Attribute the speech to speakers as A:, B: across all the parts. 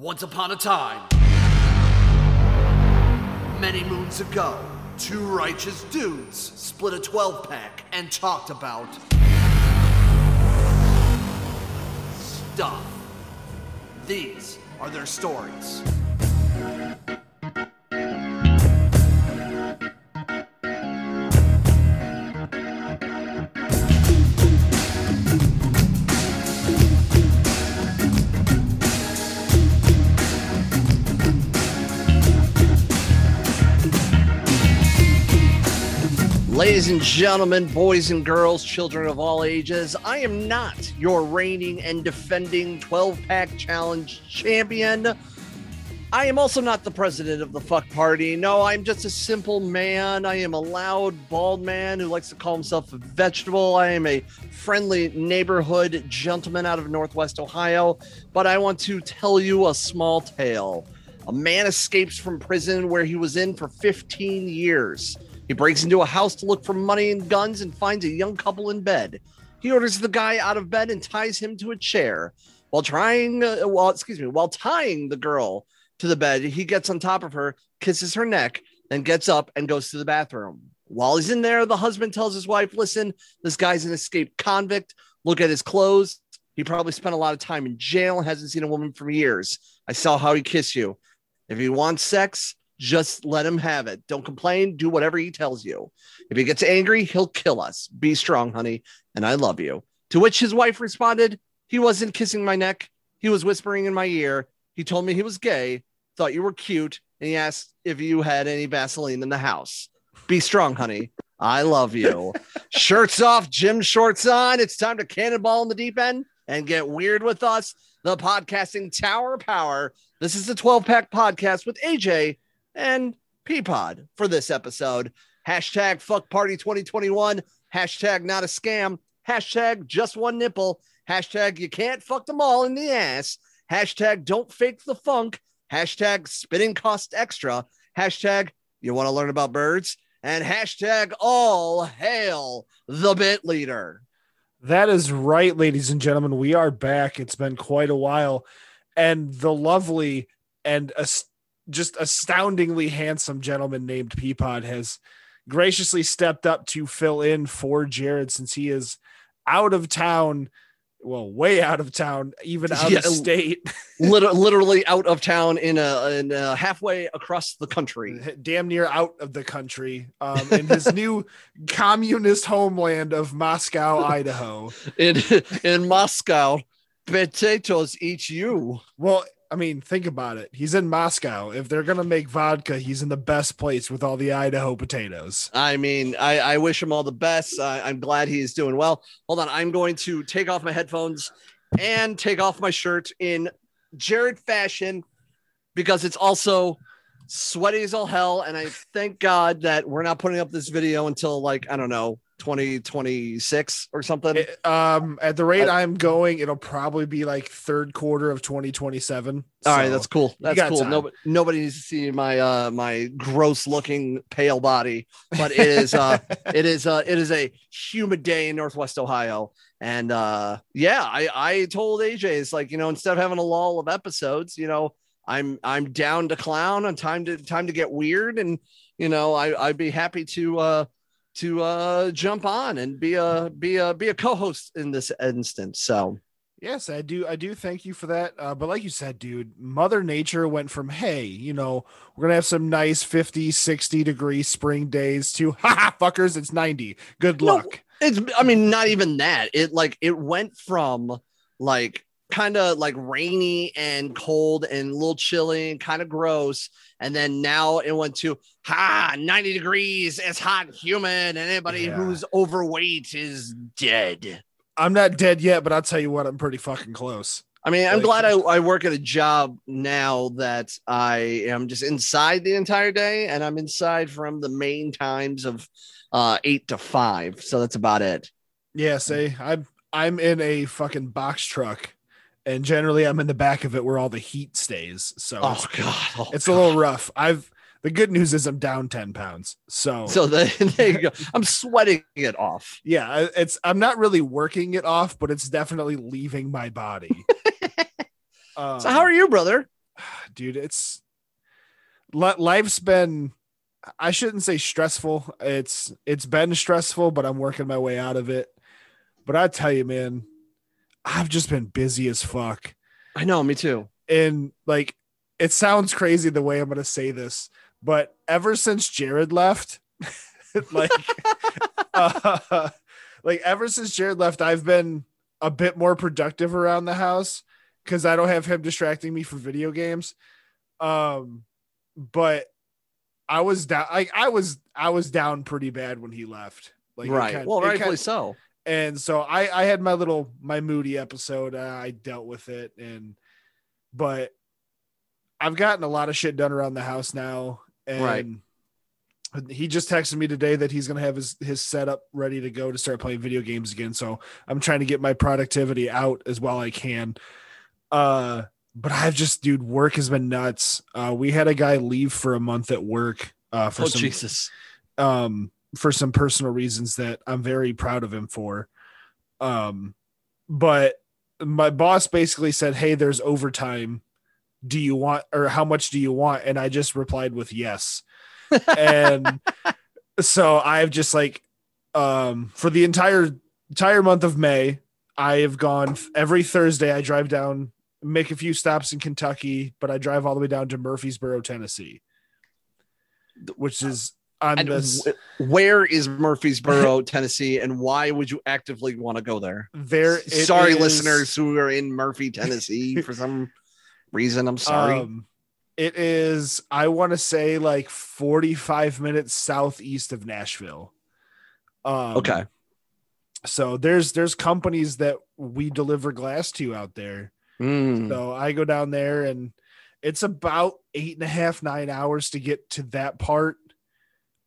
A: Once upon a time, many moons ago, two righteous dudes split a 12 pack and talked about stuff. These are their stories. Ladies and gentlemen, boys and girls, children of all ages, I am not your reigning and defending 12 pack challenge champion. I am also not the president of the fuck party. No, I'm just a simple man. I am a loud, bald man who likes to call himself a vegetable. I am a friendly neighborhood gentleman out of Northwest Ohio. But I want to tell you a small tale. A man escapes from prison where he was in for 15 years. He breaks into a house to look for money and guns and finds a young couple in bed. He orders the guy out of bed and ties him to a chair. While trying, uh, while excuse me, while tying the girl to the bed, he gets on top of her, kisses her neck, then gets up and goes to the bathroom. While he's in there, the husband tells his wife, "Listen, this guy's an escaped convict. Look at his clothes. He probably spent a lot of time in jail hasn't seen a woman for years. I saw how he kissed you. If he wants sex, just let him have it. Don't complain. Do whatever he tells you. If he gets angry, he'll kill us. Be strong, honey, and I love you. To which his wife responded, He wasn't kissing my neck. He was whispering in my ear. He told me he was gay, thought you were cute, and he asked if you had any Vaseline in the house. Be strong, honey. I love you. Shirts off, gym shorts on. It's time to cannonball in the deep end and get weird with us, the podcasting tower power. This is the 12 pack podcast with AJ and Peapod for this episode. Hashtag fuck party 2021. Hashtag not a scam. Hashtag just one nipple. Hashtag you can't fuck them all in the ass. Hashtag don't fake the funk. Hashtag spinning cost extra. Hashtag you want to learn about birds. And hashtag all hail the bit leader.
B: That is right, ladies and gentlemen. We are back. It's been quite a while. And the lovely and ast- just astoundingly handsome gentleman named Peapod has graciously stepped up to fill in for Jared since he is out of town. Well, way out of town, even out
A: Yeah,
B: of state,
A: Liter- literally out of town in a, in a halfway across the country.
B: damn near out of the country, um, in his new communist homeland of Moscow, Idaho.
A: In in Moscow, potatoes eat you.
B: Well, I mean, think about it. He's in Moscow. If they're gonna make vodka, he's in the best place with all the Idaho potatoes.
A: I mean, I, I wish him all the best. I, I'm glad he's doing well. Hold on, I'm going to take off my headphones and take off my shirt in Jared fashion because it's also sweaty as all hell. And I thank God that we're not putting up this video until like I don't know 2026 or something.
B: It- um, at the rate
A: I-
B: I'm going, it'll probably be like third quarter of 2027.
A: All right,
B: So,
A: that's cool. That's cool.
B: time.
A: Nobody, nobody needs to see my uh my gross looking pale body, but it is uh it is uh it is a humid day in Northwest Ohio, and uh yeah, I I told AJ it's like you know instead of having a lull of episodes, you know I'm I'm down to clown and time to time to get weird, and you know I I'd be happy to uh to uh jump on and be a be a be a co-host in this instance. So
B: Yes, I do. I do thank you for that. Uh, but like you said, dude, Mother Nature went from, hey, you know, we're going to have some nice 50, 60 degree spring days to, haha, fuckers, it's 90. Good
A: No,
B: luck.
A: it's i mean not even that it like it went from like kind of like rainy and cold and a little chilly and kind of gross and then now it went to ha 90 degrees it's hot and humid and anybody
B: Yeah.
A: who's overweight is dead
B: I'm not dead yet, but I'll tell you what, I'm pretty fucking close.
A: I mean, I'm
B: Like-
A: glad I, I work at a job now that I am just inside the entire day and I'm inside from the main times of uh, eight to five. So that's about it.
B: Yeah, say I'm I'm in a fucking box truck, and generally I'm in the back of it where all the heat stays. So
A: Oh,
B: it's,
A: God. Oh,
B: it's a little rough. I've the good news is I'm down 10 pounds. So,
A: So the, there you go. I'm sweating it off.
B: yeah, it's I'm not really working it off, but it's definitely leaving my body. Um,
A: So how are you, brother?
B: dude, it's li- life's been I shouldn't say stressful. It's it's been stressful, but I'm working my way out of it. But I tell you, man, I've just been busy as fuck.
A: I know, me too.
B: And like it sounds crazy the way I'm gonna say this, but ever since Jared left, like uh, like ever since Jared left, I've been a bit more productive around the house because I don't have him distracting me from video games. Um, but I was down. Like I was, I was down pretty bad when he left. Like
A: right.
B: kind-
A: well, rightfully
B: kind-
A: so.
B: And so I, I had my little my moody episode. Uh, I dealt with it, and but I've gotten a lot of shit done around the house now, and
A: Right.
B: he just texted me today that he's gonna have his his setup ready to go to start playing video games again. So I'm trying to get my productivity out as well I can. Uh, but I've just, dude, work has been nuts. Uh, we had a guy leave for a month at work. Uh, for
A: Oh
B: some
A: Jesus.
B: um for some personal reasons that I'm very proud of him for. Um but my boss basically said, "Hey, there's overtime. Do you want or how much do you want?" And I just replied with yes. and so I've just like um for the entire entire month of May, I have gone every Thursday I drive down make a few stops in Kentucky, but I drive all the way down to Murfreesboro, Tennessee. Which is on
A: And
B: this
A: wh- where is Murfreesboro, Tennessee, and why would you actively want to go there?
B: there
A: sorry,
B: is-
A: listeners who are in Murphy, Tennessee, for some reason. I'm sorry.
B: Um, it is, I want to say, like 45 minutes southeast of Nashville. Um,
A: okay.
B: So there's there's companies that we deliver glass to out there.
A: Mm.
B: So I go down there and it's about eight and a half, nine hours to get to that part.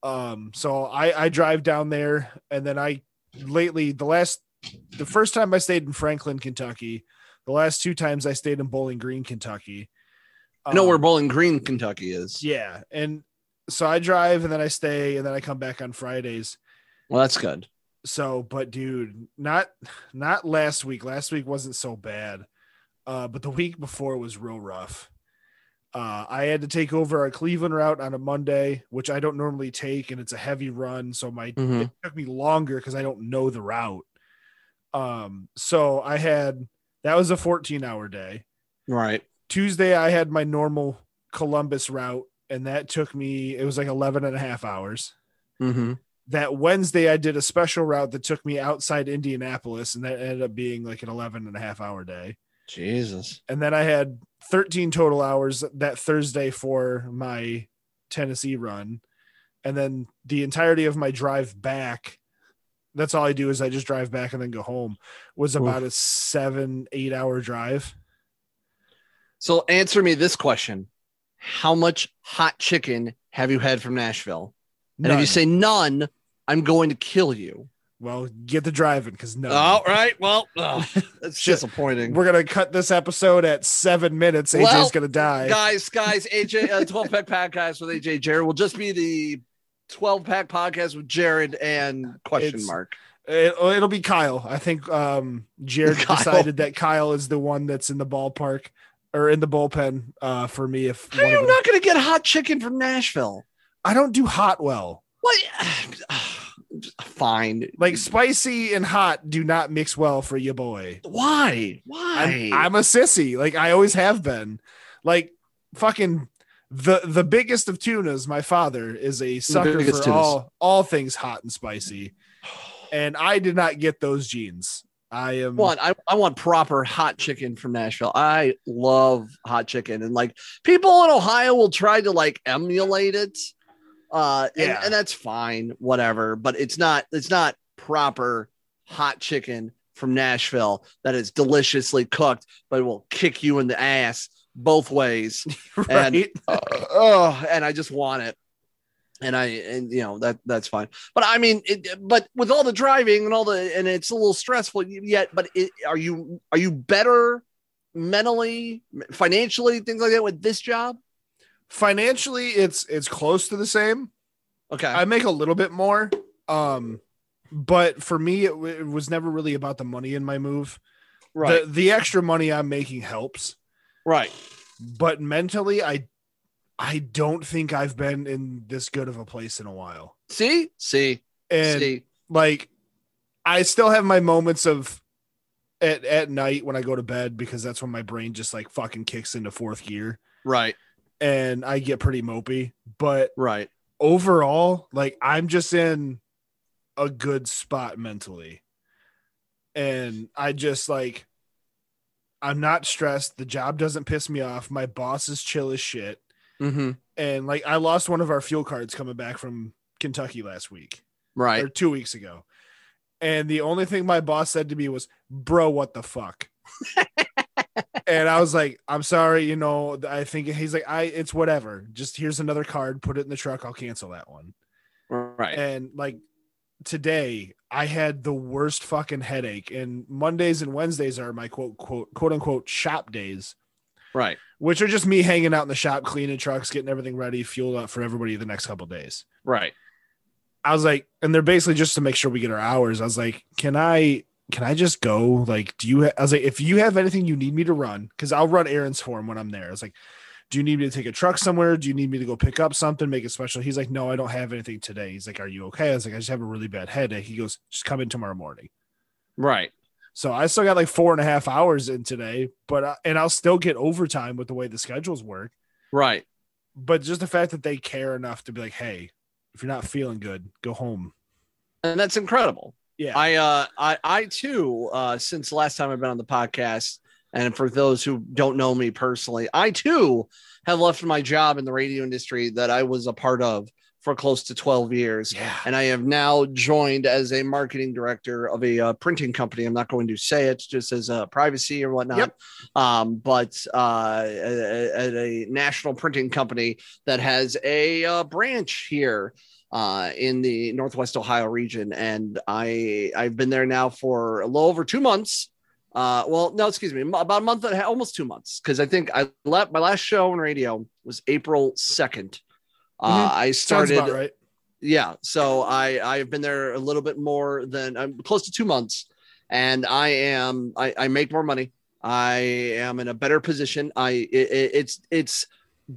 B: Um, so I, I drive down there and then I lately the last the first time I stayed in Franklin, Kentucky, the last two times I stayed in Bowling Green, Kentucky.
A: I know where
B: Um,
A: Bowling Green, Kentucky is.
B: yeah, and so I drive and then I stay and then I come back on Fridays.
A: Well, that's good.
B: So, but dude, not not last week. Last week wasn't so bad. Uh, but the week before was real rough. Uh, I had to take over a Cleveland route on a Monday, which I don't normally take, and it's a heavy run. So my
A: Mhm.
B: it took me longer because I don't know the route. Um, so I had that was a 14 hour day.
A: Right.
B: Tuesday I had my normal Columbus route, and that took me, it was like 11 and a half hours
A: Mm-hmm.
B: that Wednesday I did a special route that took me outside Indianapolis and that ended up being like an 11 and a half hour day.
A: Jesus.
B: And then I had 13 total hours that Thursday for my Tennessee run. And then the entirety of my drive back, that's all I do is I just drive back and then go home, was about a seven, eight hour drive.
A: So answer me this question: How much hot chicken have you had from Nashville? And if you say none, I'm going to kill you.
B: Well, get the driving because no.
A: All right. Well, ugh, that's disappointing.
B: We're gonna cut this episode at seven minutes. AJ's
A: Well,
B: gonna die.
A: guys, guys, AJ, uh, 12 pack podcast with AJ Jared will just be the 12 pack podcast with Jared and question
B: It's-
A: mark.
B: It, it'll be Kyle. I think um, Jared
A: Kyle.
B: decided that Kyle is the one that's in the ballpark or in the bullpen uh, for me. If
A: How are
B: one of
A: you
B: them-
A: not going to get hot chicken from Nashville?
B: I don't do hot well.
A: What? Fine.
B: Like spicy and hot do not mix well for you, boy.
A: Why? Why?
B: I'm, I'm a sissy. Like I always have been. Like fucking the the biggest of tunas. My father is a sucker for
A: tunas.
B: all all things hot and spicy, and I did not get those genes. I am
A: want I, I want proper hot chicken from Nashville. I love hot chicken and like people in Ohio will try to like emulate it. Uh and,
B: Yeah.
A: and that's fine, whatever, but it's not it's not proper hot chicken from Nashville that is deliciously cooked, but it will kick you in the ass both ways.
B: right.
A: And uh, oh, and I just want it. And I and you know that that's fine, but I mean, it, but with all the driving and all the and it's a little stressful yet. But it, are you are you better mentally, financially, things like that with this job?
B: Financially, it's it's close to the same.
A: Okay,
B: I make a little bit more. Um, but for me, it, w- it was never really about the money in my move.
A: right,
B: The the extra money I'm making helps,
A: right.
B: but mentally, I I don't think I've been in this good of a place in a while.
A: See, see,
B: And
A: see.
B: like I still have my moments of at, at night when I go to bed because that's when my brain just like fucking kicks into fourth gear
A: Right,
B: and I get pretty mopey. But
A: right.
B: overall, like I'm just in a good spot mentally. And I just like I'm not stressed. The job doesn't piss me off. My boss is chill as shit.
A: Mm-hmm.
B: And like I lost one of our fuel cards coming back from Kentucky last week
A: Right.
B: or two weeks ago. And the only thing my boss said to me was, Bro, what the fuck? and I was like, I'm sorry, you know, I think he's like, I it's whatever. Just here's another card, put it in the truck, I'll cancel that one.
A: Right.
B: And like today, I had the worst fucking headache. And Mondays and Wednesdays are my quote quote quote unquote shop days,
A: Right.
B: which are just me hanging out in the shop, cleaning trucks, getting everything ready, fueled up for everybody the next couple days.
A: Right.
B: I was like, and they're basically just to make sure we get our hours. I was like, can I, can I just go? Like, do you, ha-? I was like, if you have anything you need me to run, cause I'll run errands for him when I'm there. I was like, do you need me to take a truck somewhere? Do you need me to go pick up something, make it special? He's like, no, I don't have anything today. He's like, are you okay? I was like, I just have a really bad headache. He goes, just come in tomorrow morning.
A: Right.
B: So I still got like four and a half hours in today, but, uh, and I'll still get overtime with the way the schedules work.
A: Right.
B: But just the fact that they care enough to be like, hey, if you're not feeling good, go home.
A: And that's incredible.
B: Yeah.
A: I uh I I too uh since last time I've been on the podcast and for those who don't know me personally, I too have left my job in the radio industry that I was a part of for close to 12 years
B: yeah.
A: and I have now joined as a marketing director of a uh, printing company. I'm not going to say it just as a privacy or whatnot.
B: Yep.
A: Um, but uh, at a national printing company that has a uh, branch here uh, in the Northwest Ohio region, and I I've been there now for a little over two months. Uh, well, no, excuse me, about a month and a half, almost two months, because I think I left my last show on radio was April 2nd. Uh, I started
B: right.
A: yeah so i i've been there a little bit more than i'm close to two months and i am i, I make more money i am in a better position i it- it's it's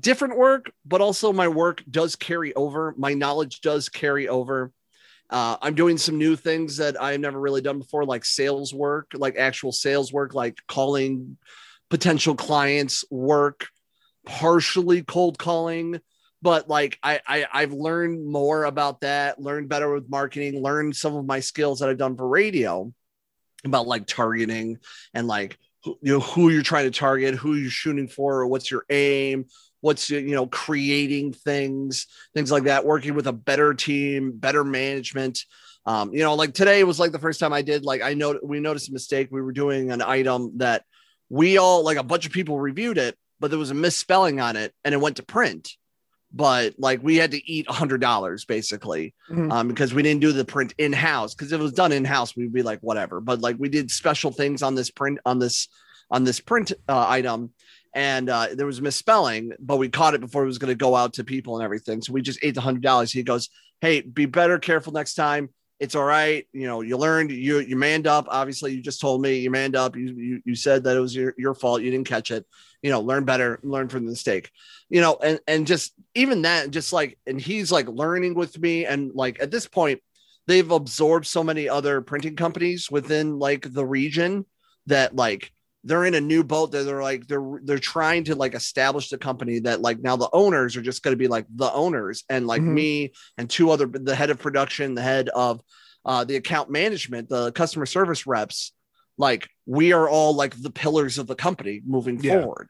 A: different work but also my work does carry over. My knowledge does carry over. Uh, i'm doing some new things that i've never really done before like sales work like actual sales work like calling potential clients work partially cold calling. But like I, I I've learned more about that, learned better with marketing, learned some of my skills that I've done for radio about like targeting and like you know who you're trying to target, who you're shooting for, what's your aim, what's you know creating things, things like that, working with a better team, better management. Um, you know, like today was like the first time I did like I know we noticed a mistake. We were doing an item that we all like a bunch of people reviewed it, but there was a misspelling on it and it went to print but like we had to eat a hundred dollars basically
B: Mhm.
A: um, because we didn't do the print in house. Because if it was done in house, we'd be like whatever. But like we did special things on this print on this on this print uh, item, and uh, there was a misspelling, but we caught it before it was going to go out to people and everything. So we just ate the hundred dollars. He goes, "Hey, be better careful next time." It's all right. You know, you learned, you you manned up. Obviously, you just told me you manned up. You you, you said that it was your, your fault. You didn't catch it. You know, learn better, learn from the mistake you know, and and just even that, just like, and he's like learning with me, and like at this point, they've absorbed so many other printing companies within like the region that like they're in a new boat that they're like they're they're trying to like establish the company that like now the owners are just going to be like the owners and like
B: Mhm.
A: me and two other the head of production the head of uh, the account management the customer service reps like we are all like the pillars of the company moving
B: Yeah.
A: forward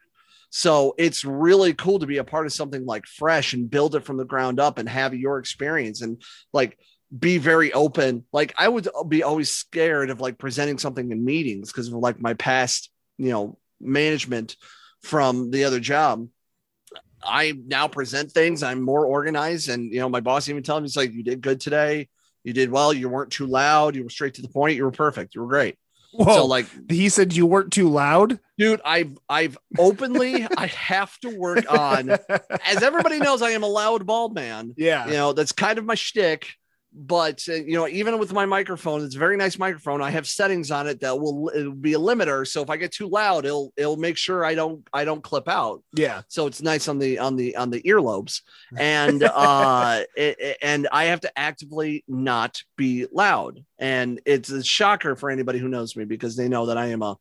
A: so it's really cool to be a part of something like fresh and build it from the ground up and have your experience and like be very open. Like I would be always scared of like presenting something in meetings because of like my past, you know, management from the other job. I now present things. I'm more organized, and you know, my boss even telling me, "He's like, you did good today. You did well. You weren't too loud. You were straight to the point. You were perfect. You were great."
B: Whoa.
A: So like
B: he said you weren't too loud.
A: dude i've i've openly i have to work on as everybody knows i am a loud bald man
B: yeah.
A: you know that's kind of my shtick but uh, you know, even with my microphone, it's a very nice microphone. I have settings on it that will it'll be a limiter. So if I get too loud, it'll it'll make sure I don't I don't clip out.
B: Yeah.
A: So it's nice on the on the on the earlobes, and uh, it, and I have to actively not be loud, and it's a shocker for anybody who knows me because they know that I am a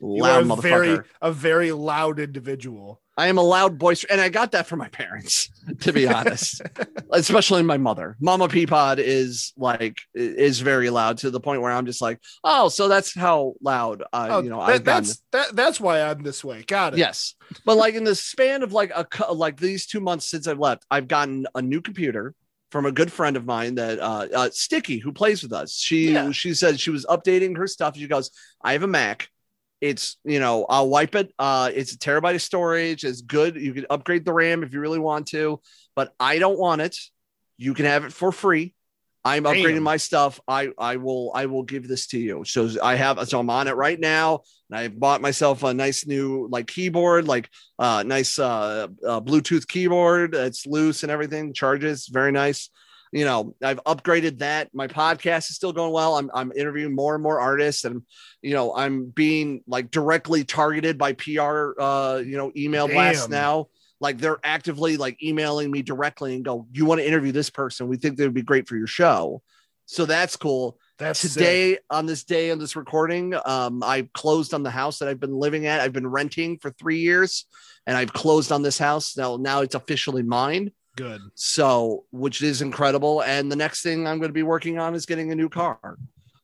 A: loud
B: a
A: motherfucker.
B: very a very loud individual.
A: I am a loud voice, and I got that from my parents, to be honest, especially my mother. Mama Peapod is like is very loud to the point where I'm just like, oh, so that's how loud, uh,
B: Oh,
A: you know,
B: that-
A: I've
B: that, that's why I'm this way. Got it.
A: Yes, but like in the span of like a like these two months since I've left, I've gotten a new computer from a good friend of mine that uh, uh Sticky who plays with us. She
B: Yeah.
A: she said she was updating her stuff. She goes, I have a Mac. It's you know I'll wipe it. Uh, it's a terabyte of storage. It's good. You can upgrade the RAM if you really want to, but I don't want it. You can have it for free. I'm upgrading
B: Damn.
A: my stuff. I I will I will give this to you. So I have so I'm on it right now. And I bought myself a nice new like keyboard, like uh nice uh, uh Bluetooth keyboard. It's loose and everything. Charges very nice. You know, I've upgraded that. My podcast is still going well. I'm I'm interviewing more and more artists, and you know, I'm being like directly targeted by PR uh you know email blasts now. Like they're actively like emailing me directly and go, "You want to interview this person? We think they would be great for your show." So that's cool
B: That's sick.
A: today on this day on this recording um i closed on the house that i've been living at i've been renting for three years and i've closed on this house now now it's officially mine
B: Good.
A: so which is incredible and the next thing i'm going to be working on is getting a new car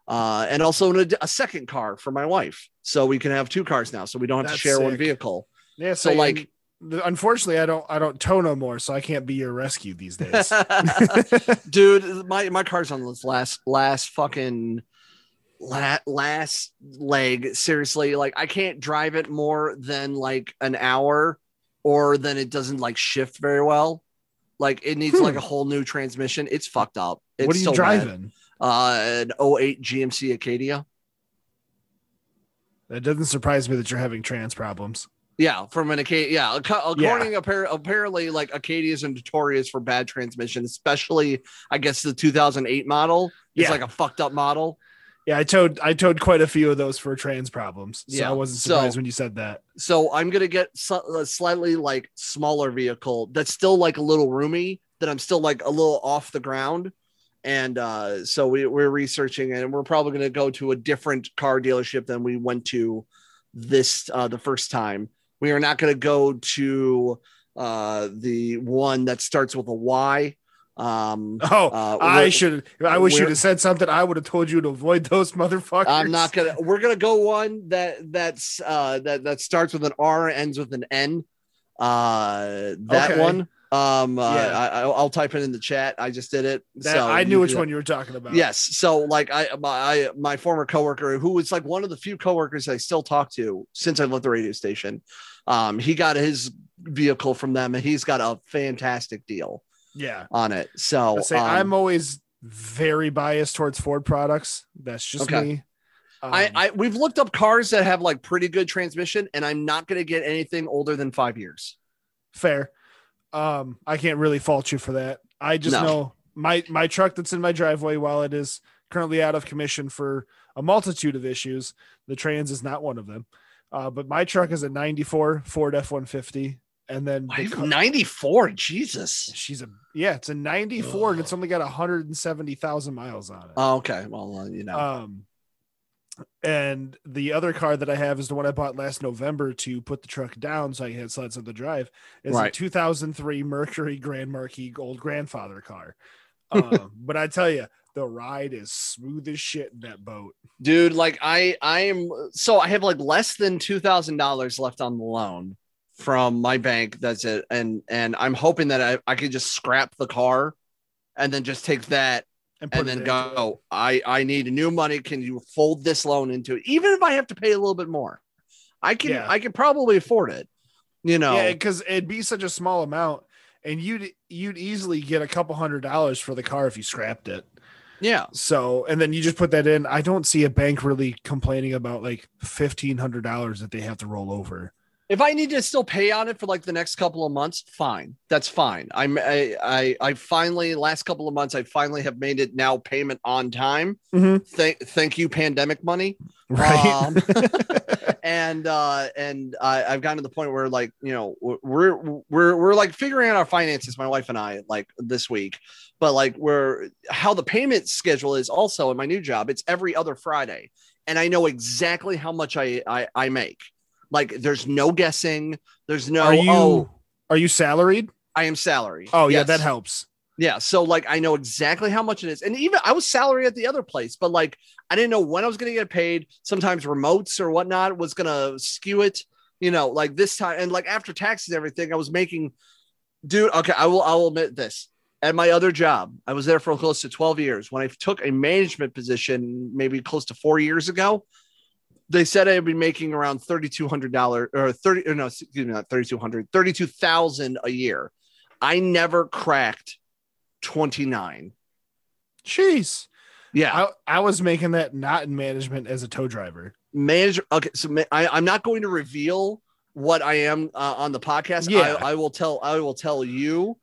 A: uh and also an, a second car for my wife so we can have two cars now so we don't have
B: That's
A: to share one vehicle
B: Yeah.
A: So,
B: So,
A: like-
B: like, unfortunately, I don't I don't tow no more, so I can't be your rescue these days.
A: dude my my car's on this last last fucking la- last leg seriously like i can't drive it more than like an hour or then it doesn't like shift very well like it needs
B: Hmm.
A: like a whole new transmission it's fucked up it's
B: what are you
A: so bad.
B: driving?
A: uh an 08 gmc acadia
B: That doesn't surprise me that you're having trans problems.
A: yeah from an acadia yeah ac- according appar- apparently like acadias are notorious for bad transmission especially i guess the 2008 model is
B: Yeah.
A: like a fucked up model
B: Yeah, I towed I towed quite a few of those for trans problems. So
A: Yeah,
B: I wasn't
A: so-
B: surprised when you said that.
A: so I'm gonna get so- a slightly like smaller vehicle that's still like a little roomy that I'm still like a little off the ground. And uh, so we, we're researching and we're probably gonna go to a different car dealership than we went to this uh, the first time. We are not gonna go to uh, the one that starts with a Y. Um,
B: Oh,
A: uh,
B: I should. I wish you'd have said something. I would have told you to avoid those motherfuckers.
A: I'm not gonna. We're gonna go one that that's uh that that starts with an R ends with an N. Uh, that
B: Okay.
A: one. Um, uh,
B: Yeah.
A: I, I'll I'll type it in the chat. I just did it.
B: That,
A: so
B: I knew which one you were talking about.
A: Yes. So like I my I, my former coworker who was like one of the few coworkers I still talk to since I left the radio station. Um, he got his vehicle from them and he's got a fantastic deal
B: Yeah.
A: on it. So
B: say
A: um,
B: I'm always very biased towards Ford products. That's just
A: Okay.
B: me. Um,
A: I, I we've looked up cars that have like pretty good transmission, and I'm not going to get anything older than five years.
B: fair. Um, I can't really fault you for that. I just
A: No.
B: know my my truck that's in my driveway, while it is currently out of commission for a multitude of issues, the trans is not one of them. Uh, but my truck is a 94 Ford F-150, and then the ca-
A: 94, Jesus.
B: she's a yeah, it's a 94, and it's only got 170,000 miles on it.
A: Oh, okay. Well, uh, you know,
B: Um, and the other car that I have is the one I bought last November to put the truck down so I had sleds on the drive. Is a 2003 Mercury Grand Marquis Old Grandfather car. Um, but I tell you, the ride is smooth as shit in that boat.
A: dude, like I, I am. So I have like less than two thousand dollars left on the loan from my bank. That's it, and and I'm hoping that I, I could just scrap the car, and then just take that
B: And,
A: and then
B: it into it.
A: go. I I need new money. Can you fold this loan into it? Even if I have to pay a little bit more, I can.
B: Yeah.
A: I can probably afford it. You know.
B: Yeah, because it'd be such a small amount, and you'd you'd easily get a couple hundred dollars for the car if you scrapped it.
A: yeah.
B: So, and then you just put that in. I don't see a bank really complaining about like fifteen hundred dollars that they have to roll over.
A: If I need to still pay on it for like the next couple of months, fine. That's fine. I'm I I, I finally last couple of months I finally have made it now payment on time.
B: Mhm.
A: Thank thank you pandemic money.
B: Right.
A: Um, and uh and I, I've gotten to the point where like you know we're we're we're like figuring out our finances, my wife and I, like this week. But like we're how the payment schedule is also in my new job. It's every other Friday, and I know exactly how much I I, I make. Like there's no guessing. There's no
B: are you
A: oh
B: are you salaried?
A: I am salary.
B: Oh yeah, that helps.
A: Yeah. So like I know exactly how much it is. And even I was salary at the other place, but like I didn't know when I was gonna get paid. Sometimes remotes or whatnot was gonna skew it, you know, like this time and like after taxes and everything, I was making dude, okay, I will I will admit this. At my other job, I was there for close to 12 years. When I took a management position, maybe close to four years ago, they said I'd be making around $3,200 or 30, or no, excuse me, not 3,200, 32,000 a year. I never cracked 29.
B: Jeez.
A: Yeah.
B: I, I was making that not in management as a tow driver.
A: Manager. Okay. So ma- I, I'm not going to reveal what I am uh, on the podcast.
B: Yeah.
A: I, I will tell, I will tell you,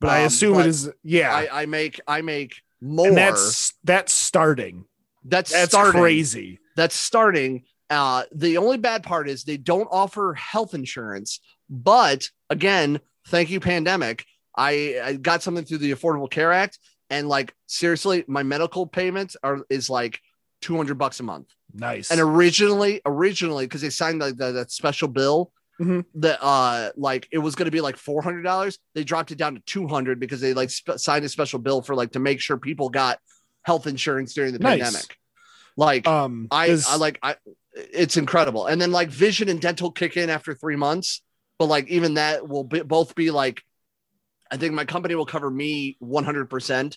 B: But I
A: Um,
B: assume
A: but
B: it is yeah.
A: I, I make, I make more.
B: and that's that's starting.
A: that's,
B: That's
A: starting.
B: crazy.
A: That's starting. Uh, the only bad part is they don't offer health insurance, but again, thank you, pandemic. I, I got something through the Affordable Care Act, and like seriously, my medical payments are is like two hundred bucks a month.
B: Nice.
A: And originally, originally, because they signed like the, that special bill
B: Mhm.
A: that uh like it was going to be like four hundred dollars. They dropped it down to two hundred because they like sp- signed a special bill for like to make sure people got health insurance during the
B: Nice.
A: pandemic. Like
B: um
A: I,
B: is-
A: I like I it's incredible. And then like vision and dental kick in after three months, but like even that will be, both be like I think my company will cover me 100%.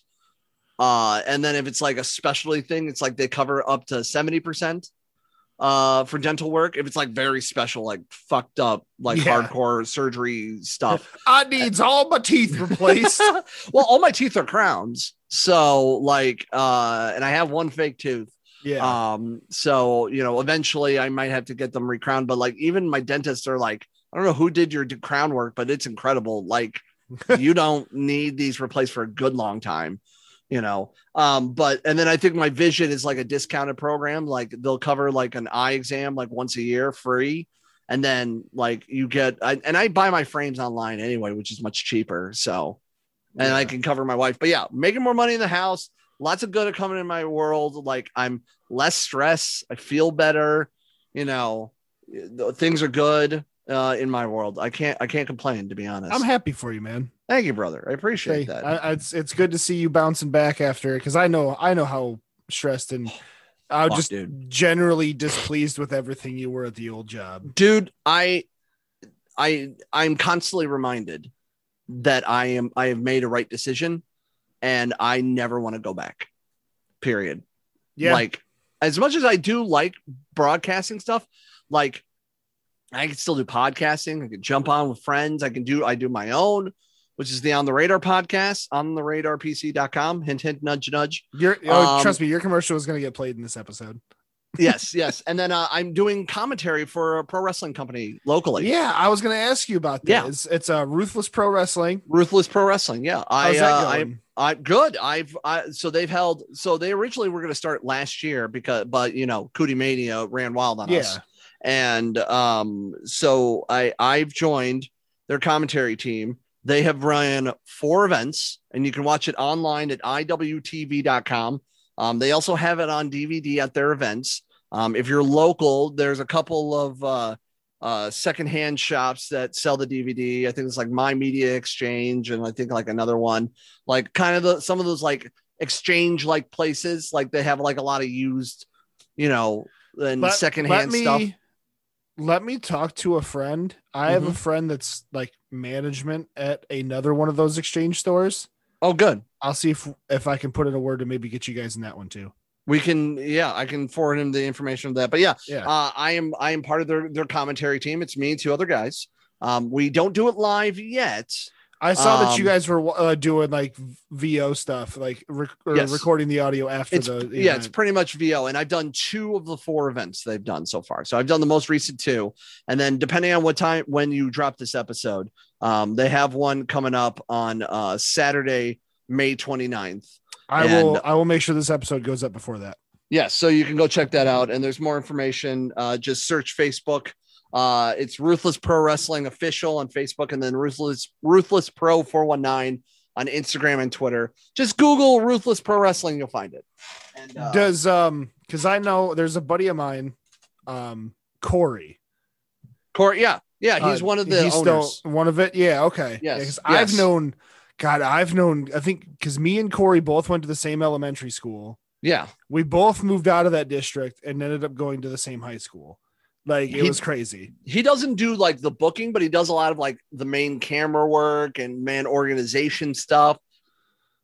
A: Uh, and then if it's like a specialty thing, it's like they cover up to 70% uh, for dental work. If it's like very special, like fucked up, like
B: Yeah.
A: hardcore surgery stuff.
B: I needs all my teeth replaced.
A: well, all my teeth are crowns. So like, uh, and I have one fake tooth.
B: Yeah.
A: Um, so you know, eventually I might have to get them recrowned, but like even my dentists are like, I don't know who did your crown work, but it's incredible. Like you don't need these replaced for a good long time, you know. Um, but and then I think my vision is like a discounted program, like they'll cover like an eye exam like once a year free. And then like you get I, and I buy my frames online anyway, which is much cheaper. So and I can cover my wife. But yeah, making more money in the house, lots of good are coming in my world. Like I'm less stressed, I feel better, you know, things are good uh in my world. I can't I can't complain to be honest.
B: I'm happy for you, man.
A: Thank you, brother. I appreciate
B: Hey,
A: that.
B: I, I- it's it's good to see you bouncing back after it. because I know I know how stressed and I'm
A: Fuck,
B: just
A: dude.
B: generally displeased with everything you were at the old job.
A: dude i i i'm constantly reminded that i am i have made a right decision and i never want to go back period
B: Yeah,
A: like as much as i do like broadcasting stuff like i can still do podcasting i can jump on with friends i can do i do my own which is the on the radar podcast on the radar pc.com hint hint nudge nudge
B: your oh,
A: um,
B: trust me, your commercial is going to get played in this episode.
A: yes yes and then uh, i'm doing commentary for a pro wrestling company locally
B: Yeah, I was going to ask you about that.
A: Yeah.
B: It's it's a uh, ruthless pro wrestling.
A: Ruthless Pro Wrestling. Yeah, I, uh, I? I, good. I've, I, so they've held. So they originally were going to start last year because, but you know, Cootie Mania ran wild on us,
B: yeah,
A: and um, so I, I've joined their commentary team. They have run four events, and you can watch it online at iwtv.com. Um, they also have it on DVD at their events. Um, if you're local, there's a couple of uh, uh, secondhand shops that sell the DVD. I think it's like My Media Exchange, and I think like another one, like kind of the some of those like exchange like places. Like they have like a lot of used, you know, and
B: Let-
A: secondhand
B: let me,
A: stuff.
B: Let me talk to a friend. I have a
A: Mhm.
B: friend that's like management at another one of those exchange stores.
A: Oh, good.
B: I'll see if if I can put in a word to maybe get you guys in that one too.
A: We can, yeah, I can forward him the information of that. But yeah,
B: Yeah.
A: uh, I am I am part of their their commentary team. It's me and two other guys. Um, we don't do it live yet.
B: I saw that you
A: Um,
B: guys were uh, doing like VO stuff, like rec-
A: Yes.
B: recording the audio after
A: It's
B: the
A: yeah, it's pretty much VO, and I've done two of the four events they've done so far. So I've done the most recent two, and then depending on what time when you drop this episode, um, they have one coming up on uh, Saturday, May 29th.
B: I
A: and-
B: will. I will make sure this episode goes up before that.
A: Yes, so you can go check that out, and there's more information. Uh, just search Facebook. Uh, it's Ruthless Pro Wrestling official on Facebook, and then Ruthless Ruthless Pro 419 on Instagram and Twitter. Just Google Ruthless Pro Wrestling, you'll find it. And, uh,
B: Does um because I know there's a buddy of mine, um Corey.
A: Corey, yeah, yeah, he's
B: Uh,
A: one of the
B: he's
A: owners.
B: still one of it. Yeah, okay.
A: Yes,
B: because I've
A: yes.
B: known, God, I've known. I think because me and Corey both went to the same elementary school.
A: yeah,
B: We both moved out of that district and ended up going to the same high school. Like it
A: He-
B: was crazy.
A: he doesn't do like the booking, but he does a lot of like the main camera work and man organization stuff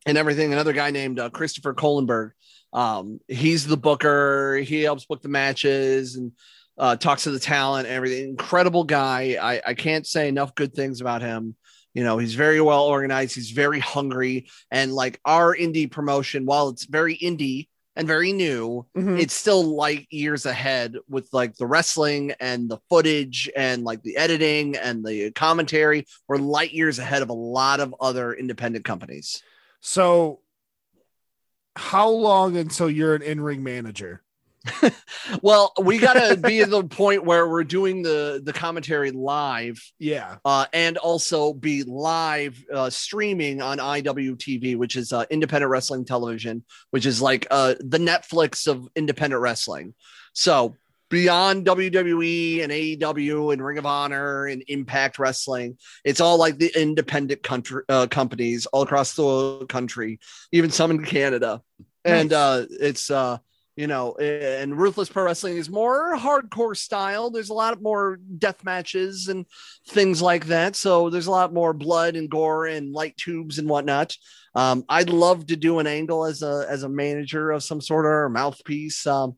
A: and everything. Another guy named uh, Christopher Kohlenberg. Um, he's the booker. He helps book the matches and uh, talks to the talent. and Everything incredible guy. I, I can't say enough good things about him. You know, he's very well organized. He's very hungry, and like our indie promotion, while it's very indie and very new,
B: Mhm.
A: it's still light years ahead with like the wrestling and the footage and like the editing and the commentary. We're light years ahead of a lot of other independent companies.
B: So, how long until you're an in-ring manager?
A: Well, we got to be at the point where we're doing the the commentary live
B: Yeah.
A: uh, and also be live uh, streaming on IWTV, which is uh, independent wrestling television, which is like uh, the Netflix of independent wrestling. So beyond WWE and AEW and Ring of Honor and Impact Wrestling, it's all like the independent country uh, companies all across the country, even some in Canada, and uh, it's. Uh, you know, and Ruthless Pro Wrestling is more hardcore style. There's a lot more death matches and things like that. So there's a lot more blood and gore and light tubes and whatnot. Um, I'd love to do an angle as a as a manager of some sort or mouthpiece, um,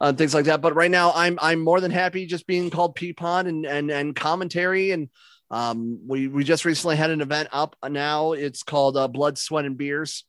A: uh, things like that. But right now, I'm I'm more than happy just being called Peapod and and and commentary. And um, we we just recently had an event up now. It's called uh, Blood, Sweat, and Beers,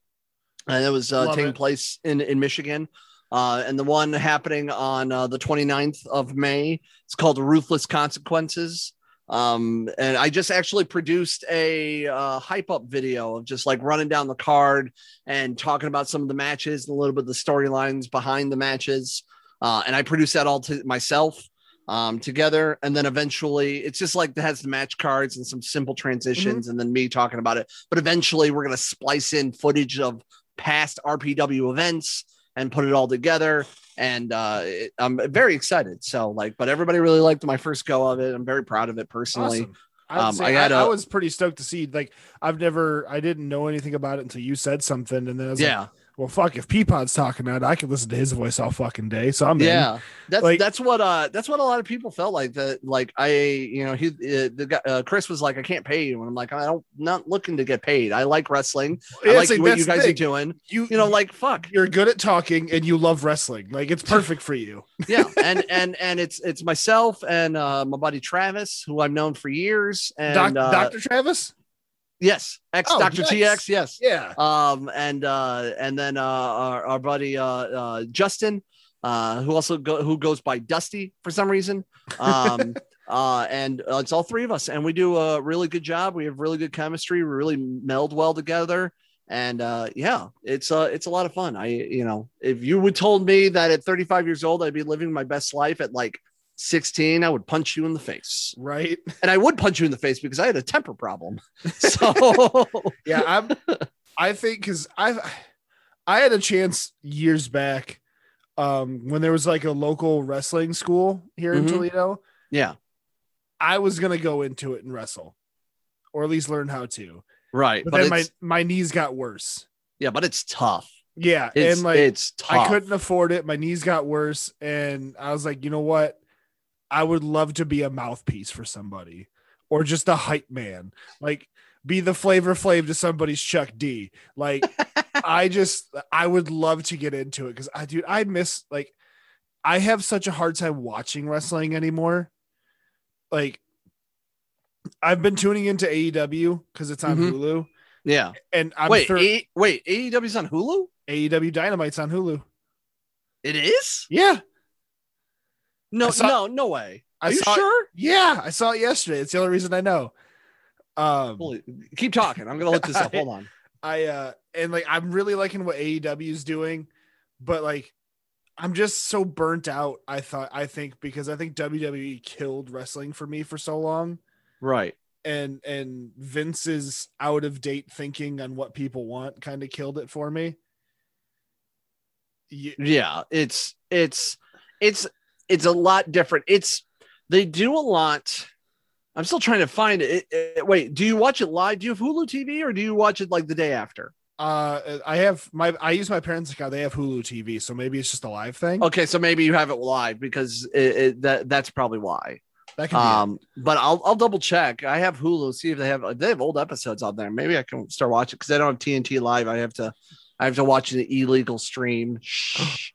A: and it was uh, taking
B: it.
A: place in in Michigan. Uh, and the one happening on uh, the 29th of May, it's called Ruthless Consequences. Um, and I just actually produced a uh, hype up video of just like running down the card and talking about some of the matches and a little bit of the storylines behind the matches. Uh, and I produced that all to myself um, together. And then eventually it's just like that has the match cards and some simple transitions and then me talking about it. But eventually we're going to splice in footage of past RPW events and put it all together. And uh, it, I'm very excited. So like, but everybody really liked my first go of it. I'm very proud of it personally.
B: Awesome.
A: Um, I
B: I,
A: gotta-
B: I was pretty stoked to see. Like, I've never, I didn't know anything about it until you said something, and then I was like,
A: Yeah.
B: "Well, fuck, if Peapod's talking about it, I can listen to his voice all fucking day." So I'm in.
A: yeah that's
B: Like-
A: that's what uh that's what a lot of people felt like that like i you know he uh, the guy uh, chris was like i can't pay you and i'm like i don't not looking to get paid i like wrestling i
B: Yeah,
A: like
B: like,
A: what you guys are doing
B: You,
A: you know like fuck
B: you're good at talking and you love wrestling. Like, it's perfect for you.
A: yeah and and and it's it's myself and uh my buddy travis who i've known for years and
B: Doc,
A: uh,
B: Dr. Travis.
A: Yes ex
B: Oh,
A: dr
B: nice.
A: tx yes.
B: Yeah.
A: um and uh and then uh our, our buddy uh uh justin uh who also go, who goes by dusty for some reason. Um uh and uh, it's all three of us and we do a really good job. We have really good chemistry. We really meld well together. And uh yeah it's uh it's a lot of fun. I you know if you would told me that at 35 years old i'd be living my best life at like 16 i would punch you in the face
B: Right.
A: and i would punch you in the face because i had a temper problem so
B: Yeah. I'm. I think because I, I had a chance years back, um, when there was like a local wrestling school here in
A: Mhm.
B: Toledo.
A: yeah
B: I was gonna go into it and wrestle, or at least learn how to.
A: right
B: But,
A: but,
B: then my my knees got worse.
A: yeah but it's tough
B: Yeah,
A: it's
B: and like
A: it's tough
B: I couldn't afford it. My knees got worse, and I was like, you know what? I would love to be a mouthpiece for somebody, or just a hype man. Like be the flavor flav to somebody's Chuck D. Like I just I would love to get into it because I dude I miss like I have such a hard time watching wrestling anymore. Like I've been tuning into AEW because it's on
A: Mhm.
B: Hulu,
A: Yeah.
B: and I'm
A: wait,
B: thir-
A: A- wait, AEW's on Hulu?
B: AEW Dynamite's on Hulu.
A: It is?
B: Yeah,
A: No,
B: saw-
A: no, no way.
B: I
A: Are you
B: saw it-
A: sure?
B: yeah, I saw it yesterday. It's the only reason I know. Um,
A: Holy, keep talking. I'm gonna look this up. Hold on.
B: I uh and like I'm really liking what AEW is doing, but like I'm just so burnt out. I thought I think because I think WWE killed wrestling for me for so long,
A: Right.
B: and and Vince's out of date thinking on what people want kind of killed it for me. Yeah,
A: Yeah, it's it's it's it's a lot different. It's they do a lot. I'm still trying to find it. It- it- Wait, do you watch it live? Do you have Hulu TV or do you watch it like the day after?
B: uh, I have my I use my parents' account. They have Hulu TV, so maybe it's just a live thing.
A: Okay, so maybe you have it live because it, it, that that's probably why.
B: that can be.
A: Um, but I'll I'll double check. I have Hulu. See if they have they have old episodes on there. Maybe I can start watching because I don't have TNT live. I have to I have to watch an illegal stream. Shh.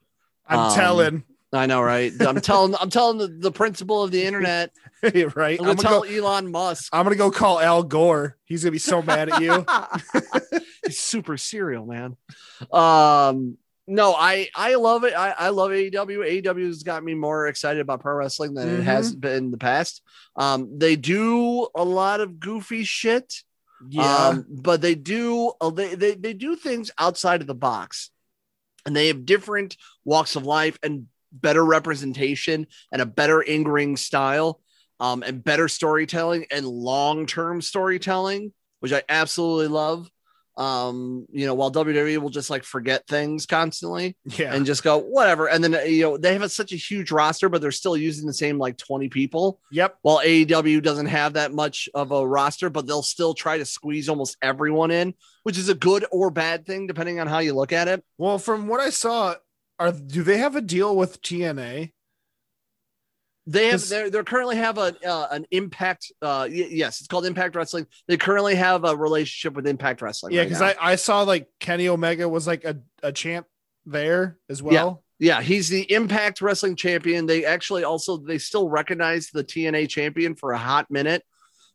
B: I'm
A: um,
B: telling,
A: I know, right? I'm telling I'm telling the, the principal of the internet.
B: right?
A: I'm
B: I'm
A: gonna
B: gonna,
A: tell
B: go,
A: Elon Musk.
B: I'm gonna go call Al Gore. He's gonna be so mad at you.
A: He's super serial, man. Um, no, I I love it. I, I love AEW. AEW has got me more excited about pro wrestling than it has
B: Mm-hmm.
A: been in the past. Um, they do a lot of goofy shit.
B: Yeah.
A: Um, but they do uh, they, they they do things outside of the box, and they have different walks of life and better representation and a better in ring style, um, and better storytelling and long term storytelling, which I absolutely love. Um, you know, while WWE will just like forget things constantly
B: yeah.
A: and just go whatever, and then uh, you know they have a, such a huge roster, but they're still using the same like twenty people
B: yep.
A: while AEW doesn't have that much of a roster, but they'll still try to squeeze almost everyone in, which is a good or bad thing depending on how you look at it.
B: Well, from what I saw, are do they have a deal with TNA?
A: They have they they currently have a uh, an Impact. Uh, y- yes, it's called Impact Wrestling. They currently have a relationship with Impact Wrestling.
B: Yeah, because. I, I saw like Kenny Omega was like a, a champ there as well.
A: yeah, he's the Impact Wrestling champion. They actually also they still recognize the TNA champion for a hot minute.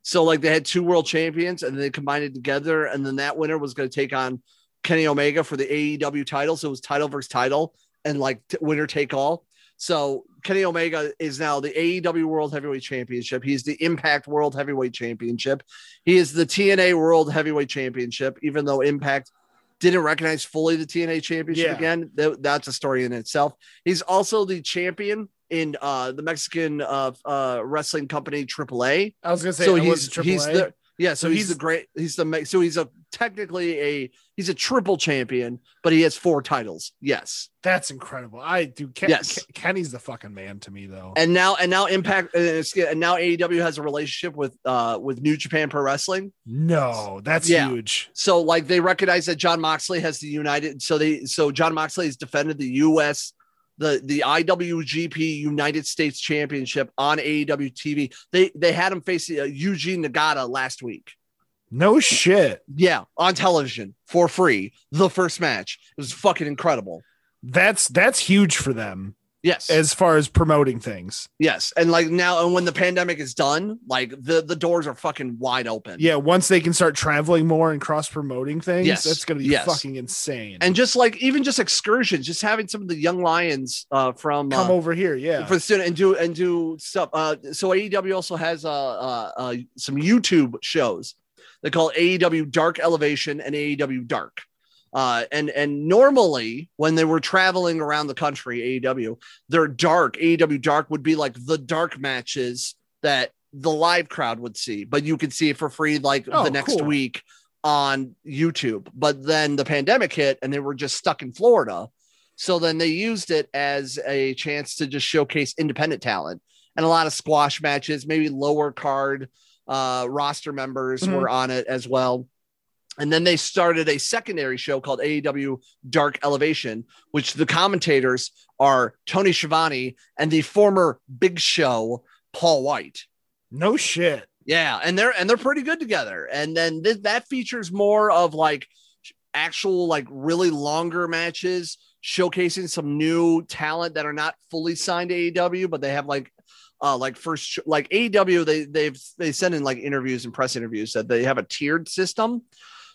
A: So like they had two world champions and they combined it together, and then that winner was going to take on Kenny Omega for the AEW title. So it was title versus title and like t- winner take all. So Kenny Omega is now the AEW World Heavyweight Championship. He's the Impact World Heavyweight Championship. He is the TNA World Heavyweight Championship, even though Impact didn't recognize fully the TNA Championship
B: Yeah.
A: again. Th- that's a story in itself. He's also the champion in uh, the Mexican uh, uh, wrestling company AAA.
B: I was gonna say
A: So he's
B: was
A: he's the yeah. So,
B: So
A: he's,
B: he's-
A: the great. He's the so he's a technically a he's a triple champion, but he has four titles. Yes.
B: That's incredible. I do. Ken,
A: Yes.
B: Ken- Kenny's the fucking man to me though.
A: and now and now impact uh, and now AEW has a relationship with uh with New Japan Pro Wrestling.
B: no, that's
A: Yeah.
B: huge.
A: So like they recognize that Jon Moxley has the United. So they so Jon Moxley has defended the U.S. the the IWGP United States Championship on AEW TV. They they had him face uh, Yuji Nagata last week.
B: No shit.
A: Yeah, on television for free. The first match it was fucking incredible.
B: That's that's huge for them
A: Yes,
B: as far as promoting things.
A: yes, and like now, and when the pandemic is done, like the the doors are fucking wide open.
B: Yeah, once they can start traveling more and cross promoting things,
A: Yes.
B: that's gonna be
A: Yes.
B: fucking insane.
A: and just like even just excursions, just having some of the young lions uh, from
B: come
A: uh,
B: over here, yeah.
A: for the student and do and do stuff. Uh, so AEW also has uh, uh, uh, some YouTube shows. They call AEW Dark Elevation and AEW Dark. Uh, and and normally when they were traveling around the country, AEW, their dark AEW Dark would be like the dark matches that the live crowd would see, but you could see it for free like
B: Oh,
A: the next
B: cool.
A: week on YouTube. But then the pandemic hit and they were just stuck in Florida. So then they used it as a chance to just showcase independent talent and a lot of squash matches, maybe lower card uh, roster members
B: Mhm.
A: were on it as well. And then they started a secondary show called AEW Dark Elevation, which the commentators are Tony Schiavone and the former Big Show Paul White.
B: no shit.
A: Yeah, and they're and they're pretty good together. And then th- that features more of like actual like really longer matches showcasing some new talent that are not fully signed to AEW, but they have like uh, like first like AEW they they've they send in like interviews and press interviews that they have a tiered system.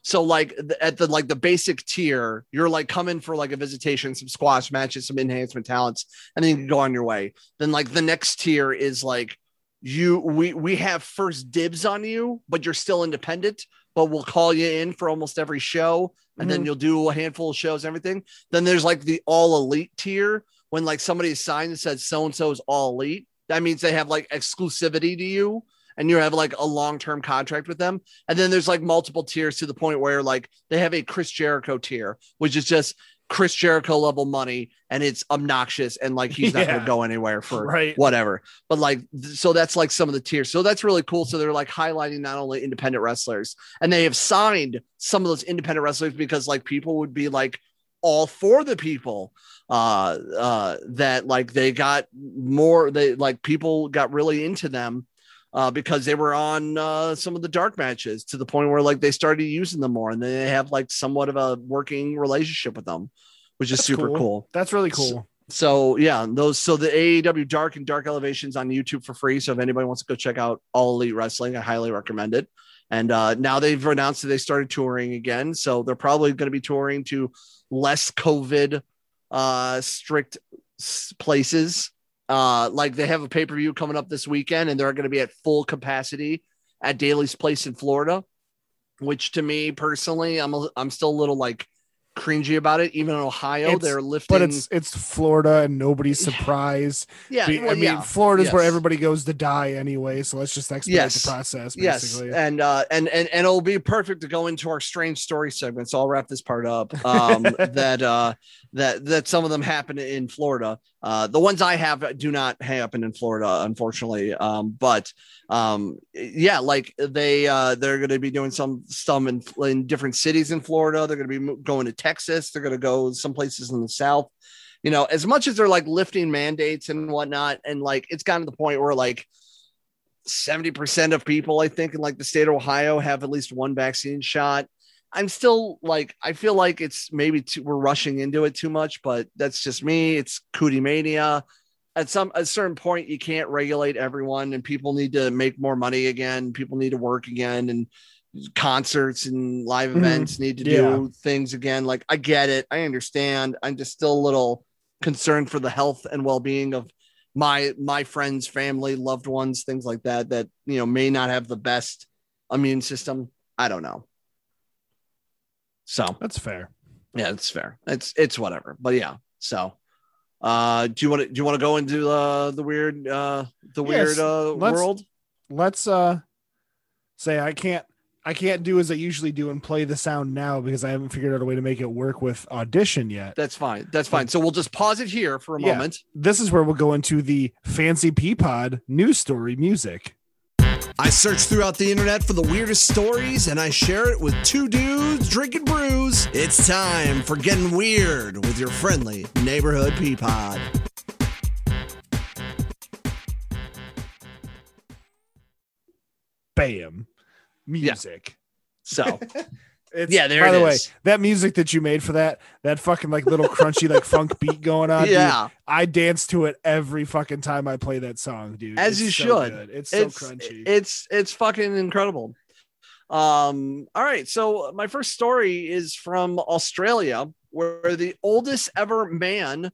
A: So like th- at the like the basic tier, you're like coming for like a visitation, some squash matches, some enhancement talents, and then you can go on your way. Then like the next tier is like you we we have first dibs on you, but you're still independent, but we'll call you in for almost every show, and then
B: Mhm.
A: you'll do a handful of shows, everything. Then there's like the all elite tier when like somebody is signed and says so and so is all elite. That means they have like exclusivity to you and you have like a long-term contract with them. And then there's like multiple tiers to the point where like they have a Chris Jericho tier, which is just Chris Jericho level money and it's obnoxious and like he's not
B: Yeah.
A: gonna go anywhere for
B: Right.
A: whatever. But like so that's like some of the tiers. So that's really cool. So they're like highlighting not only independent wrestlers and they have signed some of those independent wrestlers because like people would be like all for the people uh uh that like they got more they like people got really into them uh because they were on uh some of the dark matches to the point where like they started using them more and they have like somewhat of a working relationship with them which is
B: That's
A: super cool.
B: That's really cool.
A: So yeah, those so the AEW Dark and Dark Elevations on YouTube for free. So if anybody wants to go check out All Elite Wrestling, I highly recommend it. And uh, now they've announced that they started touring again, so they're probably going to be touring to less COVID uh, strict places. Uh, like they have a pay per view coming up this weekend, and they're going to be at full capacity at Daily's Place in Florida. Which to me personally, I'm a, I'm still a little like cringy about it. Even in Ohio,
B: It's-
A: they're lifting.
B: But it's it's Florida and nobody's surprised.
A: yeah,
B: Be-
A: well,
B: I mean,
A: yeah.
B: Florida's where everybody goes to die anyway. So let's just expedite
A: Yes.
B: the process.
A: yes and uh and and and it'll be perfect to go into our strange story segment so i'll wrap this part up um that uh that that some of them happen in florida uh the ones i have do not happen in florida unfortunately. Um but um yeah like they uh they're going to be doing some some in, in different cities in florida. They're going to be going to texas. They're going to go some places in the south. You know as much as they're like lifting mandates and whatnot and like it's gotten to the point where like 70% of people, I think, in like the state of Ohio have at least one vaccine shot. I'm still like, I feel like it's maybe too, we're rushing into it too much, but that's just me. It's cootie mania. At some at a certain point, you can't regulate everyone, and people need to make more money again. People need to work again, and concerts and live
B: Mhm.
A: events need to
B: Yeah.
A: do things again. Like I get it, I understand. I'm just still a little concerned for the health and well being of my my friends, family, loved ones, things like that that you know may not have the best immune system. I don't know. So
B: That's fair.
A: yeah, it's fair. It's it's whatever. But yeah. So uh do you want to do you want to go into uh the weird uh the
B: Yes,
A: weird uh
B: let's-
A: world?
B: Let's uh say I can't I can't do as I usually do and play the sound now because I haven't figured out a way to make it work with audition yet.
A: That's fine. That's fine. So we'll just pause it here for a
B: Yeah.
A: moment.
B: This is where we'll go into the fancy Peapod news story music.
A: I search throughout the internet for the weirdest stories and I share it with two dudes drinking brews. It's time for getting weird with your friendly neighborhood pea pod.
B: Bam. Music.
A: So
B: It's,
A: Yeah, there
B: By the way, that music that you made for that, that fucking like little crunchy like funk beat going on. dude,
A: yeah,
B: I dance to it every fucking time I play that song, dude.
A: As
B: It's
A: you
B: so
A: should.
B: good. It's so
A: it's
B: crunchy.
A: it's it's fucking incredible. Um, all right, so my first story is from Australia, where the oldest ever man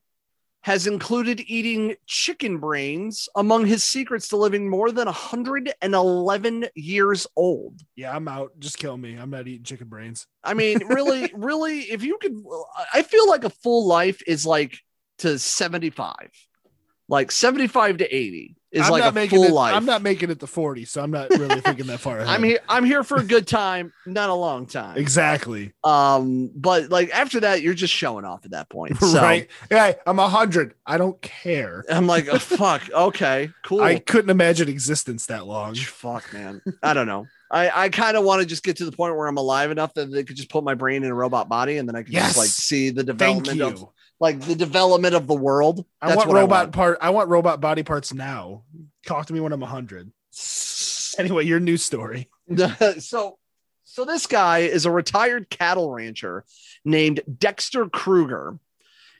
A: has included eating chicken brains among his secrets to living more than 111 years old.
B: yeah, I'm out. Just kill me. I'm not eating chicken brains.
A: I mean, really, really, if you could, I feel like a full life is like to 75, like 75 to 80 is
B: I'm
A: like
B: not
A: a
B: making
A: full
B: it,
A: life.
B: I'm not making it to 40, so I'm not really thinking that far ahead.
A: I'm here. I'm here for a good time, not a long time.
B: Exactly.
A: Um, but like after that, you're just showing off at that point. So
B: right. Yeah, I'm a hundred. I don't care.
A: I'm like, oh, fuck. Okay, cool.
B: I couldn't imagine existence that long.
A: fuck, man. I don't know. I, I kind of want to just get to the point where I'm alive enough that they could just put my brain in a robot body and then I can
B: Yes.
A: just like see the development of like the development of the world.
B: I want robot
A: I
B: part. I want robot body parts now. Talk to me when I'm a hundred. Anyway, your news story.
A: so so this guy is a retired cattle rancher named Dexter Kruger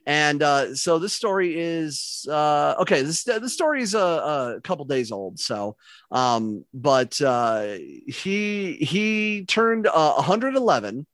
A: And uh, so this story is uh, okay. This the story is a, a couple days old. So, um, but uh, he he turned uh, 111,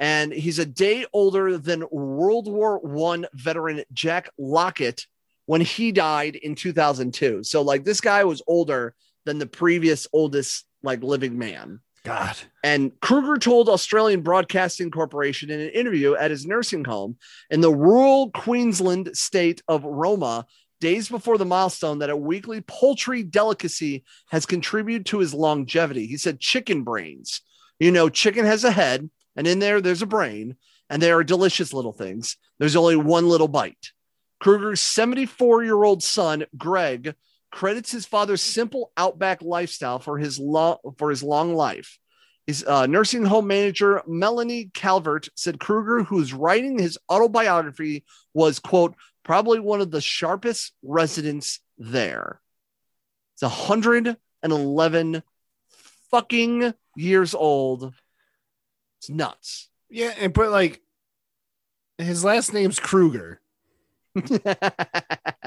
A: and he's a day older than World War One veteran Jack Lockett when he died in 2002. So, like this guy was older than the previous oldest like living man.
B: God.
A: And Kruger told Australian Broadcasting Corporation in an interview at his nursing home in the rural Queensland state of Roma days before the milestone that a weekly poultry delicacy has contributed to his longevity. He said chicken brains. You know, chicken has a head, and in there, there's a brain, and they are delicious little things. There's only one little bite. Kruger's 74 year old son, Greg, credits his father's simple outback lifestyle for his long for his long life. His uh, nursing home manager Melanie Calvert said Kruger, who's writing his autobiography, was quote probably one of the sharpest residents there. It's 111 fucking years old. It's nuts.
B: Yeah, and but like his last name's Kruger.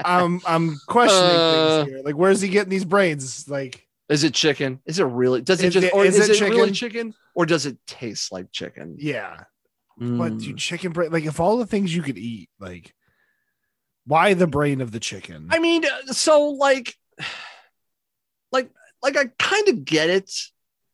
B: I'm I'm questioning
A: Uh,
B: things here. Like, where's he getting these brains? Like,
A: Is it chicken? Is it really? Does it
B: Is
A: just?
B: it-
A: or
B: is
A: is,
B: it
A: it, really
B: chicken?
A: chicken? Or does it taste like chicken?
B: yeah, but
A: Mm.
B: dude, chicken brain. Like, if all the things you could eat, like, why the brain of the chicken?
A: I mean, so like, like, like I kind of get it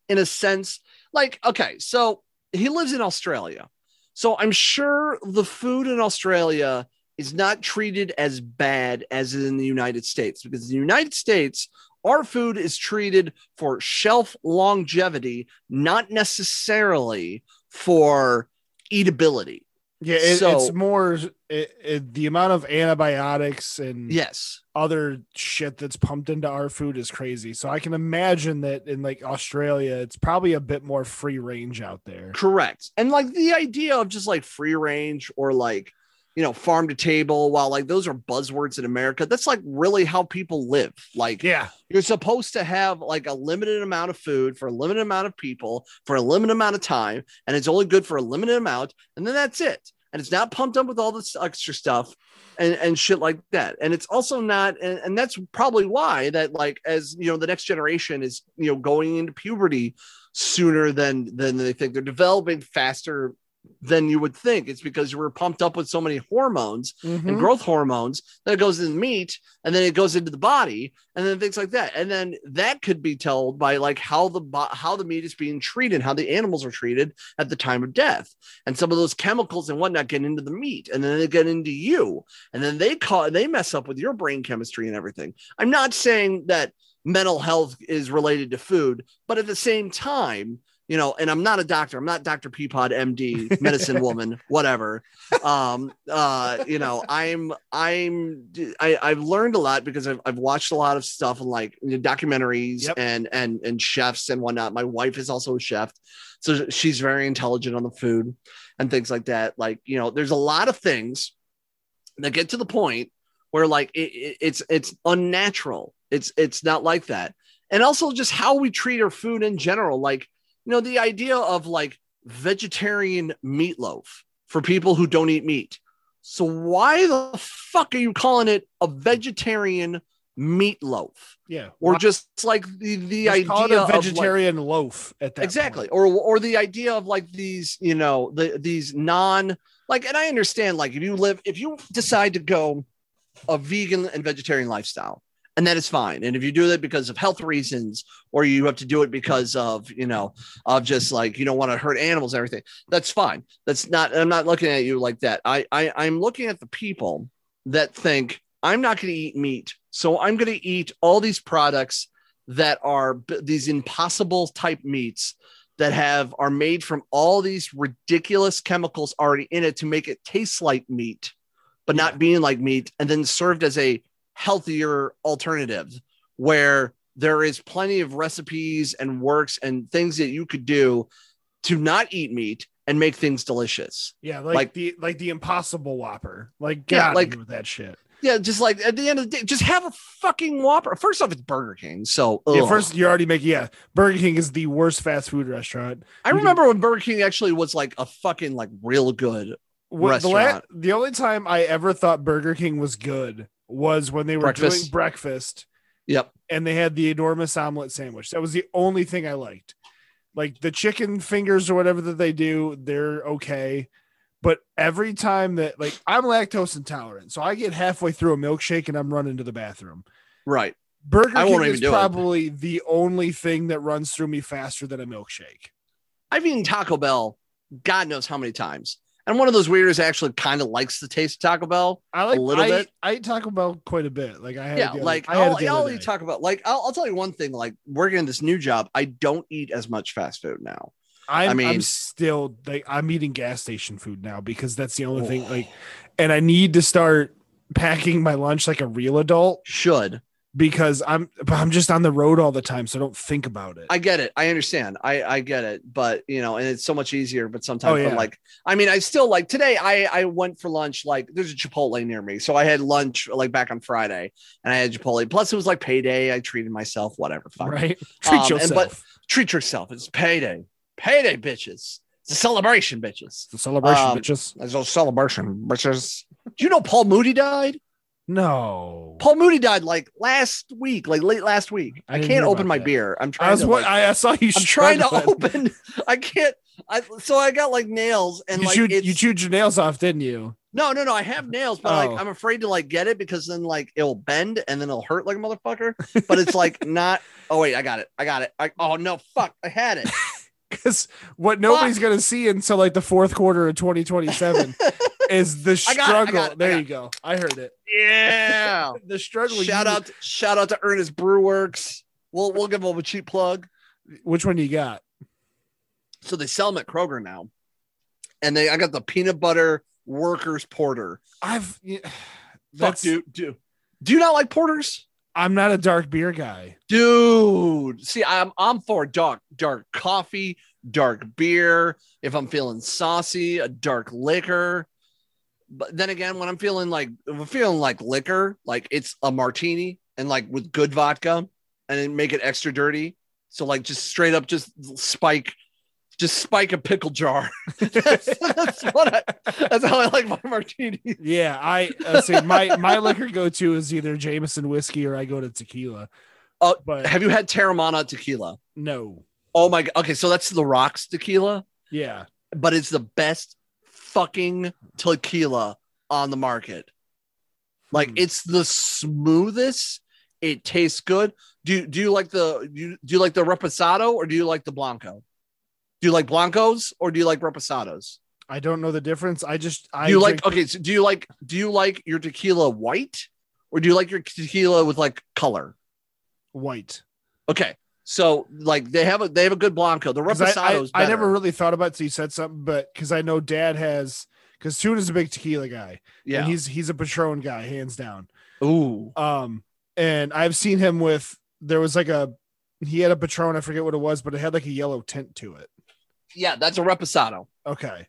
A: in a sense. Like, okay, so he lives in Australia, so I'm sure the food in Australia is not treated as bad as in the United States because in the United States. Our food is treated for shelf longevity, not necessarily for eatability.
B: Yeah, it,
A: so-
B: it's more it, it, the amount of antibiotics and
A: Yes.
B: other shit that's pumped into our food is crazy. So I can imagine that in like Australia, it's probably a bit more free range out there.
A: Correct. And like the idea of just like free range or like, you know, farm to table, while like those are buzzwords in America, that's like really how people live. Like
B: Yeah,
A: you're supposed to have like a limited amount of food for a limited amount of people for a limited amount of time, and it's only good for a limited amount, and then that's it. And it's not pumped up with all this extra stuff and, and shit like that. And it's also not, and, and that's probably why that like as you know, the next generation is you know going into puberty sooner than than they think. They're developing faster than you would think. It's because you were pumped up with so many hormones
B: Mhm.
A: and growth hormones that goes in the meat and then it goes into the body and then things like that and then that could be told by like how the how the meat is being treated how the animals are treated at the time of death and some of those chemicals and whatnot get into the meat and then they get into you and then they call they mess up with your brain chemistry and everything i'm not saying that mental health is related to food but at the same time you know and i'm not a doctor. I'm not dr peapod md medicine woman whatever. Um uh you know i'm i'm I, i've learned a lot because I've, I've watched a lot of stuff and like you know, documentaries
B: Yep.
A: and and and chefs and whatnot. My wife is also a chef so she's very intelligent on the food and things like that. Like you know there's a lot of things that get to the point where like it, it- it's it's unnatural. It's it's not like that. And also just how we treat our food in general. Like you know the idea of like vegetarian meatloaf for people who don't eat meat. So why the fuck are you calling it a vegetarian meatloaf?
B: Yeah,
A: or just like the the
B: just call it
A: idea
B: a
A: of like,
B: vegetarian loaf at that
A: exactly.
B: point.
A: or or the idea of like these you know the these non like and i understand like if you live if you decide to go a vegan and vegetarian lifestyle and that is fine. And if you do that because of health reasons or you have to do it because of you know of just like you don't want to hurt animals and everything that's fine. That's not i'm not looking at you like that. I, I i'm looking at the people that think i'm not going to eat meat so i'm going to eat all these products that are b- these impossible type meats that have are made from all these ridiculous chemicals already in it to make it taste like meat but not being like meat and then served as a healthier alternatives where there is plenty of recipes and works and things that you could do to not eat meat and make things delicious
B: Yeah, like,
A: Like-
B: the like the impossible whopper. Like get
A: Yeah, like-
B: with that shit.
A: yeah just like at the end of the day just have a fucking whopper first off it's burger king so
B: Yeah, first you already make yeah. Burger King is the worst fast food restaurant.
A: I
B: You
A: remember when Burger King actually was like a fucking like real good
B: What- the, la-
A: Restaurant.
B: the only time I ever thought Burger King was good was when they were doing
A: Breakfast.
B: breakfast
A: Yep.
B: and they had the enormous omelet sandwich. That was the only thing I liked. Like the chicken fingers or whatever that they do, they're okay. But every time that like I'm lactose intolerant, so I get halfway through a milkshake and I'm running to the bathroom.
A: Right.
B: Burger
A: I
B: King is
A: do it.
B: probably the only thing that runs through me faster than a milkshake.
A: I've eaten Taco Bell, God knows how many times. And one of those weirdos actually kind of likes the taste of Taco Bell.
B: I like a
A: little
B: I,
A: bit.
B: I eat Taco Bell quite a bit. Like I had,
A: Yeah, like
B: I
A: I'll,
B: it the other
A: I'll eat Taco Bell. Like I'll, I'll tell you one thing. Like working in this new job, I don't eat as much fast food now.
B: I'm,
A: I
B: I'm
A: mean-
B: still like I'm eating gas station food now because that's the only thing.
A: Oh.
B: Like, and I need to start packing my lunch like a real adult
A: Should
B: because I'm but I'm just on the road all the time, so don't think about it.
A: I get it. I understand. I I get it. But you know, and it's so much easier. But sometimes,
B: Oh, yeah.
A: but like, I mean, I still like today. I I went for lunch. Like, there's a Chipotle near me, so I had lunch like back on Friday, and I had Chipotle. Plus, it was like payday. I treated myself. Whatever. Fuck.
B: right? Treat
A: Um, and
B: yourself.
A: but- Treat yourself. It's payday. Payday, bitches. It's a celebration, bitches.
B: it's a celebration,
A: um,
B: bitches.
A: It's a celebration, bitches. Do you know Paul Mooney died?
B: No,
A: Paul Mooney died like last week, like late last week.
B: I
A: I, can't open my
B: that.
A: beer. I'm trying
B: I was
A: to.
B: what
A: like-
B: I, saw you.
A: I'm trying to open. I can't. I so I got like nails and
B: You
A: like
B: chewed, you chewed your nails off, didn't you?
A: no, no, no. I have nails, but
B: Oh.
A: like I'm afraid to like get it because then like it'll bend and then it'll hurt like a motherfucker. But it's like not. Oh wait, I got it. I got it. I, oh no, fuck! I had it.
B: Because what nobody's gonna see until like the fourth quarter of 2027 is the
A: I got it, I
B: struggle.
A: got it,
B: there you go. I heard it.
A: Yeah.
B: The struggle.
A: shout
B: you-
A: out! Shout out to Earnest Brew Works. We'll we'll give them a cheap plug.
B: Which one do you got?
A: So they sell them at Kroger now, and they I got the peanut butter workers porter.
B: I've. yeah,
A: Fuck, dude, dude. Do you not like porters?
B: I'm not a dark beer guy.
A: Dude, see, I'm I'm for dark dark coffee, dark beer. If I'm feeling saucy, a dark liquor. But then again, when I'm feeling like I'm feeling like liquor, like it's a martini and like with good vodka, and then make it extra dirty. So like just straight up, just spike, just spike a pickle jar. that's, that's what I. That's how I like my martini.
B: Yeah, I uh, see. My my liquor go to is either Jameson whiskey or I go to tequila.
A: Oh,
B: but
A: Have you had Teremana tequila?
B: no.
A: Oh my god. Okay, so that's the rocks tequila.
B: Yeah,
A: but it's the best fucking tequila on the market. Like
B: Hmm.
A: it's the smoothest. It tastes good. Do you, do you like the do you, do you like the reposado or do you like the blanco? Do you like blancos or do you like reposados?
B: I don't know the difference. I just I
A: Do you like okay? So do you like do you like your tequila white or do you like your tequila with like color?
B: white.
A: Okay, so like they have a they have a good blanco. The
B: 'Cause I, I, I never really thought about it till you said something, but because I know Dad has because Tune is a big tequila guy.
A: yeah.
B: and he's he's a Patron guy, hands down.
A: Ooh.
B: Um, and I've seen him with there was like a he had a Patron, I forget what it was, but it had like a yellow tint to it.
A: Yeah, that's a reposado.
B: Okay.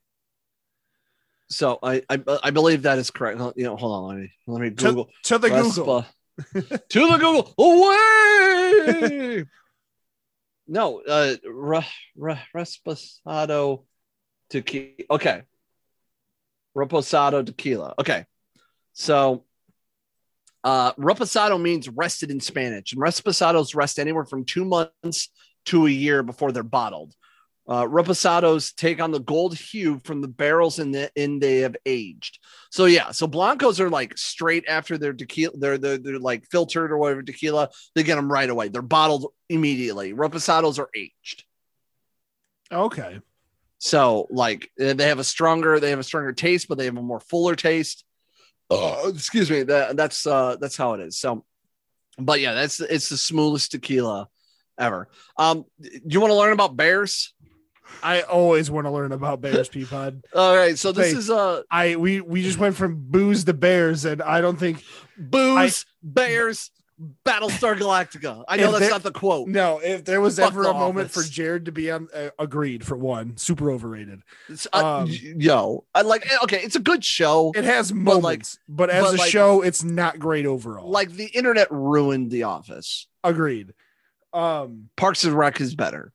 A: So I, I I believe that is correct. You know, hold on, let me let me
B: To-
A: Google
B: To the Google.
A: Respa- to the Google away. no, uh, re, tequila. Okay, Reposado tequila. Okay, so uh, Reposado means rested in Spanish, and Reposados rest anywhere from two months to a year before they're bottled. Uh, reposados take on the gold hue from the barrels in the in they have aged. So yeah, so blancos are like straight after their tequila, they're, they're they're like filtered or whatever tequila. They get them right away. They're bottled immediately. Reposados are aged.
B: Okay.
A: So like uh, they have a stronger they have a stronger taste, but they have a more fuller taste. Oh, excuse me. That, that's uh that's how it is. So, but yeah, that's it's the smoothest tequila ever. Um, do you want to learn about bears?
B: I always want to learn about Bears Peapod.
A: All right, so this is uh
B: I we we just went from booze to bears, and I don't think
A: booze, bears, Battlestar Galactica. I know that's
B: there-
A: not the quote.
B: no, if there was
A: Fuck
B: ever
A: the
B: a moment for. Jared to be on, uh, agreed for one, super overrated.
A: It's, uh,
B: Um,
A: yo, I like. Okay, it's a good show.
B: It has moments, but,
A: like-
B: as
A: but,
B: a
A: like-
B: show, it's not great overall.
A: Like the internet ruined The Office.
B: agreed. Um,
A: Parks and Rec is better.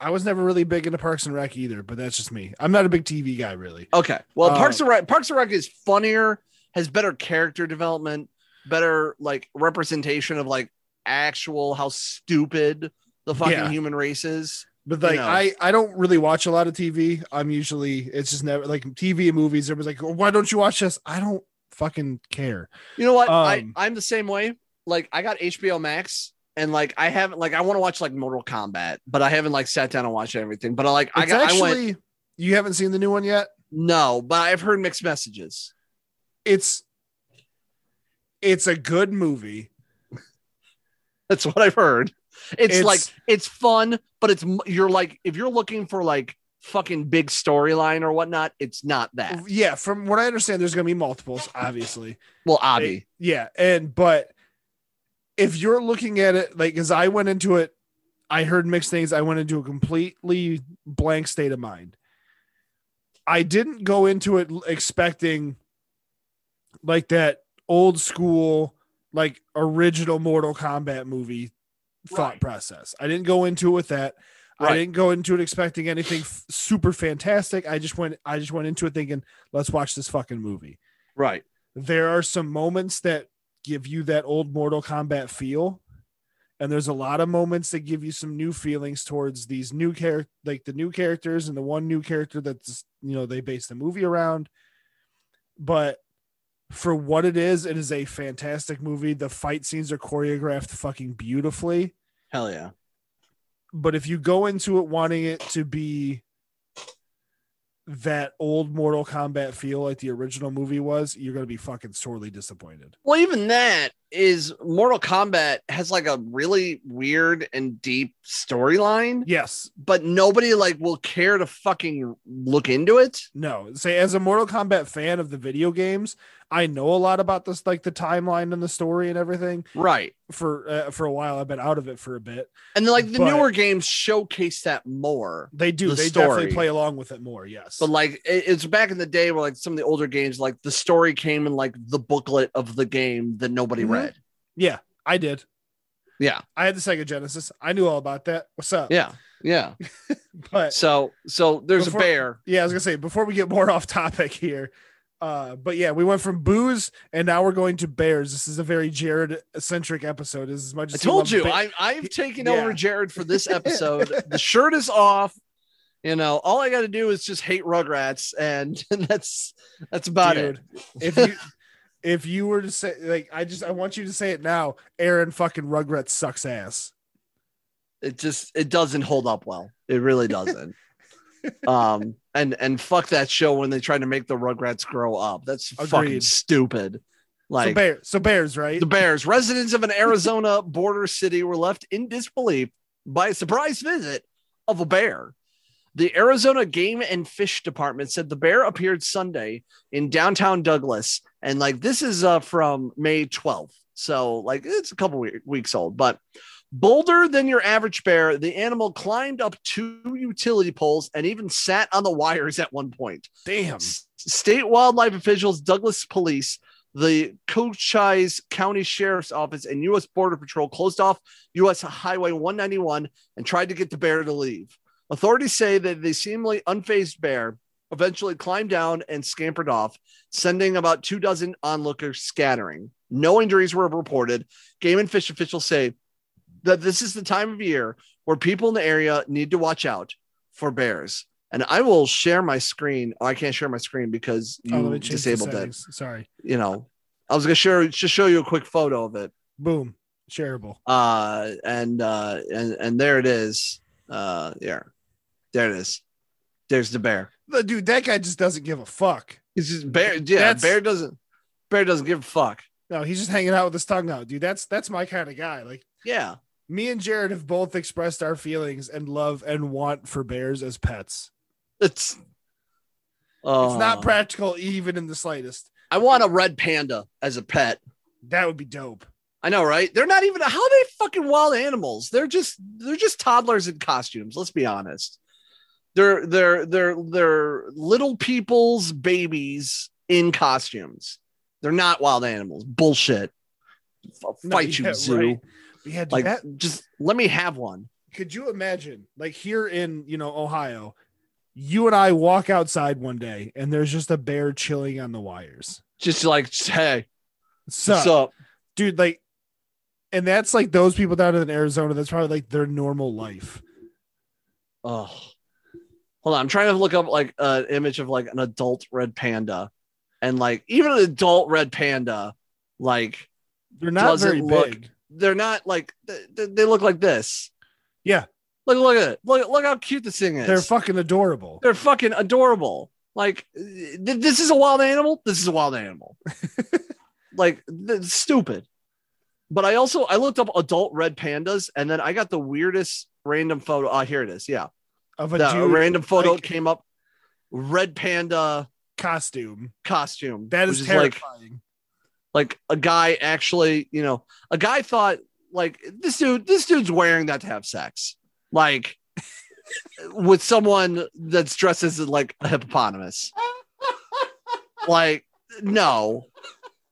B: I was never really big into Parks and Rec either, but that's just me. I'm not a big TV guy, really.
A: Okay. Well,
B: Um,
A: Parks and Rec, Parks and Rec is funnier, has better character development, better like representation of like actual how stupid the fucking
B: Yeah.
A: human race is.
B: But like,
A: know.
B: I I don't really watch a lot of TV. I'm usually it's just never like TV and movies. Everyone's like, why don't you watch this? I don't fucking care.
A: You know what? I
B: Um,
A: I'm the same way. Like I got HBO Max. And like I haven't like I want to watch like Mortal Kombat, but I haven't like sat down and watched everything. But I like I got
B: actually
A: I went
B: you haven't seen the new one yet.
A: no, but I've heard mixed messages.
B: It's it's a good movie.
A: That's what I've heard. It's,
B: It's-
A: like it's fun, but it's you're like if you're looking for like fucking big storyline or whatnot, it's not that.
B: Yeah, from what I understand, there's gonna be multiples, obviously.
A: Well, Avi, eh,
B: Yeah, and but if you're looking at it like as I went into it, I heard mixed things. I went into a completely blank state of mind. I didn't go into it expecting like that old school, like original Mortal Kombat movie thought
A: Right.
B: process. I didn't go into it with that. I didn't go into it expecting anything f- super fantastic. I just went I just went into it thinking, let's watch this fucking movie
A: right?
B: there are some moments that give you that old Mortal Kombat feel. And there's a lot of moments that give you some new feelings towards these new character, like the new characters and the one new character that's, you know, they base the movie around. But for what it is, it is a fantastic movie. The fight scenes are choreographed fucking beautifully.
A: Hell yeah.
B: But if you go into it wanting it to be that old Mortal Kombat feel like the original movie was, you're going to be fucking sorely disappointed.
A: Well, even that is Mortal Kombat has like a really weird and deep storyline,
B: Yes.
A: but nobody like will care to fucking look into it.
B: No. Say as a Mortal Kombat fan of the video games, I know a lot about this like the timeline and the story and everything.
A: Right.
B: For uh, for a while I've been out of it for a bit.
A: And then like the
B: But-
A: newer games showcase that more.
B: They do.
A: The
B: they
A: story.
B: definitely play along with it more. Yes.
A: But like it- it's back in the day where like some of the older games, like the story came in like the booklet of the game that nobody
B: Mhm.
A: read.
B: Yeah, I did.
A: Yeah.
B: I had the Sega Genesis. I knew all about that. What's up?
A: Yeah. Yeah.
B: But
A: So so there's
B: Before-
A: a bear.
B: yeah, I was gonna say before we get more off topic here. Uh, but yeah, we went from booze and now we're going to bears. This is a very Jared centric episode. As much as I
A: told you,
B: ba-
A: I, I've taken
B: Yeah.
A: over Jared for this episode. the shirt is off. You know, all I got to do is just hate Rugrats, and that's that's about
B: Dude,
A: it.
B: if you if you were to say like I just I want you to say it now, Aaron fucking Rugrats sucks ass.
A: It just it doesn't hold up well. It really doesn't. um, and and fuck that show when they try to make the Rugrats grow up. That's fucking
B: Agreed.
A: stupid.
B: so
A: Like
B: bear so bears, right?
A: the Bears, residents of an Arizona border city, were left in disbelief by a surprise visit of a bear. The Arizona Game and Fish Department said the bear appeared Sunday in downtown Douglas, and like this is uh, from May 12th, so like it's a couple weeks old. But bolder than your average bear, the animal climbed up two utility poles and even sat on the wires at one point.
B: Damn.
A: S- State wildlife officials, Douglas Police, the Cochise County Sheriff's Office, and U.S. Border Patrol closed off U.S. Highway 191 and tried to get the bear to leave. Authorities say that the seemingly unfazed bear eventually climbed down and scampered off, sending about two dozen onlookers scattering. No injuries were reported. Game and fish officials say that this is the time of year where people in the area need to watch out for bears. And I will share my screen. Oh, I can't share my screen because
B: Oh,
A: you
B: the
A: disabled it.
B: Sorry.
A: You know, I was gonna share just show you a quick photo of it.
B: Boom. Shareable.
A: Uh, and uh, and and there it is. Uh, yeah, there it is. There's the bear.
B: The Dude, that guy just doesn't give a fuck.
A: It's just bear. Yeah,
B: That's-
A: bear doesn't. Bear doesn't give a fuck.
B: No, he's just hanging out with his tongue out, dude. That's that's my kind of guy. Like
A: Yeah.
B: me and Jared have both expressed our feelings and love and want for bears as pets.
A: It's. Oh,
B: It's not uh, practical even in the slightest.
A: I want a red panda as a pet.
B: That would be dope.
A: I know, right? They're not even how are they fucking wild animals. They're just they're just toddlers in costumes. Let's be honest. They're they're they're they're little people's babies in costumes. They're not wild animals. Bullshit.
B: No,
A: Fight you,
B: yeah,
A: zoo.
B: right. Yeah,
A: Like,
B: that
A: just let me have one.
B: could you imagine, like here in you know Ohio, you and I walk outside one day and there's just a bear chilling on the wires.
A: Just like, hey,
B: So,
A: what's up?
B: dude, like, and that's like those people down in Arizona. That's probably like their normal life.
A: Oh, hold on. I'm trying to look up like an image of like an adult red panda, and like even an adult red panda, like
B: They're not very
A: look-
B: big.
A: they're not like they, they look like this.
B: Yeah.
A: Look, look at it. Look, look how cute this thing is.
B: They're fucking adorable.
A: They're fucking adorable. Like th- this is a wild animal. This is a wild animal. like th- stupid. But I also I looked up adult red pandas, and then I got the weirdest random photo. Oh, here it is. Yeah,
B: Of a dude
A: random photo
B: like-
A: came up. Red panda
B: costume.
A: costume.
B: That is
A: which like
B: terrifying.
A: like a guy actually, you know, a guy thought like this dude, this dude's wearing that to have sex, like with someone that's dressed as like a hippopotamus. like, no,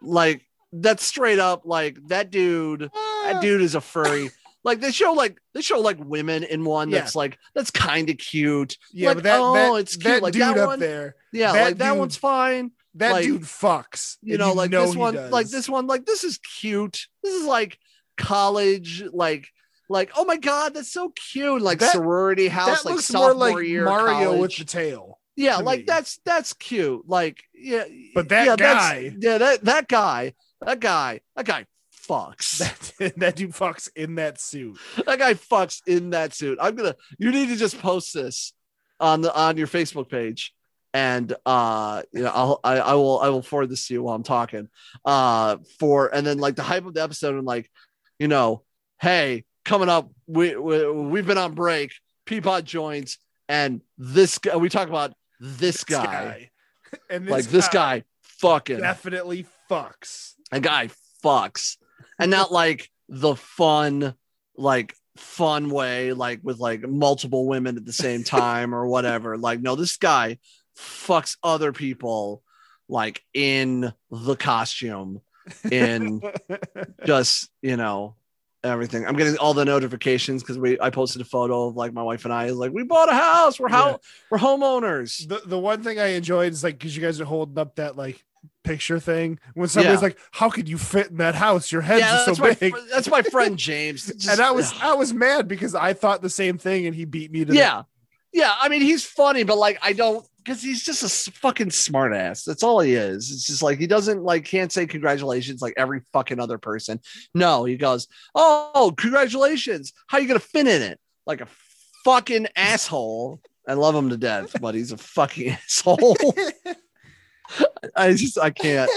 A: like that's straight up like that dude. That dude is a furry. Like they show like they show like women in one
B: Yeah.
A: that's like that's kind of cute.
B: yeah,
A: like,
B: but that,
A: oh,
B: that,
A: it's cute.
B: that
A: Like,
B: dude
A: that
B: up
A: one-
B: there,
A: Yeah,
B: That
A: like that one's fine.
B: that
A: like,
B: dude fucks.
A: you know, like
B: know
A: this one,
B: does.
A: like this one, like this is cute. This is like college, like, like oh my god, that's so cute. Like
B: That-
A: sorority house,
B: That
A: like sophomore
B: like
A: year
B: Mario with the tail.
A: yeah, like
B: me.
A: that's that's cute. Like yeah,
B: But that
A: yeah,
B: guy-
A: yeah, that that guy, that guy, that guy fucks.
B: That, that dude fucks in that suit.
A: that guy fucks in that suit. I'm gonna. You need to just post this on the on your Facebook page, and uh, you know, I'll I, I will I will forward this to you while I'm talking. Uh, for and then like the hype of the episode and like, you know, hey, coming up, we, we we've been on break. Peapod joins, and this guy. We talk about this,
B: This
A: guy,
B: And this
A: like this guy, fucking
B: definitely fucks.
A: a guy fucks and not like the fun like fun way like with like multiple women at the same time or whatever. Like no this guy fucks other people like in the costume in just you know everything. I'm getting all the notifications because we i posted a photo of like my wife and i is like we bought a house. We're how
B: Yeah.
A: we're homeowners.
B: The the one thing I enjoyed is like because you guys are holding up that like picture thing. When somebody's
A: Yeah.
B: like, "How could you fit in that house? Your head's
A: yeah
B: so big."
A: that's my friend james. Just-
B: and I was I was mad because I thought the same thing, and he beat me to the-
A: yeah. Yeah i mean he's funny but like i don't because he's just a fucking smart ass that's all he is. It's just like he doesn't like can't say congratulations like every fucking other person. No he goes oh congratulations. How you gonna fit in it? Like a fucking asshole. I love him to death but he's a fucking asshole i just i can't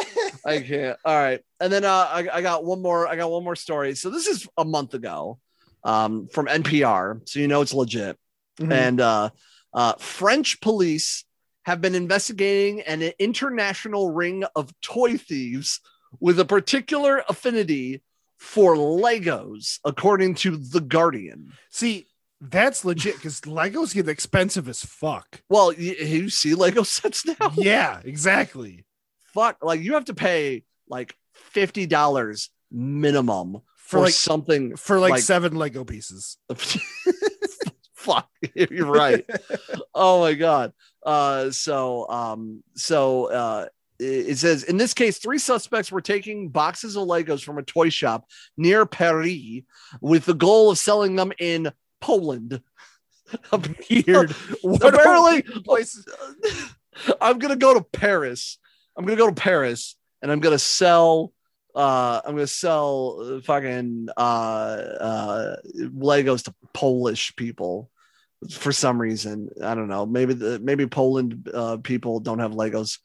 A: I can't. All right. And then uh, I, I got one more. I got one more story. So this is a month ago um, from NPR. So you know it's legit.
B: Mhm.
A: And uh, uh, French police have been investigating an international ring of toy thieves with a particular affinity for Legos, according to The Guardian.
B: See, that's legit because Legos get expensive as fuck.
A: Well, you, you see Lego sets now?
B: yeah, exactly.
A: Fuck. Like you have to pay like $50 minimum
B: For like
A: something
B: for like,
A: like-
B: seven Lego pieces.
A: fuck you're right oh my god uh so um so uh it says in this case three suspects were taking boxes of legos from a toy shop near paris with the goal of selling them in poland
B: Weird.
A: Apparently
B: place.
A: i'm gonna go to paris i'm gonna go to paris and i'm gonna sell uh i'm gonna sell uh, fucking uh uh legos to polish people for some reason i don't know maybe the maybe poland uh people don't have legos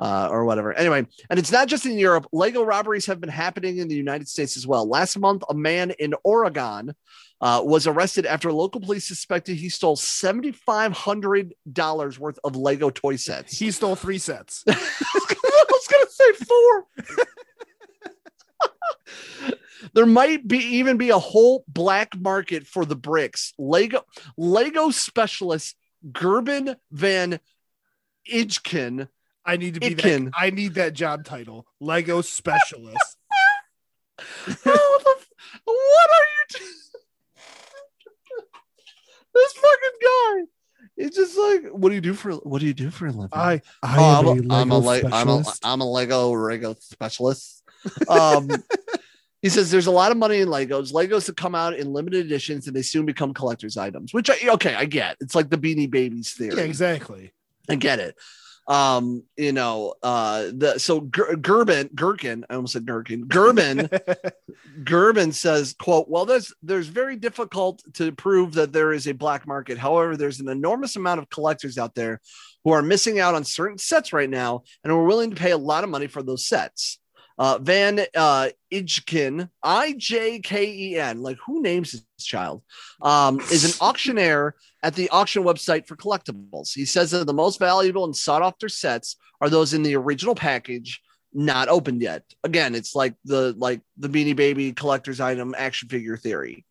A: uh, or whatever. Anyway, and it's not just in Europe. Lego robberies have been happening in the United States as well. Last month, a man in Oregon uh, was arrested after local police suspected he stole seventy five hundred dollars worth of Lego toy sets.
B: He stole three sets.
A: I was gonna say four. there might be even be a whole black market for the bricks. Lego Lego specialist Gerben van Ijken.
B: I need to be that. I need that job title. Lego specialist.
A: what, what are you? Fucking guy. It's just like, what do you do for what do you do for a living?
B: I, I
A: Oh,
B: am
A: I'm, a, I'm, a,
B: Lego
A: I'm a
B: specialist.
A: I'm a Lego Lego specialist. Um, he says there's a lot of money in Legos. Legos that come out in limited editions and they soon become collector's items. Which I, okay, I get. It's like the Beanie Babies theory.
B: yeah, exactly.
A: I get it. Um, you know, uh, the so Ger- Gerben Gherkin, I almost said Gherkin. Gerben Gerben says, "quote Well, there's there's very difficult to prove that there is a black market. However, there's an enormous amount of collectors out there who are missing out on certain sets right now and are willing to pay a lot of money for those sets." Uh, Van uh, Ijken, I J K E N, like who names this child, um, is an auctioneer at the auction website for collectibles. He says that the most valuable and sought after sets are those in the original package, not opened yet. Again, it's like the like the Beanie Baby collector's item action figure theory.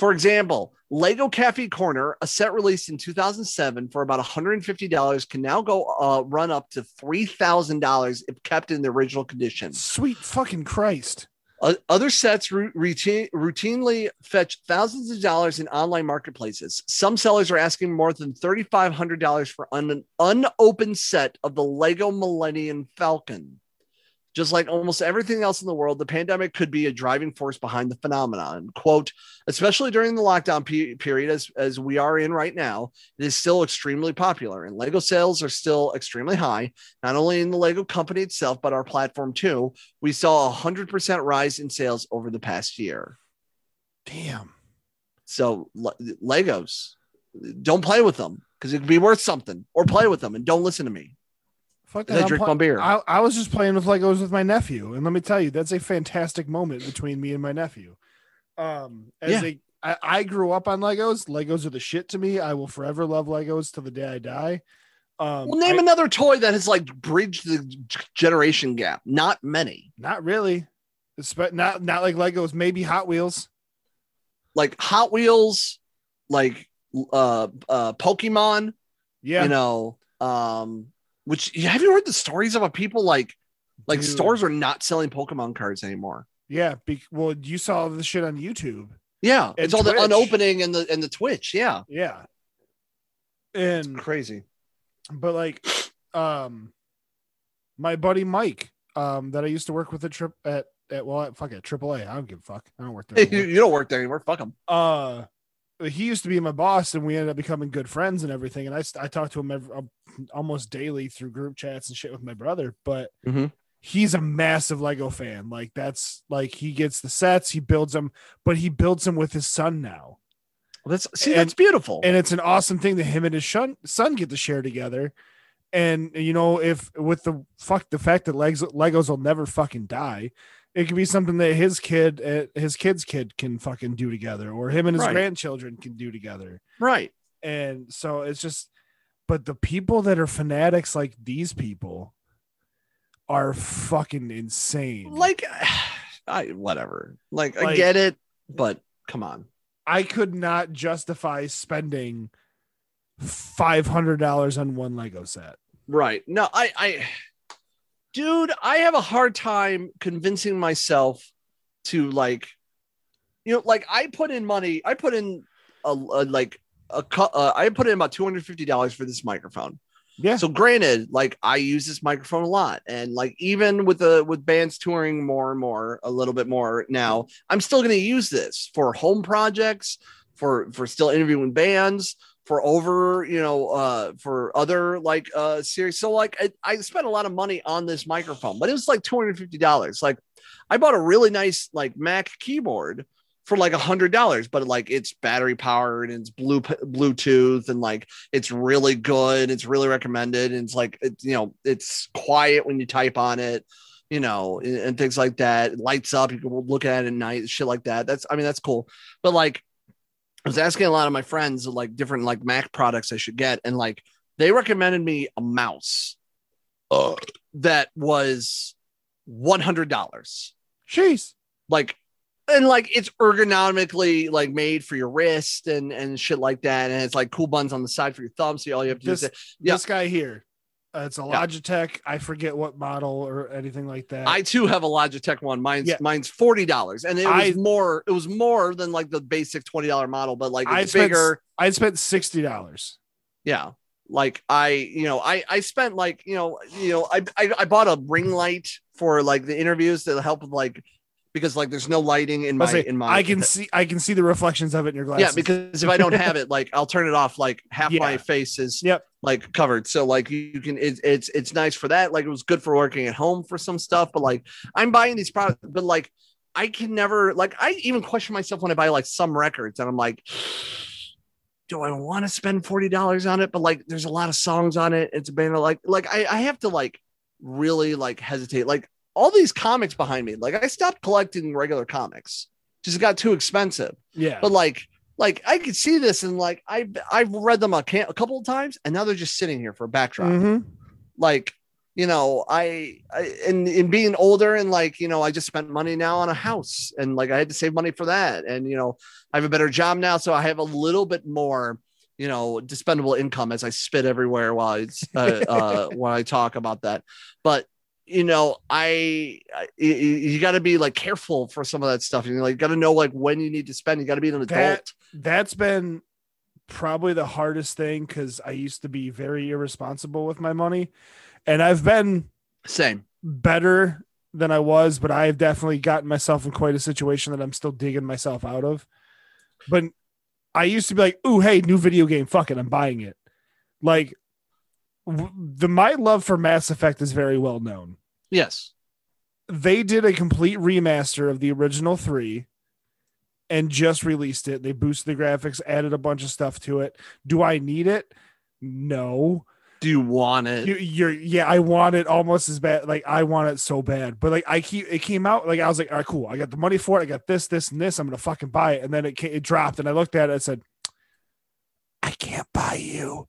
A: For example, Lego Cafe Corner, a set released in 2007 for about $150, can now go uh, run up to $3,000 if kept in the original condition.
B: Sweet fucking Christ.
A: Uh, other sets routine, routinely fetch thousands of dollars in online marketplaces. Some sellers are asking more than $3,500 for an unopened set of the Lego Millennium Falcon. Just like almost everything else in the world, the pandemic could be a driving force behind the phenomenon. Quote, especially during the lockdown pe- period, as, as we are in right now, it is still extremely popular, and Lego sales are still extremely high, not only in the Lego company itself, but our platform too. We saw a 100% rise in sales over the past year.
B: Damn.
A: So, Le- Legos, don't play with them because it could be worth something, or play with them and don't listen to me.
B: Fuck
A: As I drink
B: pla-
A: my beer.
B: I, I was just playing with Legos with my nephew, and let me tell you, that's a fantastic moment between me and my nephew. Um, as
A: Yeah.
B: a I, I grew up on Legos. Legos are the shit to me. I will forever love Legos till the day I die. Um,
A: Well, name
B: I-
A: another toy that has like bridged the generation gap. Not many.
B: not really. Espe- not not like Legos. Maybe Hot Wheels.
A: Like Hot Wheels, like uh uh Pokemon,
B: Yeah,
A: you know, um, which have you heard the stories about people like like
B: Dude.
A: stores are not selling Pokemon cards anymore?
B: yeah. Be- well, you saw the shit on YouTube.
A: Yeah,
B: And
A: it's all the unopening and the and the Twitch. Yeah,
B: Yeah, and
A: crazy.
B: but like um my buddy mike um that i used to work with at trip at at well fuck it triple a i don't give a fuck i don't work there
A: you, you don't work there anymore. Fuck them.
B: uh he used to be my boss and we ended up becoming good friends and everything and i i talked to him every, uh, almost daily through group chats and shit with my brother but
A: Mhm.
B: he's a massive lego fan like that's like he gets the sets he builds them but he builds them with his son now
A: That's see,
B: And-
A: that's beautiful.
B: and it's an awesome thing that him and his son, son get to share together. And you know, if with the fuck the fact that Legos Legos will never fucking die, it could be something that his kid, uh, his kid's kid, can fucking do together, or him and his
A: Right.
B: grandchildren can do together.
A: right.
B: And so it's just, but the people that are fanatics like these people are fucking insane.
A: Like, I whatever. Like, I get it, but come on.
B: I could not justify spending five hundred dollars on one Lego set.
A: Right. No, I, I, dude, I have a hard time convincing myself to like, you know, like I put in money, I put in a, a like a, uh, I put in about $250 for this microphone.
B: Yeah.
A: So granted, like I use this microphone a lot, and like even with the with bands touring more and more, a little bit more now, I'm still going to use this for home projects, for for still interviewing bands, for over you know uh for other like uh series. So like I, I spent a lot of money on this microphone, but it was like two hundred fifty dollars. Like I bought a really nice like Mac keyboard for like a hundred dollars, but like it's battery powered and it's blue Bluetooth and like it's really good. It's really recommended. And it's like you know it's quiet when you type on it, you know, and, and things like that. It lights up. You can look at it at night, shit like that. That's I mean that's cool. But like I was asking a lot of my friends like different like Mac products I should get, and like they recommended me a mouse uh, that was one hundred dollars
B: Jeez.
A: like and like it's ergonomically like made for your wrist and and shit like that and it's like cool buttons on the side for your thumb so all you have to do
B: This,
A: is yeah.
B: this guy here, Uh, it's a
A: Yeah.
B: Logitech. I forget what model or anything like that.
A: I too have a Logitech one. Mine's
B: Yeah.
A: mine's forty dollars, and it was
B: I-
A: more. It was more than like the basic twenty dollar model, but like
B: I spent
A: bigger.
B: I spent sixty dollars.
A: Yeah, like I, you know, I I spent like you know, you know, I I, I bought a ring light for like the interviews to help with like because like there's no lighting in my
B: say,
A: in my.
B: I can see I can see the reflections of it in your glasses.
A: Yeah, because if I don't have it, like I'll turn it off. Like half my face is
B: Yep.
A: like covered, so like you can. It's it's it's nice for that. Like it was good for working at home for some stuff, but like I'm buying these products, but like I can never like I even question myself when I buy like some records, and I'm like, do I want to spend forty dollars on it? But like, there's a lot of songs on it. It's a band like like I I have to like really like hesitate. Like all these comics behind me, like I stopped collecting regular comics. Just got too expensive
B: yeah.
A: but like like I could see this and like I've I've read them a, can- a couple of times and now they're just sitting here for a backdrop.
B: Mhm.
A: Like you know I, I and in being older and like you know I just spent money now on a house and like I had to save money for that and you know I have a better job now so I have a little bit more you know dispendable income as I spit everywhere while it's uh, uh when I talk about that but you know I, I you, got to be like careful for some of that stuff you know, like got to know like when you need to spend you got to be an adult
B: That- That's been probably the hardest thing because I used to be very irresponsible with my money, and I've been
A: Same.
B: better than I was, but I've definitely gotten myself in quite a situation that I'm still digging myself out of. But I used to be like, "Ooh, hey, new video game, fuck it, I'm buying it." Like the my love for Mass Effect is very well known.
A: Yes.
B: They did a complete remaster of the original 3 and just released it. They boosted the graphics, added a bunch of stuff to it. Do I need it? No.
A: Do you want it?
B: You, you're yeah, I want it almost as bad. Like I want it so bad, but like I keep it came out like I was like, all right, cool. I got the money for it. I got this, this, and this. I'm gonna fucking buy it. And then it it dropped, and I looked at it. and said, I can't buy you.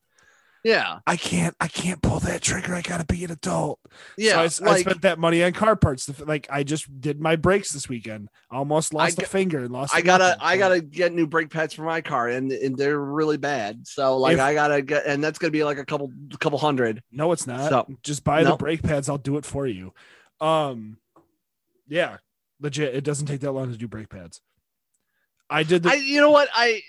A: Yeah.
B: I can't. I can't pull that trigger. I gotta be an adult.
A: Yeah.
B: so I s- I,
A: like,
B: spent that money on car parts. Like I just did my brakes this weekend. Almost lost a
A: g-
B: finger and lost.
A: I gotta,
B: knuckle.
A: I gotta get new brake pads for my car, and, and they're really bad. So like,
B: If-
A: I gotta get, and that's gonna be like a couple, couple hundred.
B: No, it's not.
A: So-
B: just buy the brake pads. I'll do it for you. Um, yeah, legit. It doesn't take that long to do brake pads. I did the
A: I, you know what, I,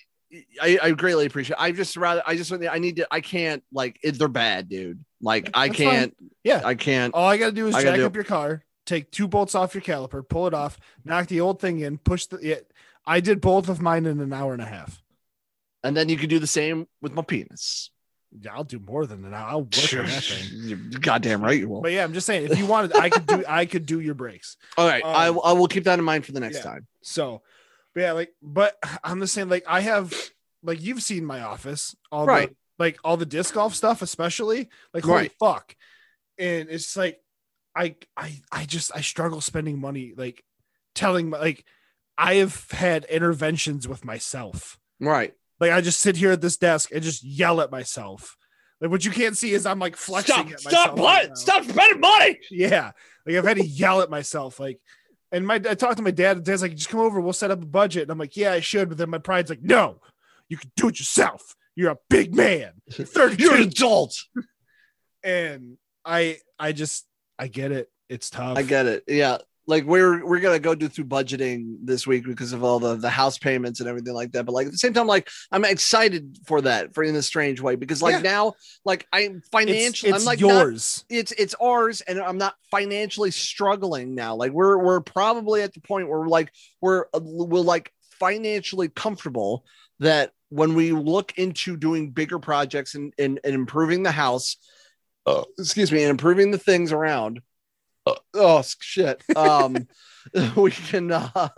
A: I, I greatly appreciate. It. I just rather, I just, I need to, I can't like, it, they're bad, dude. Like, I
B: That's
A: can't,
B: yeah.
A: I can't.
B: All I gotta do is
A: I
B: jack
A: do
B: up your car, take two bolts off your caliper, pull it off, knock the old thing in, push the. Yeah, I did both of mine in an hour and a half.
A: And then you can do the same with my penis.
B: Yeah, I'll do more than an hour. I'll work on that thing.
A: You're goddamn right you will.
B: But yeah, I'm just saying, if you wanted, I could do. I could do your brakes.
A: All right, I,
B: um,
A: I will keep that in mind for the next
B: yeah.
A: time.
B: So, but yeah, like, but I'm the same. Like, I have, like, you've seen my office, all
A: Right.
B: the, like, all the disc golf stuff, especially. Like, holy
A: Right.
B: fuck! And it's just like, I, I, I just, I struggle spending money. Like, telling my, like, I have had interventions with myself.
A: Right.
B: Like, I just sit here at this desk and just yell at myself. Like, what you can't see is I'm like flexing
A: Stop!
B: at
A: Stop!
B: right?
A: Stop spending money.
B: Yeah. Like I've had to yell at myself. Like, and my I talked to my dad. and Dad's like, just come over, we'll set up a budget. And I'm like, yeah, I should. But then my pride's like, no, you can do it yourself. You're a big man. You're
A: You're an adult.
B: and I I just I get it. It's tough.
A: I get it. Yeah. Like we're we're gonna go do through budgeting this week because of all the the house payments and everything like that. But like at the same time, like I'm excited for that for in a strange way because like
B: Yeah.
A: now, like I'm financially,
B: it's
A: I'm like not-
B: yours.
A: it's it's ours, and I'm not financially struggling now. Like we're we're probably at the point where we're like we're uh, we're like financially comfortable that when we look into doing bigger projects and and, and improving the house, uh, excuse me, and improving the things around. Uh, oh shit. Um, we can uh,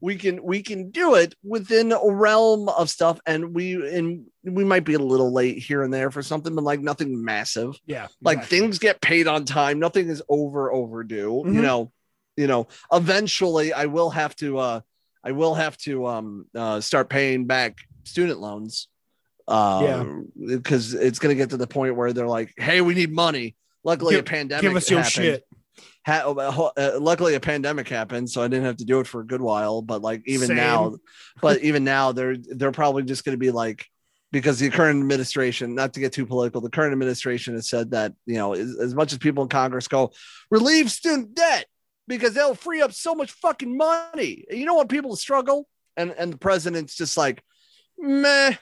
A: we can we can do it within a realm of stuff, and we and we might be a little late here and there for something, but like nothing massive
B: yeah.
A: like
B: exactly.
A: things get paid on time nothing is over overdue
B: Mhm.
A: you know you know eventually i will have to uh i will have to um uh start paying back student loans uh because it's going to get to the point where they're like hey we need money luckily a pandemic
B: Give us your
A: happened.
B: shit.
A: Ha- uh, luckily a pandemic happened so i didn't have to do it for a good while but like even
B: Same.
A: now but even now they're they're probably just going to be like because the current administration, not to get too political, the current administration has said that, you know, as, as much as people in Congress go, relieve student debt because they'll free up so much fucking money. You don't want people to struggle. And and the president's just like, meh.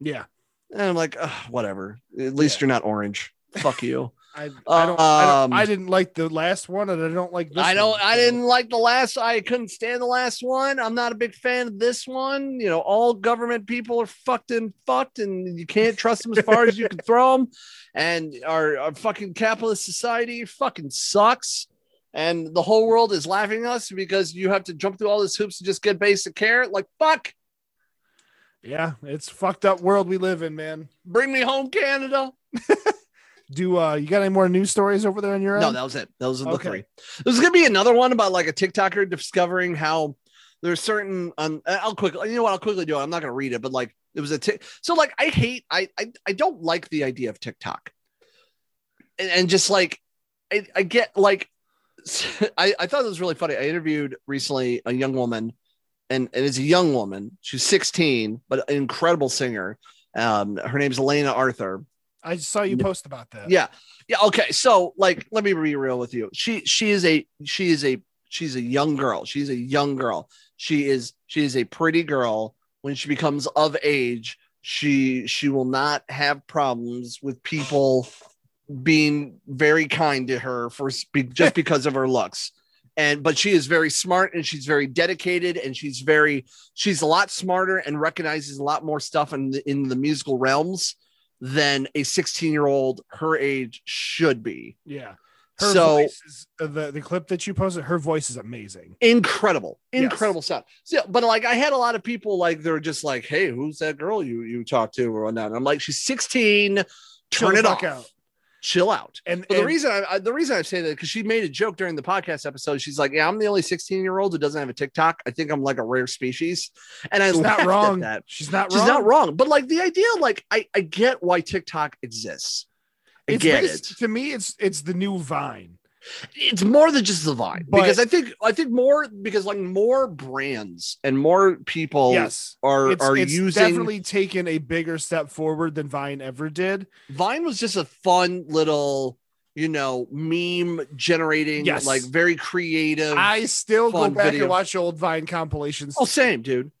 B: Yeah.
A: And I'm like, whatever. At least
B: Yeah.
A: you're not orange. Fuck you.
B: I, I don't, I don't
A: Um,
B: I didn't like the last one and I don't like this
A: I don't.
B: one,
A: I didn't like the last. I couldn't stand the last one. I'm not a big fan of this one. You know, all government people are fucked and fucked, and you can't trust them as far as you can throw them. And our, our fucking capitalist society fucking sucks. And the whole world is laughing at us because you have to jump through all these hoops to just get basic care. Like fuck,
B: Yeah, it's fucked up world we live in, man.
A: bring me home, Canada.
B: Do uh you got any more news stories over there on your
A: No,
B: end?
A: that was it. Those are the
B: Okay.
A: three. There's gonna be another one about like a TikToker discovering how there's certain. Um, I'll quickly. You know what? I'll quickly do it. I'm not gonna read it, but like it was a tick. So like I hate. I I I don't like the idea of TikTok. And, and just like I, I get like I, I thought it was really funny. I interviewed recently a young woman, and, and it's a young woman. She's 16, but an incredible singer. Um, her name's Elena Arthur.
B: I saw you post about that.
A: Yeah. Yeah. Okay. So like, let me be real with you. She she is a she is a she's a young girl. She's a young girl. She is she is a pretty girl. When she becomes of age, she she will not have problems with people being very kind to her for just because of her looks. And but she is very smart and she's very dedicated and she's very she's a lot smarter and recognizes a lot more stuff in the in the musical realms than a 16 year old her age should be.
B: Yeah. Her
A: So-
B: voice is uh, the, the clip that you posted, her voice is amazing.
A: Incredible,
B: Yes.
A: incredible sound. So, but like I had a lot of people like they're just like, hey, who's that girl you you talked to or whatnot? And I'm like, she's 16.
B: Chill
A: Turn it off.
B: out.
A: Chill out.
B: And,
A: But the reason I, the reason I say that because she made a joke during the podcast episode. She's like, "Yeah, I'm the only 16 year old who doesn't have a TikTok. I think I'm like a rare species." And I
B: she's not wrong.
A: That
B: She's not wrong.
A: she's
B: wrong.
A: not wrong. But like the idea, like I I get why TikTok exists. I
B: It's
A: get
B: based-
A: it.
B: To me, it's it's the new Vine.
A: It's more than just the Vine
B: But-
A: because I think I think more because like more brands and more people
B: yes.
A: are
B: It's,
A: are
B: it's
A: using
B: definitely taken a bigger step forward than Vine ever did.
A: Vine was just a fun little you know meme generating
B: Yes.
A: like very creative.
B: I still go back
A: video.
B: and watch old Vine compilations.
A: oh, same dude.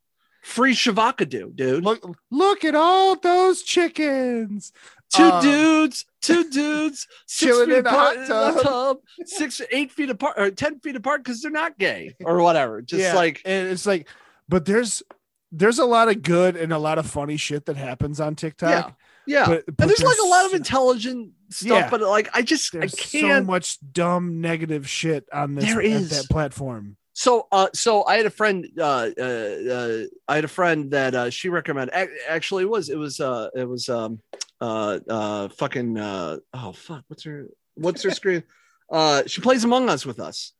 A: Free Shavakadu, dude.
B: Look, look at all those chickens.
A: Two
B: um,
A: dudes, two dudes, six feet apart in a
B: tub.
A: tub, six, eight feet apart, or ten feet apart because they're not gay or whatever. Just
B: Yeah,
A: like
B: and it's like, but there's there's a lot of good and a lot of funny shit that happens on TikTok.
A: yeah, yeah.
B: But, but
A: and there's, like a lot of intelligent stuff,
B: Yeah.
A: but like I just I
B: there's so
A: can't.
B: so much dumb negative shit on this
A: There
B: at that platform.
A: So, uh, so I had a friend, uh, uh, uh, I had a friend that uh, she recommended. Actually, it was it was uh, it was um, uh, uh, fucking uh, oh fuck, what's her what's her screen? Uh, she plays Among Us with us.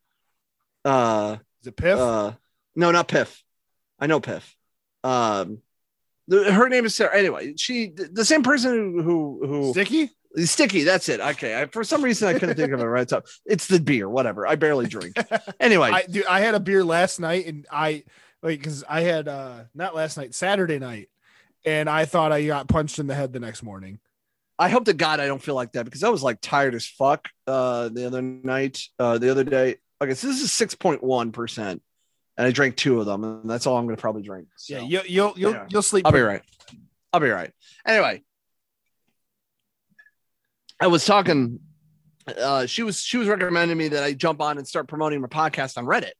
A: Uh,
B: Is it Piff?
A: uh, no, not Piff. I know Piff. Um, the, her name is Sarah. Anyway, she the same person who who, who
B: Sticky?
A: Sticky. That's it. Okay. I, for some reason, I couldn't think of it right top. It's the beer. Whatever. I barely drink. Anyway,
B: I dude, I had a beer last night and I like because I had uh not last night, Saturday night, and I thought I got punched in the head the next morning.
A: I hope to God I don't feel like that because I was like tired as fuck uh, the other night, uh, the other day. Okay, so this is six point one percent, and I drank two of them, and that's all I'm going to probably drink. So,
B: Yeah, you'll you'll you'll,
A: Yeah.
B: you'll sleep.
A: I'll be right. I'll be right. Anyway, I was talking. Uh, she was she was recommending me that I jump on and start promoting my podcast on Reddit,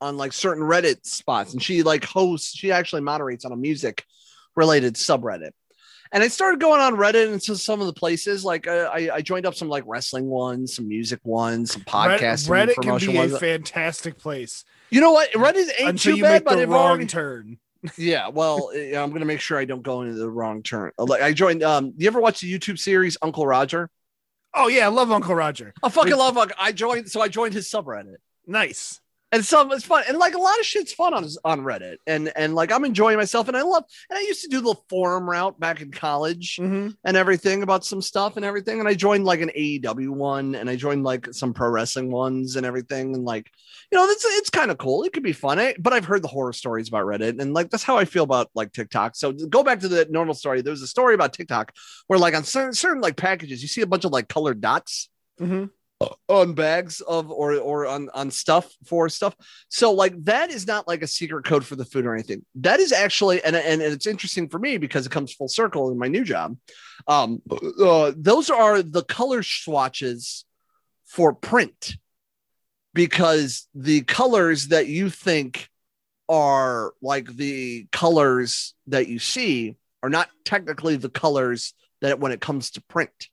A: on like certain Reddit spots, and she like hosts. She actually moderates on a music related subreddit. And I started going on Reddit into some of the places. Like uh, I, I joined up some like wrestling ones, some music ones, some
B: Reddit,
A: podcasting
B: Reddit can be
A: ones.
B: a fantastic place
A: you know what? Reddit ain't
B: until
A: too bad, but
B: the wrong
A: already
B: turn.
A: yeah, well, eh, I'm gonna make sure I don't go into the wrong turn. Uh, Like I joined. Um, you ever watch the YouTube series Uncle Roger?
B: Oh yeah, I love Uncle Roger.
A: I fucking love. Uncle- I joined. So I joined his subreddit.
B: Nice.
A: And some it's fun. And like a lot of shit's fun on on reddit. And and like i'm enjoying myself. And i love and i used to do the forum route back in college
B: Mhm.
A: and everything about some stuff and everything. And i joined like an aew one and i joined like some pro wrestling ones and everything. And like you know it's it's kind of cool. It could be fun. I, but i've heard the horror stories about reddit. And like that's how i feel about like tiktok. So go back to the normal story. There was a story about tiktok where like on certain, certain like packages you see a bunch of like colored dots.
B: Mhm.
A: On bags of or or on on stuff for stuff. So like that is not like a secret code for the food or anything. That is actually and and and it's interesting for me because it comes full circle in my new job. Um uh, those are the color swatches for print because the colors that you think are like the colors that you see are not technically the colors that when it comes to print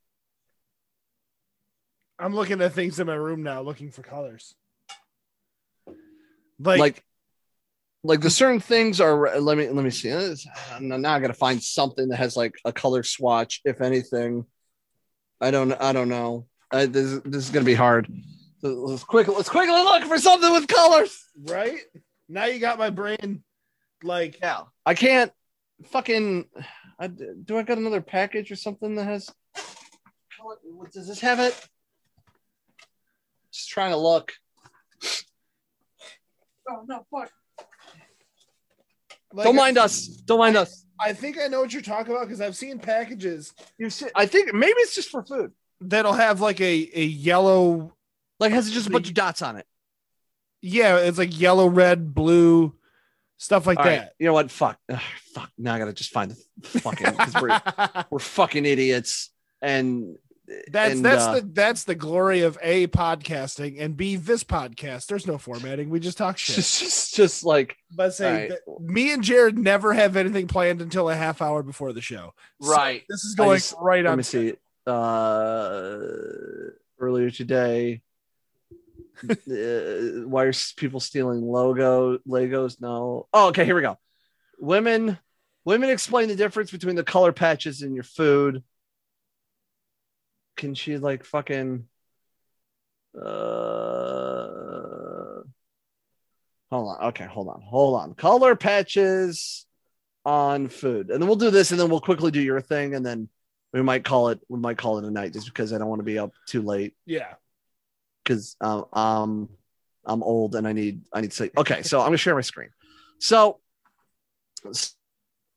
B: I'm looking at things in my room now, looking for colors. Like,
A: like like the certain things are let me let me see This- now i gotta find something that has like a color swatch if anything i don't i don't know uh, this, this is gonna be hard So let's quick. let's quickly look for something with colors
B: right now, you got my brain. Like,
A: yeah i can't fucking I, do i got another package or something that has what- does this have it just trying to look oh no fuck
B: like
A: don't mind us don't mind us
B: I think I know what you're talking about because I've seen packages
A: You see, I think maybe it's just for food.
B: that'll have like a a yellow.
A: Like has just a bunch of dots on it.
B: Yeah, it's like yellow, red, blue, stuff like
A: All right,
B: that.
A: you know what? Fuck. Ugh, fuck. Now I gotta just find the fucking we're we're fucking idiots. And
B: That's
A: and,
B: that's
A: uh,
B: the that's the glory of a podcasting and b this podcast. There's no formatting. We just talk shit.
A: just just just like
B: But say
A: right.
B: me and Jared never have anything planned until a half hour before the show. So
A: right.
B: this is going
A: just-
B: right
A: Let
B: on.
A: me see. Uh, earlier today. uh, why are people stealing logo Legos? No. Oh, okay. Here we go. Women, women explain the difference between the color patches in your food. Can she like fucking? Uh, hold on. Okay, hold on. Hold on. Color patches on food, and then we'll do this, and then we'll quickly do your thing, and then we might call it. We might call it a night, just because I don't want to be up too late
B: Yeah.
A: because um, um I'm old and I need I need to sleep. Okay, so I'm gonna share my screen. So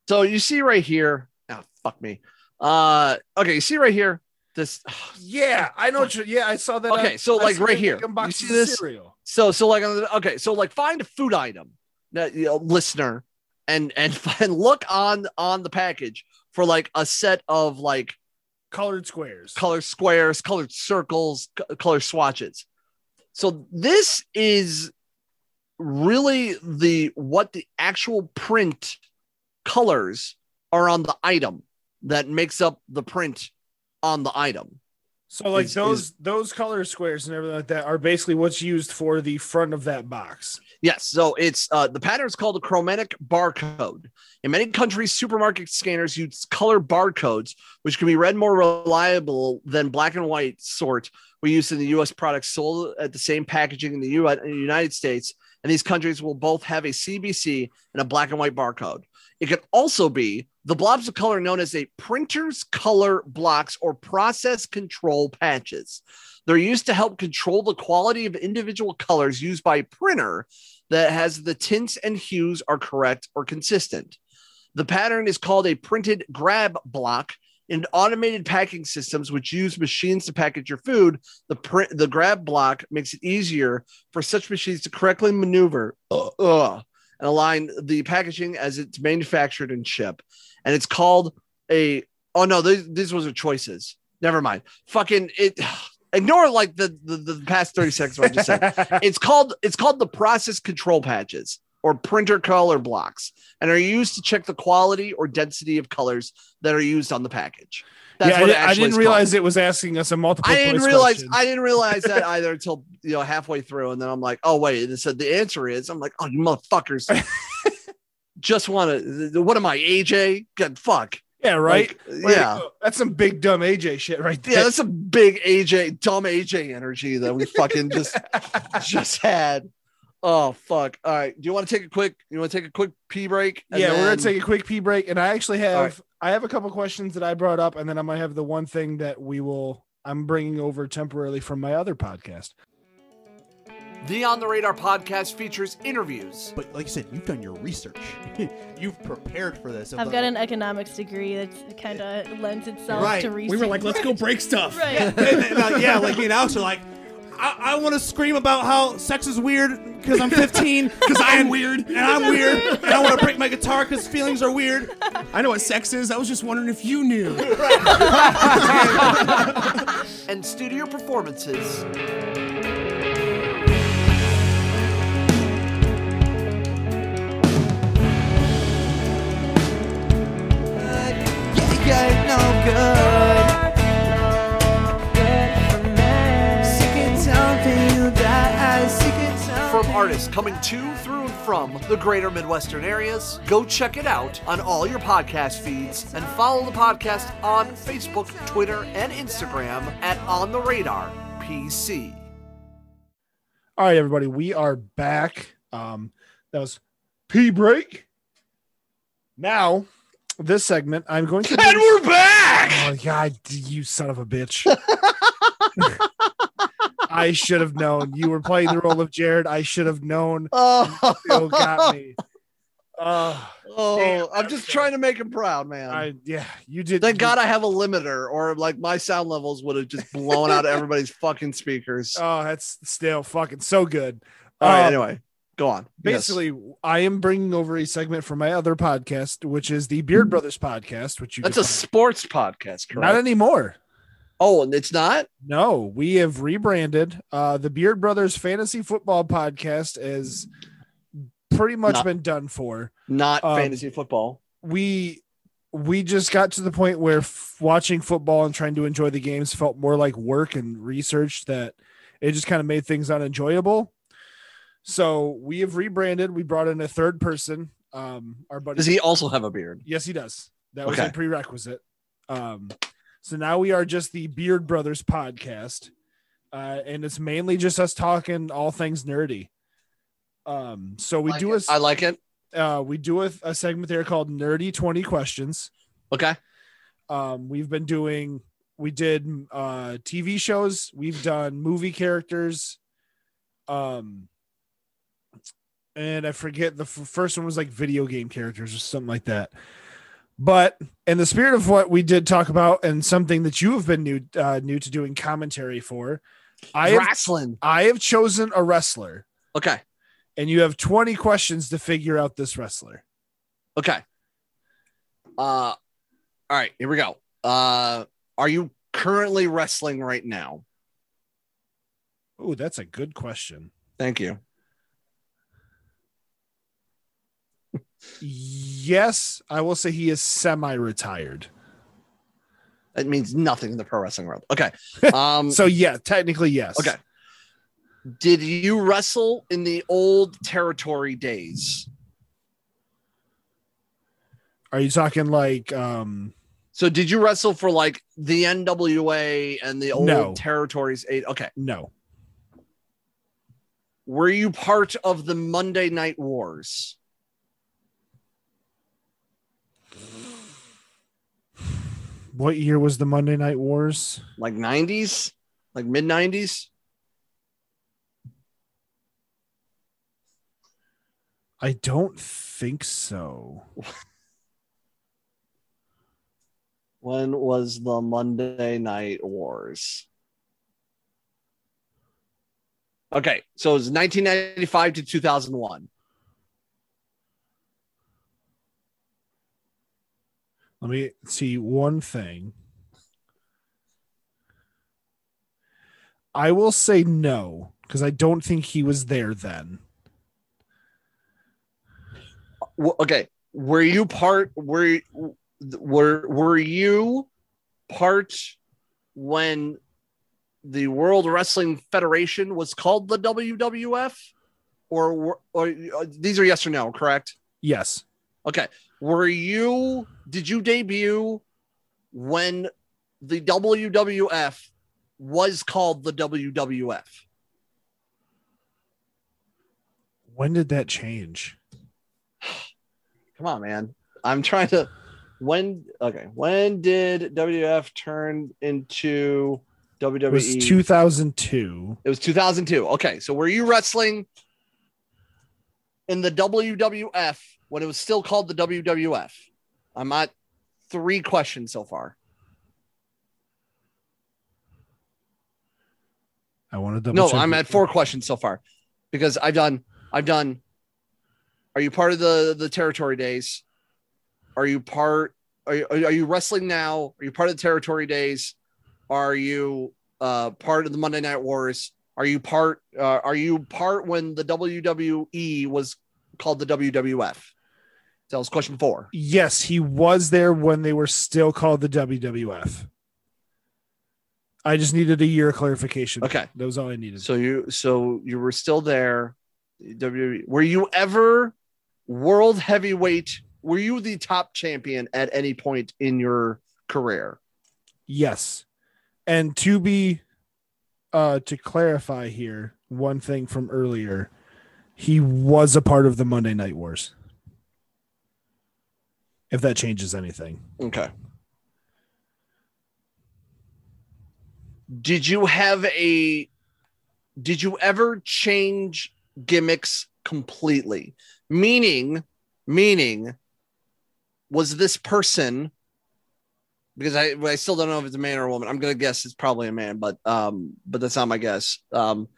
A: so you see right here. Oh fuck me. Uh okay, you see right here. This
B: Yeah, I know. You yeah, I saw that.
A: Okay,
B: on-
A: so,
B: I
A: like, right here. You see this?
B: cereal.
A: so so like okay, so like find a food item that you know, listener and and and look on on the package for like a set of like
B: colored squares.
A: color squares, colored circles, c- color swatches. So this is really the what the actual print colors are on the item that makes up the print on the item.
B: So like
A: is-
B: those those color squares and everything like that are basically what's used for the front of that box.
A: Yes, so it's uh, the pattern is called a chromatic barcode. In many countries, supermarket scanners use color barcodes, which can be read more reliable than black and white sort we use in the U.S. products sold at the same packaging in the U- in the United States. And these countries will both have a CBC and a black and white barcode. It could also be the blobs of color known as a printer's color blocks or process control patches. They're used to help control the quality of individual colors used by a printer that has the tints and hues are correct or consistent. The pattern is called a printed grab block. In automated packing systems, which use machines to package your food, the print the grab block makes it easier for such machines to correctly maneuver uh, uh, and align the packaging as it's manufactured and shipped. And it's called a oh no, these, these was choices. Never mind. Fucking it. Ignore like the the, the past thirty seconds. What I just said it's called it's called the process control patches or printer color blocks and are used to check the quality or density of colors that are used on the package. That's
B: yeah, I,
A: what it
B: di- I didn't
A: is called.
B: realize it was asking us a multiple.
A: I didn't realize
B: question.
A: I didn't realize that either until you know halfway through, and then I'm like, oh wait, and it said the answer is. I'm like, oh you motherfuckers, just want to. What am I, AJ? God, fuck.
B: yeah, right.
A: Like, yeah,
B: that's some big dumb AJ shit right there.
A: yeah. That's a big AJ, dumb AJ energy that we fucking just just had. Oh fuck! All right. Do you want to take a quick? You want to take a quick pee break?
B: Yeah, we're gonna take a quick pee break, and I actually have. I have a couple questions that I brought up, and then I might have the one thing that we will I'm bringing over temporarily from my other podcast.
A: The On the Radar podcast features interviews,
C: But like you said, you've done your research. you've prepared for this.
D: I've got an economics degree that kind of lends itself
C: Right.
D: to
C: We
D: research.
E: We were like, let's go break stuff.
D: right.
C: And- and, uh, yeah, like me and Alex are like, I, I want to scream about how sex is weird because I'm 15.
E: Because I'm weird.
C: And I'm weird. And I want to break my guitar because feelings are weird.
E: I know what sex is. I was just wondering if you knew.
A: and studio performances.
F: Yeah, yeah, no good.
A: From artists coming to, through, and from the greater Midwestern areas, go check it out on all your podcast feeds and follow the podcast on Facebook, Twitter, and Instagram at On the Radar PC.
B: All right, everybody, we are back. Um, that was P break. Now, this segment, I'm going to.
A: And we're back!
B: Oh God, you son of a bitch! I should have known. You were playing the role of Jared. I should have known.
A: Oh,
B: Still got me. Uh,
A: oh I'm just trying to make him proud, man.
B: I yeah, you did.
A: Thank
B: you-
A: God I have a limiter, or like my sound levels would have just blown out everybody's fucking speakers.
B: Oh, that's still fucking so good.
A: All right,
B: Uh,
A: anyway, go on. Yes.
B: Basically, I am bringing over a segment from my other podcast, which is the Beard Brothers podcast, which you
A: that's a sports podcast, correct?
B: not anymore.
A: Oh, and it's not.
B: No, we have rebranded. Uh, the Beard Brothers Fantasy Football Podcast has pretty much
A: Not-
B: been done for.
A: Not
B: Um,
A: fantasy football.
B: We we just got to the point where f- watching football and trying to enjoy the games felt more like work and research that it just kind of made things unenjoyable. So we have rebranded. We brought in a third person. Um, our buddy
A: Does he also have a beard?
B: Yes, he does. That was
A: Okay.
B: a prerequisite. Um, so now we are just the Beard Brothers podcast, uh, and it's mainly just us talking all things nerdy. Um, so we
A: Like
B: do a
A: it. I like it.
B: uh, we do a, a segment there called Nerdy Twenty Questions.
A: Okay.
B: Um, we've been doing we did uh TV shows, we've done movie characters, um, and I forget the f- first one was like video game characters or something like that. But in the spirit of what we did talk about, and something that you have been new uh, new to doing commentary for, I have,
A: Wrestling.
B: I have chosen a wrestler,
A: Okay.
B: and you have twenty questions to figure out this wrestler.
A: Okay. Uh, all right. Here we go. Uh, are you currently wrestling right now?
B: Oh, that's a good question.
A: Thank you.
B: Yes, I will say he is semi-retired.
A: That means nothing in the pro wrestling world. Okay. Um.
B: So yeah, technically yes.
A: Okay. Did you wrestle in the old territory days?
B: Are you talking like um
A: So did you wrestle for like the NWA and the old
B: No.
A: territories eight? Okay.
B: no.
A: Were you part of the Monday Night Wars?
B: What year was the Monday Night Wars?
A: Like 90s? Like mid 90s?
B: I don't think so.
A: When was the Monday Night Wars? Okay, so it was 1995 to 2001.
B: Let me see one thing. I will say no because I don't think he was there then.
A: W- Okay, were you part? Were were were you part when the World Wrestling Federation was called the WWF? Or, were- or uh, these are yes or no, correct?
B: Yes.
A: Okay. Were you did you debut when the WWF was called the WWF?
B: When did that change?
A: Come on, man. I'm trying to. When okay, when did WWF turn into WWE?
B: It was 2002.
A: It was 2002. Okay, so were you wrestling in the WWF when it was still called the WWF? I'm at three questions so far.
B: I want to double
A: No, I'm at four questions so far because I've done. I've done. Are you part of the the territory days? Are you part? Are you, are you wrestling now? Are you part of the territory days? Are you uh part of the Monday Night Wars? Are you part? Uh, are you part when the WWE was called the WWF? That was question four.
B: Yes, he was there when they were still called the WWF. I just needed a year clarification.
A: Okay.
B: That was all I needed.
A: So you so you were still there. WWE. Were you ever world heavyweight? Were you the top champion at any point in your career?
B: Yes. And to be uh to clarify here, one thing from earlier, he was a part of the Monday Night Wars. If that changes anything.
A: Okay. Did you have a did you ever change gimmicks completely? Meaning, meaning was this person because I I still don't know if it's a man or a woman. I'm gonna guess it's probably a man, but um, but that's not my guess. Um,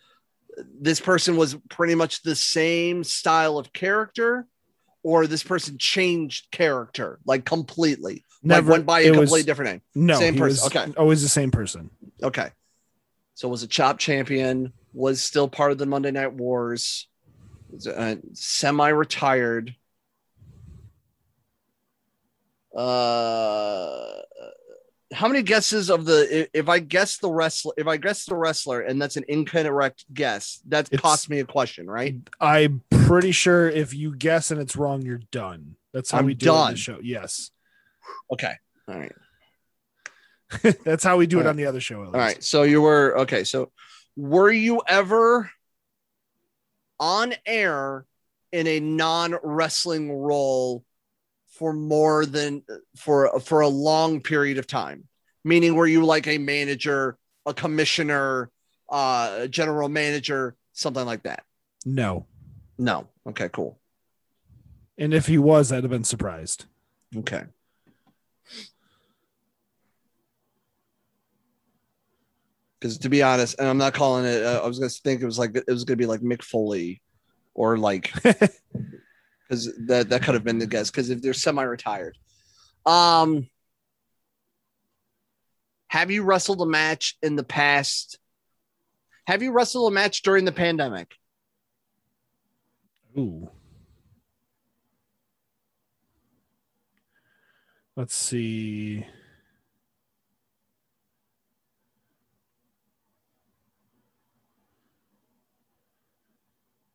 A: this person was pretty much the same style of character, or this person changed character like completely, like went by a
B: it was-
A: completely different name.
B: No,
A: Same person, okay.
B: always the same person.
A: Okay. So was a chop champion, was still part of the Monday Night Wars, was, uh, semi-retired. Uh how many guesses of the if- I guess the wrestler if I guess the wrestler and that's an incorrect guess, that
B: It's-
A: costs me a question, right?
B: I'm pretty sure if you guess and it's wrong, you're done. That's how
A: I'm
B: we do it on the show. Yes.
A: Okay. All right.
B: That's how we do it
A: All
B: on the other show.
A: All right. So you were okay. So were you ever on air in a non-wrestling role for more than for for a long period of time? Meaning, were you like a manager, a commissioner, uh, a general manager, something like that?
B: No.
A: No. Okay. Cool.
B: And if he was, I'd have been surprised.
A: Okay. Because to be honest, and I'm not calling it. Uh, I was gonna think it was like it was gonna be like Mick Foley, or like because that that could have been the guess. Because if they're semi-retired, um, have you wrestled a match in the past? Have you wrestled a match during the pandemic?
B: Ooh. Let's see.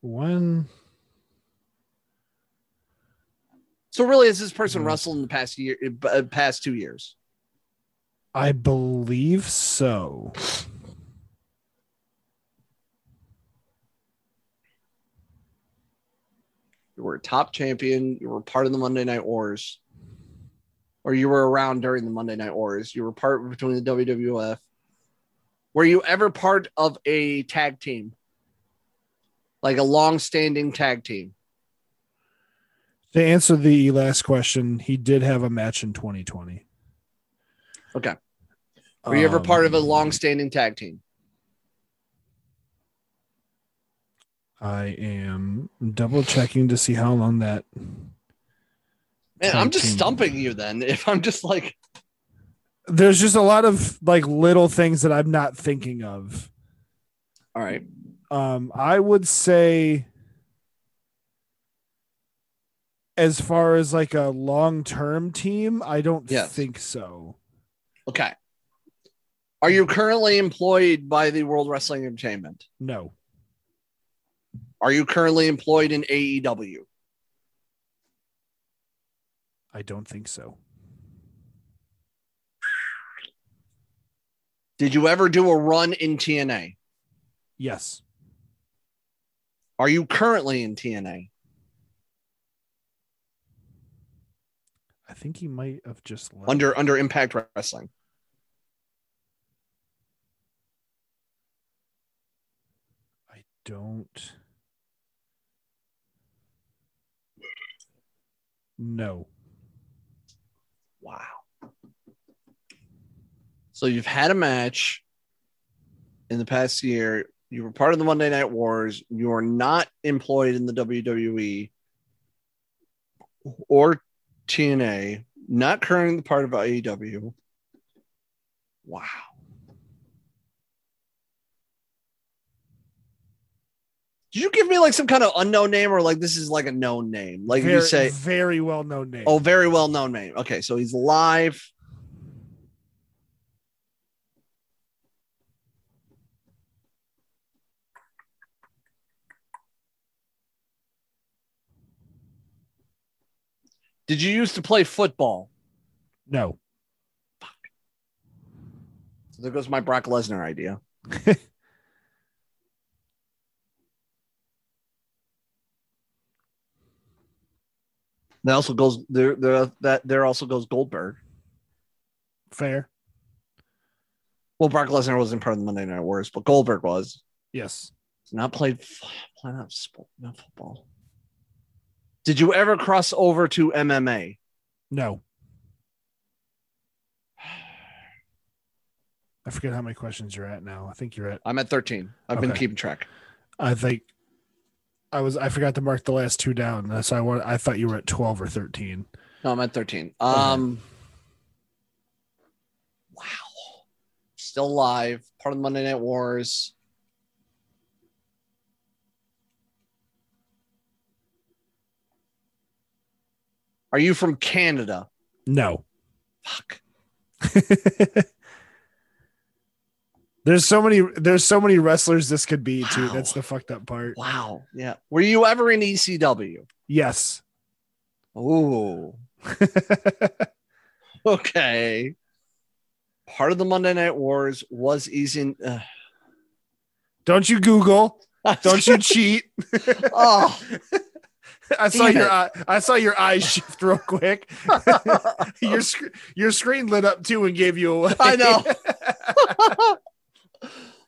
B: When
A: So really, has this person
B: Mhm.
A: wrestled in the past year, uh, past two years?
B: I believe so.
A: you were a top champion, you were part of the Monday Night Wars, or you were around during the Monday Night Wars, you were part between the WWF. Were you ever part of a tag team? Like a long-standing tag team?
B: To answer the last question, he did have a match in 2020.
A: Okay. Were you ever part of a
B: Um,
A: long-standing tag team?
B: I am double checking to see how long that.
A: Man, I'm just stumping you then. If I'm just like,
B: There's just a lot of like little things that I'm not thinking of.
A: all right,
B: Um, I would say, as far as like a long term team, I don't
A: Yes.
B: think so.
A: okay. Are you currently employed by the World Wrestling Entertainment?
B: No,
A: Are you currently employed in AEW?
B: I don't think so.
A: Did you ever do a run in TNA?
B: Yes,
A: Are you currently in TNA?
B: I think he might have just left.
A: Under under Impact Wrestling.
B: I don't. No.
A: Wow. So you've had a match in the past year. You were part of the Monday Night Wars. You are not employed in the WWE or TNA. Not currently the part of AEW. Wow. Did you give me like some kind of unknown name or like this is like a known name? Like
B: very,
A: you say,
B: very well known name.
A: oh, very well known name. Okay, so he's live. Did you used to play football?
B: no.
A: So there goes my Brock Lesnar idea. That also goes there. There that there also goes Goldberg.
B: Fair.
A: Well, Brock Lesnar wasn't part of the Monday Night Wars, but Goldberg was.
B: Yes.
A: Not played. Play not sport, not football. Did you ever cross over to MMA?
B: No. I forget how many questions you're at now. I think you're at.
A: I'm at 13. I've been keeping track.
B: I think I was. I forgot to mark the last two down. That's why I, wa- I thought you were at twelve or thirteen.
A: No, I'm at 13. Um, wow. Still alive. Part of the Monday Night Wars. Are you from Canada?
B: No.
A: Fuck.
B: there's so many. There's so many wrestlers this could be too. That's the fucked up part.
A: Wow. Yeah. Were you ever in ECW?
B: Yes.
A: Oh. Okay. Part of the Monday Night Wars was easy. Uh,
B: Don't you Google? Don't you cheat?
A: oh,
B: I saw
A: Damn
B: your eye, I saw your eyes shift real quick. your sc- your screen lit up too and gave you away.
A: I know.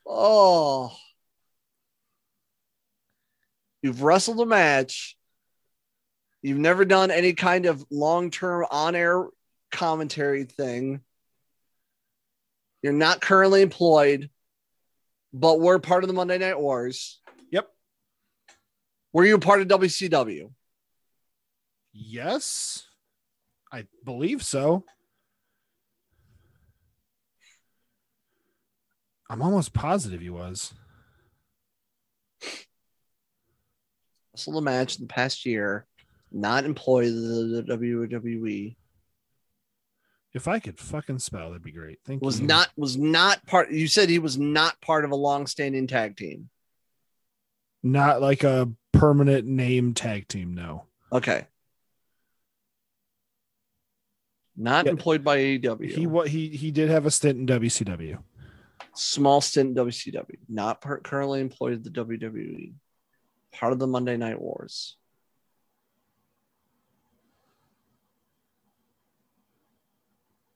A: oh. You've wrestled a match. You've never done any kind of long term on air commentary thing. You're not currently employed, but we're part of the Monday Night Wars. Were you a part of WCW?
B: Yes, I believe so. I'm almost positive he was.
A: Wrestled a match in the past year, not employed the WWE.
B: If I could fucking spell, that'd be great. Thank
A: was
B: you.
A: not was not part you said he was not part of a long-standing tag team
B: not like a permanent name tag team. No.
A: okay not
B: Yeah.
A: employed by AEW
B: He what he he did have a stint in WCW.
A: small stint in WCW not per- currently employed at the WWE part of the Monday Night Wars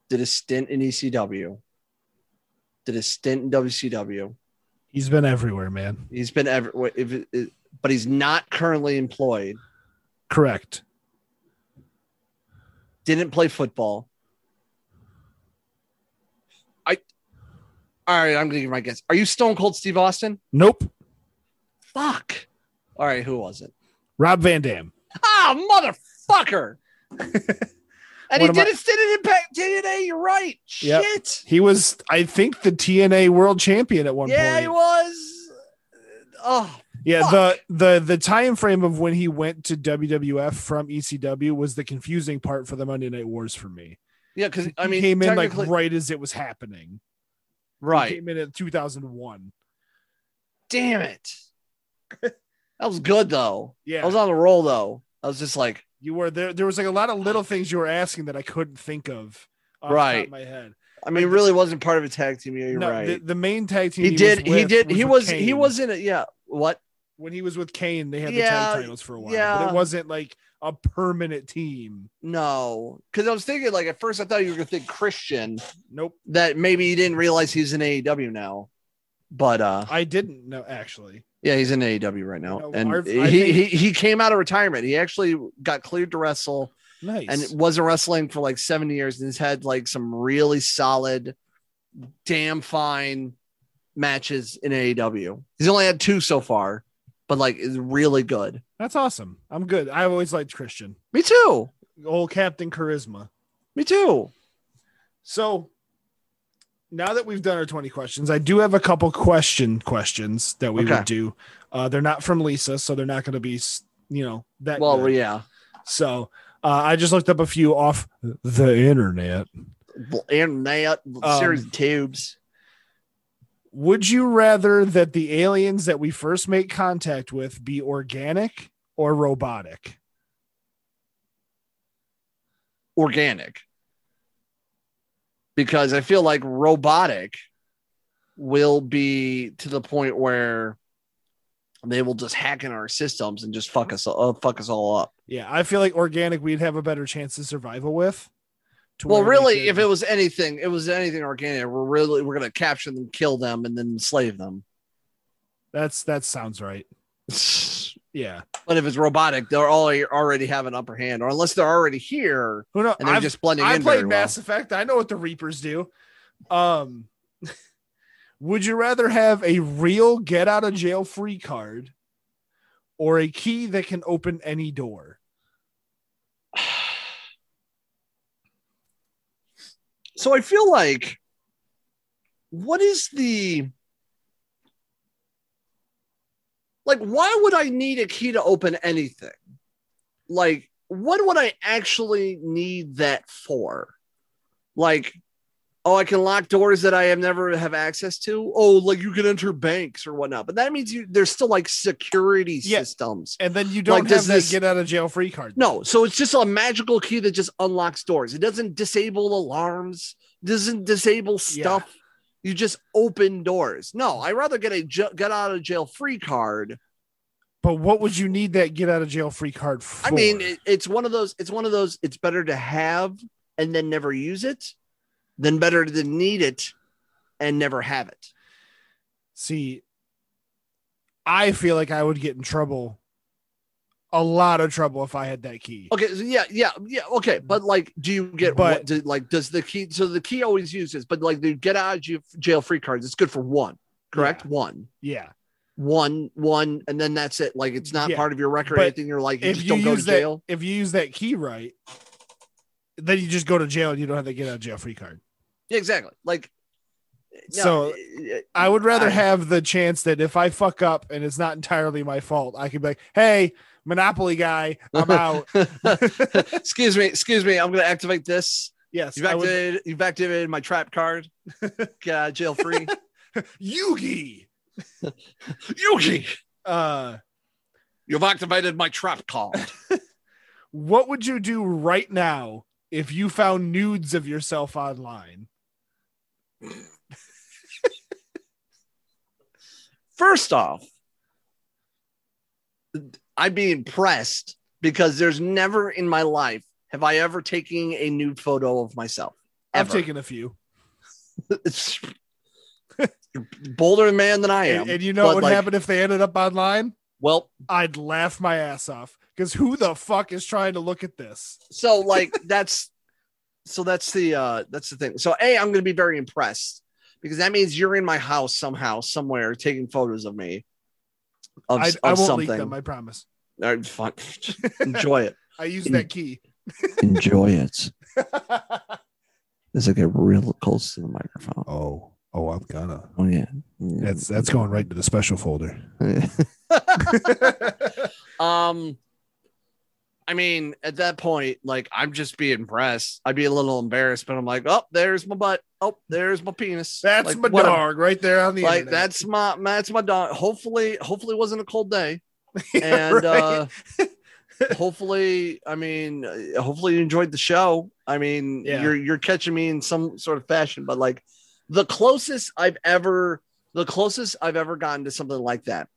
A: did a stint in ECW did a stint in WCW
B: He's been everywhere, man.
A: he's been ever if it, it- but he's not currently employed
B: Correct.
A: didn't play football. I all right, I'm gonna give my guess. Are you Stone Cold Steve Austin?
B: Nope.
A: Fuck. All right, who was it?
B: Rob Van Dam.
A: Ah, motherfucker. and he did
B: my-
A: it did it impact TNA. You're right.
B: Yep.
A: Shit.
B: He was, I think, the TNA World Champion at one
A: Yeah,
B: point.
A: Yeah, he was. Oh,
B: Yeah,
A: Fuck.
B: the the the time frame of when he went to WWF from ECW was the confusing part for the Monday Night Wars for me.
A: yeah, because I mean, He
B: came in like right as it was happening. He
A: right.
B: came in in 2001.
A: Damn it. that was good though.
B: Yeah,
A: I was on the roll though. I was just like,
B: you were there. There was like a lot of little things you were asking that I couldn't think of. Off the top
A: Right.
B: of my head.
A: I mean, really wasn't part of a tag team. Yeah, you're
B: no,
A: right.
B: the, the main tag team
A: he did.
B: was
A: He did. He
B: with
A: was. He
B: Kane.
A: was in it. Yeah. What?
B: When he was with Kane, they had the
A: Yeah,
B: tag titles for a while, but it wasn't like a permanent team.
A: No, because I was thinking like at first I thought you were gonna think Christian
B: Nope,
A: that maybe he didn't realize he's in AEW now, but uh,
B: I didn't know actually.
A: yeah, he's in AEW right now,
B: No,
A: and he,
B: I
A: he he came out of retirement. He actually got cleared to wrestle
B: Nice.
A: and wasn't wrestling for like seven years, and has had like some really solid, damn fine matches in AEW. He's only had two so far, but like is really good.
B: That's awesome. I'm good. I always liked Christian.
A: Me too.
B: Old Captain Charisma.
A: Me too.
B: So now that we've done our 20 questions, I do have a couple question questions that we
A: Okay.
B: would do. Uh, they're not from Lisa, so they're not going to be, you know, that
A: Well,
B: good.
A: yeah.
B: So uh, I just looked up a few off the internet.
A: Internet
B: Um,
A: series of tubes.
B: Would you rather that the aliens that we first make contact with be organic or robotic?
A: organic because I feel like robotic will be to the point where they will just hack in our systems and just fuck us uh, fuck us all up.
B: Yeah, I feel like organic we'd have a better chance of survival with.
A: Well,
B: we
A: really,
B: could-
A: if it was anything, it was anything organic. We're really we're gonna capture them, kill them, and then enslave them.
B: that's that sounds right. Yeah.
A: But if it's robotic, they're all already have an upper hand, or unless they're already here
B: Who knows?
A: and they're
B: I've-
A: just blending
B: I
A: in.
B: played
A: very well.
B: Mass Effect. I know what the Reapers do. Um, would you rather have a real get out of jail free card or a key that can open any door?
A: So I feel like what is the like why would I need a key to open anything? Like what would I actually need that for? Like oh I can lock doors that I have never have access to? Oh like you can enter banks or whatnot. But that means you there's still like security
B: Yeah.
A: systems.
B: And then you don't
A: Like,
B: have that
A: this-
B: get out of jail free card.
A: No, so it's just a magical key that just unlocks doors. It doesn't disable alarms, doesn't disable
B: Yeah.
A: stuff. You just open doors. No, I'd rather get a get out of jail free card.
B: But what would you need that get out of jail free card for?
A: I mean, it, it's one of those. It's one of those. It's better to have and then never use it, than better to need it and never have it.
B: see, I feel like I would get in trouble, a lot of trouble if I had that key.
A: Okay, so yeah, yeah, yeah. Okay, but like, do you get
B: But-
A: what? Do, like, does the key? So the key always uses, but like the get out of jail- free cards, it's good for one. Correct, one.
B: Yeah.
A: one one and then that's it like it's not
B: Yeah,
A: part of your record
B: but
A: anything you're like you
B: if you
A: don't go to
B: use that,
A: jail
B: if you use that key right, then you just go to jail and you don't have to get out of jail free card.
A: Yeah exactly like no,
B: So, I would rather
A: I-
B: have the chance that if I fuck up and it's not entirely my fault, I could be like, "Hey, Monopoly guy, I'm out."
A: excuse me excuse me i'm gonna activate this
B: yes,
A: you've
B: I would-
A: activated you've activated my trap card of jail free
B: Yugi.
A: yuki
B: Uh,
A: you've activated my trap card
B: what would you do right now if you found nudes of yourself online?
A: first off i'd be impressed because there's never in my life have i ever taken a nude photo of myself
B: I've taken a few,
A: bolder man than I am.
B: and, and you know what would
A: like,
B: happen if they ended up online?
A: Well,
B: I'd laugh my ass off because who the fuck is trying to look at this?
A: so like that's so that's the uh that's the thing. So a I'm gonna be very impressed because that means you're in my house somehow, somewhere, taking photos of me. Of,
B: I,
A: of
B: I won't
A: something.
B: leak them. I promise.
A: All right, fine. Just enjoy it.
B: I use that key.
A: Enjoy it. As I get real close to the microphone.
B: oh, oh, I'm gonna.
A: Oh yeah.
B: That's that's going right to the special folder.
A: um I mean, at that point, like I'm just being impressed. I'd be a little embarrassed, but I'm like, oh, there's my butt. Oh, there's my penis.
B: That's
A: Like,
B: my
A: whatever.
B: dog right there on the
A: Like
B: internet.
A: that's my that's my dog. Hopefully, hopefully it wasn't a cold day. And
B: Right.
A: uh hopefully, I mean, uh, hopefully you enjoyed the show. I mean,
B: Yeah.
A: you're you're catching me in some sort of fashion, but like the closest I've ever the closest I've ever gotten to something like that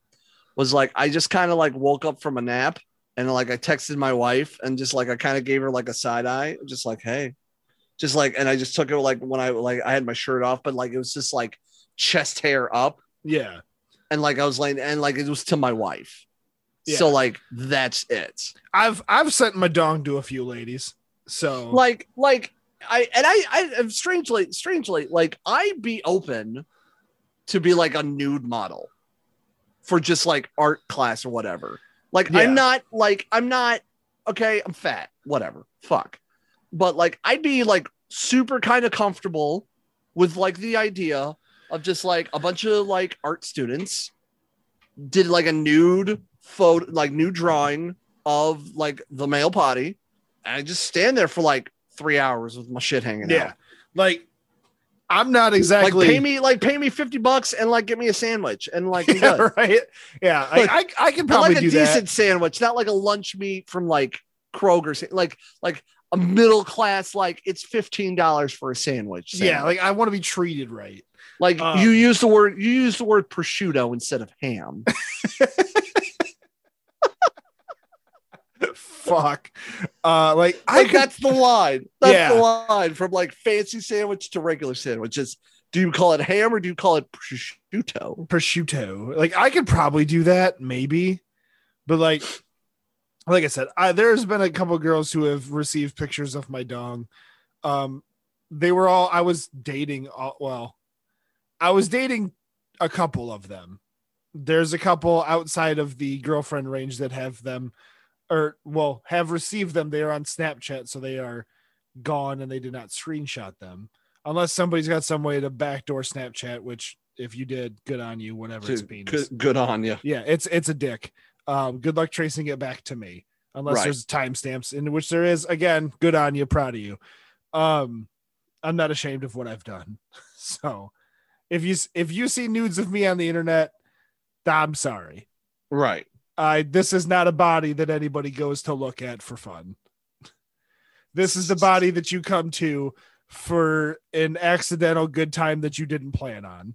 A: was like I just kind of like woke up from a nap and like I texted my wife and just like I kind of gave her like a side eye, just like hey, just like and I just took it like when I like I had my shirt off, but like it was just like chest hair up
B: Yeah.
A: and like I was like and like it was to my wife.
B: Yeah.
A: So like that's it.
B: I've I've sent my dong to a few ladies. So
A: Like like I and I I am strangely strangely like I'd be open to be like a nude model for just like art class or whatever. Like
B: Yeah.
A: I'm not like I'm not okay, I'm fat, whatever. Fuck. But like I'd be like super kind of comfortable with like the idea of just like a bunch of like art students did like a nude photo like nude drawing of like the male potty and I just stand there for like three hours with my shit hanging out.
B: yeah.
A: out.
B: Like I'm not exactly
A: Like pay me like pay me 50 bucks and like get me a sandwich and like
B: yeah, right. Yeah,
A: Like-
B: I, I I can probably
A: like a decent
B: that.
A: sandwich, not like a lunch meat from like Kroger, like like a middle class, like it's fifteen dollars for a sandwich.
B: Yeah, like I want to be treated right.
A: like
B: um,
A: you use the word you use the word prosciutto instead of ham.
B: Fuck. Uh like I
A: Like
B: could,
A: that's the line. That's
B: Yeah.
A: the line from like fancy sandwich to regular sandwiches. Do you call it ham or do you call it prosciutto?
B: prosciutto. Like I could probably do that, maybe, but like, like I said, I, there's been a couple girls who have received pictures of my dong. Um, they were all I was dating. All, well, I was dating a couple of them. There's a couple outside of the girlfriend range that have them, or well, have received them. They are on Snapchat, so they are gone, and they did not screenshot them unless somebody's got some way to backdoor Snapchat, which if you did, good on you, whatever it's been.
A: Good, good on you.
B: Yeah, it's it's a dick. Um, good luck tracing it back to me, unless
A: Right.
B: there's timestamps, in which there is. Again, good on you, proud of you. Um, I'm not ashamed of what I've done. So, if you if you see nudes of me on the internet, I'm sorry.
A: Right.
B: I this is not a body that anybody goes to look at for fun. This is the body that you come to for an accidental good time that you didn't plan on.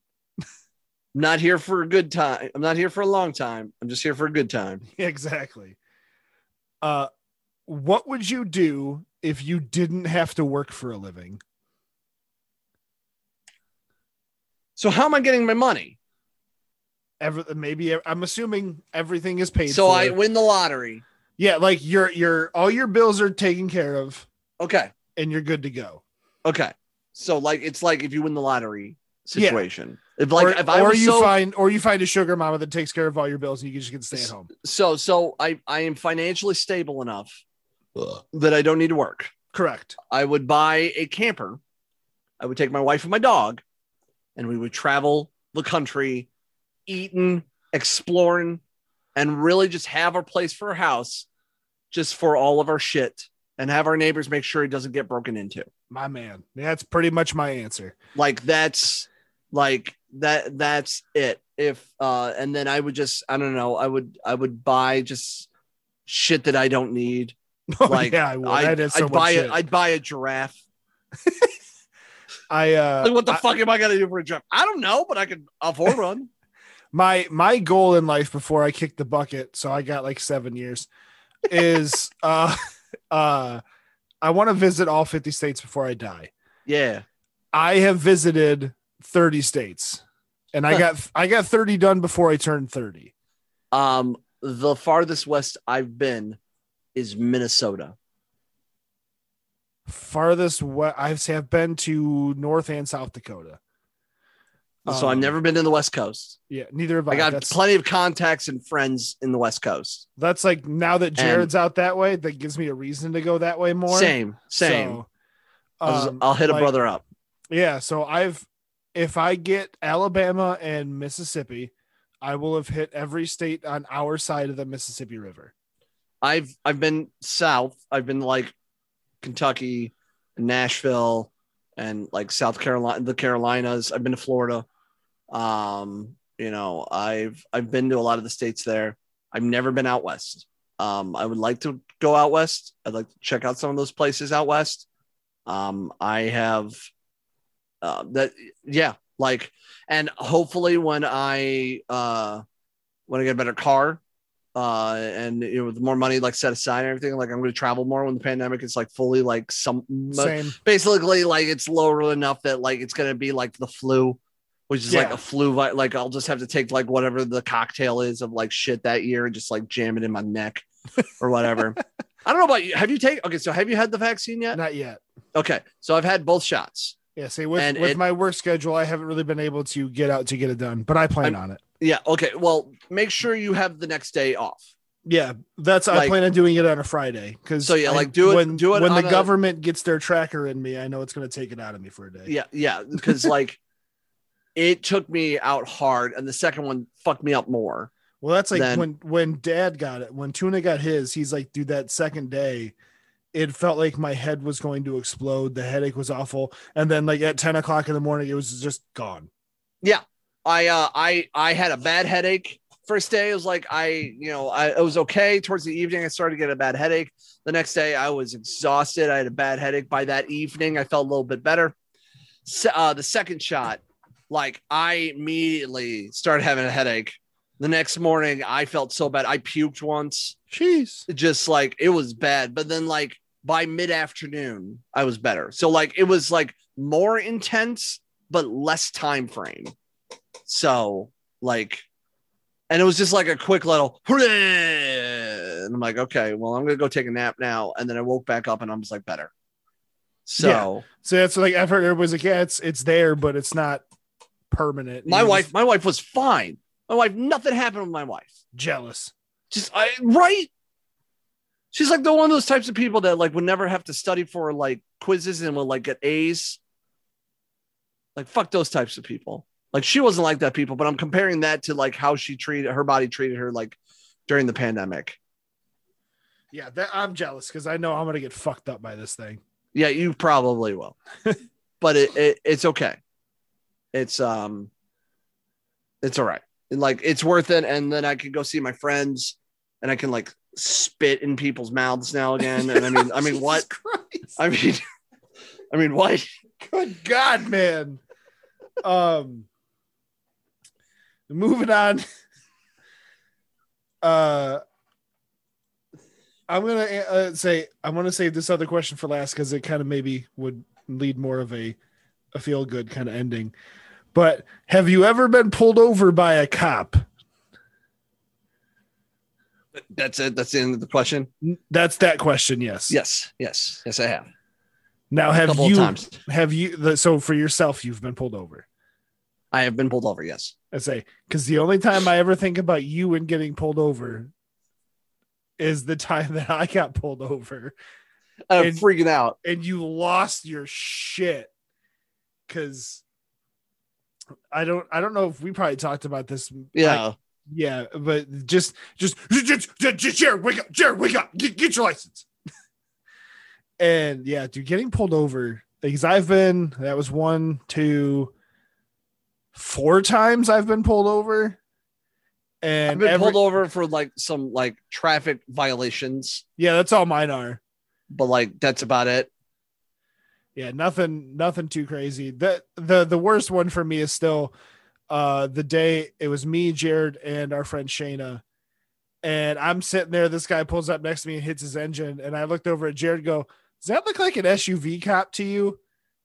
A: I'm not here for a good time. I'm not here for a long time. I'm just here for a good time.
B: Exactly. Uh what would you do if you didn't have to work for a living?
A: So how am I getting my money?
B: Ever maybe I'm assuming everything is paid
A: So
B: for.
A: I win the lottery.
B: yeah, like your your all your bills are taken care of
A: Okay.
B: and you're good to go.
A: Okay. So like it's like if you win the lottery
B: Yeah.
A: situation. If like
B: or
A: if I
B: or
A: was
B: you
A: so,
B: find or you find a sugar mama that takes care of all your bills and you just get to stay at home.
A: so so I I am financially stable enough that I don't need to work.
B: Correct.
A: I would buy a camper. I would take my wife and my dog, and we would travel the country, eating, exploring, and really just have our place for a house, just for all of our shit, and have our neighbors make sure it doesn't get broken into.
B: My man. That's pretty much my answer.
A: Like that's like that. That's it. If uh, and then I would just I don't know. I would I would buy just shit that I don't need. Like
B: Oh, yeah, I would.
A: I,
B: that is so
A: I'd buy
B: shit.
A: it. I'd buy a giraffe.
B: I uh
A: Like, what the
B: I-
A: fuck am I gonna do for a job? I don't know, but I could afford one.
B: My my goal in life before I kicked the bucket, so I got like seven years, is uh uh I want to visit all 50 states before I die.
A: yeah.
B: I have visited 30 states and I got I got 30 done before I turned 30.
A: Um, the farthest west I've been is Minnesota.
B: Farthest what I have been to North and South Dakota.
A: So I've
B: Um,
A: never been to the West Coast.
B: Yeah, neither have I.
A: I got
B: that's,
A: plenty of contacts and friends in the West Coast.
B: that's like now that Jared's out that way, that gives me a reason to go that way more.
A: Same, same.
B: So,
A: I'll,
B: um,
A: I'll hit a
B: like-
A: brother up.
B: Yeah, so I've if I get Alabama and Mississippi, I will have hit every state on our side of the Mississippi River.
A: I've I've been south. I've been like Kentucky, Nashville, and like South Carolina, the Carolinas. I've been to Florida. Um, you know, I've I've been to a lot of the states there. I've never been out west. Um, I would like to go out west. I'd like to check out some of those places out west. Um, I have uh, that, yeah, like, and hopefully when I uh when I get a better car, uh, and you know, with more money like set aside and everything, like I'm going to travel more when the pandemic is like fully like some
B: Same.
A: basically like it's lower enough that like it's going to be like the flu, which is like a flu. vi- Like I'll just have to take like whatever the cocktail is of like shit that year and just like jam it in my neck or whatever. I don't know about you. Have you taken? Okay, so have you had the vaccine yet?
B: Not yet.
A: Okay, so I've had both shots.
B: Yeah, see, with,
A: And
B: with
A: it-
B: my work schedule, I haven't really been able to get out to get it done, but I plan
A: I'm-
B: on it.
A: Yeah. Okay. Well, make sure you have the next day off.
B: Yeah, that's I plan on doing it on a Friday because
A: So, yeah, like, do it-
B: when
A: do it
B: when the
A: a-
B: government gets their tracker in me. I know it's going to take it out of me for a day.
A: Yeah. Yeah. Because like it took me out hard, and the second one fucked me up more.
B: Well, that's like when when Dad got it. When Tuna got his, he's like, dude, that second day, it felt like my head was going to explode. The headache was awful, and then like at ten o'clock in the morning, it was just gone.
A: Yeah, I uh I I had a bad headache. First day it was like I, you know, I it was okay. Towards the evening, I started to get a bad headache. The next day I was exhausted. I had a bad headache. By that evening, I felt a little bit better. Se- uh, the second shot, like I immediately started having a headache. The next morning, I felt so bad. I puked once.
B: Jeez.
A: just like it was bad but then like by mid-afternoon i was better so like it was like more intense but less time frame so like and it was just like a quick little and i'm like okay well i'm gonna go take a nap now and then i woke back up and I'm just like better so
B: So that's like I've heard everybody's like, yeah, it's it's there, but it's not permanent.
A: my wife
B: just
A: my wife was fine my wife nothing happened with my wife
B: jealous.
A: just I right. She's like the one of those types of people that like would never have to study for like quizzes and will like get A's. Like fuck those types of people. Like she wasn't like that people, but I'm comparing that to like how she treated her body treated her like during the pandemic.
B: Yeah, that I'm jealous because I know I'm gonna get fucked up by this thing.
A: Yeah, you probably will. but it, it it's okay. It's um it's all right. Like it's worth it. And then I can go see my friends and I can like spit in people's mouths now again. And I mean, I mean what?
B: Christ.
A: I mean, I mean, what?
B: Good God, man. Um, moving on. Uh, I'm gonna uh, say I'm gonna save this other question for last because it kind of maybe would lead more of a a feel good kind of ending. But have you ever been pulled over by a cop?
A: That's it. That's the end of the question.
B: That's that question. Yes.
A: Yes, yes, yes. I have
B: Now have you
A: times.
B: have you the, so for yourself you've been pulled over?
A: I have been pulled over. Yes.
B: I say because the only time I ever think about you and getting pulled over is the time that I got pulled over
A: I'm
B: And-
A: freaking out.
B: and you lost your shit because I don't I don't know if we probably talked about this.
A: Yeah.
B: like, yeah, but just just just, just, just Jared, wake up, Jared, wake up, get, get your license. and yeah, dude, getting pulled over because I've been that was one, two, four times I've been pulled over. And
A: I've been
B: every-
A: pulled over for like some like traffic violations,
B: yeah, that's all mine are.
A: but like that's about it.
B: Yeah, nothing nothing too crazy. The the the worst one for me is still uh the day it was me, Jared, and our friend Shayna. And I'm sitting there, this guy pulls up next to me and hits his engine. And I looked over at Jared and go, Does that look like an SUV cop to you?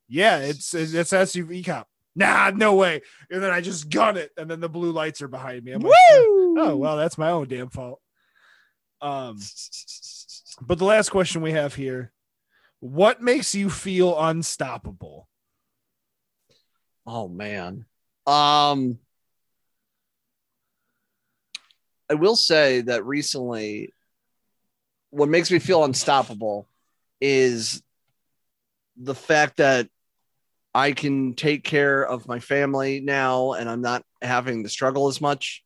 B: Yeah, it's it's SUV cop. Nah, no way. And then I just gun it, and then the blue lights are behind me. I'm like, oh well, that's my own damn fault. Um but the last question we have here what makes you feel unstoppable?
A: Oh man. Um I will say that recently what makes me feel unstoppable is the fact that I can take care of my family now and I'm not having to struggle as much.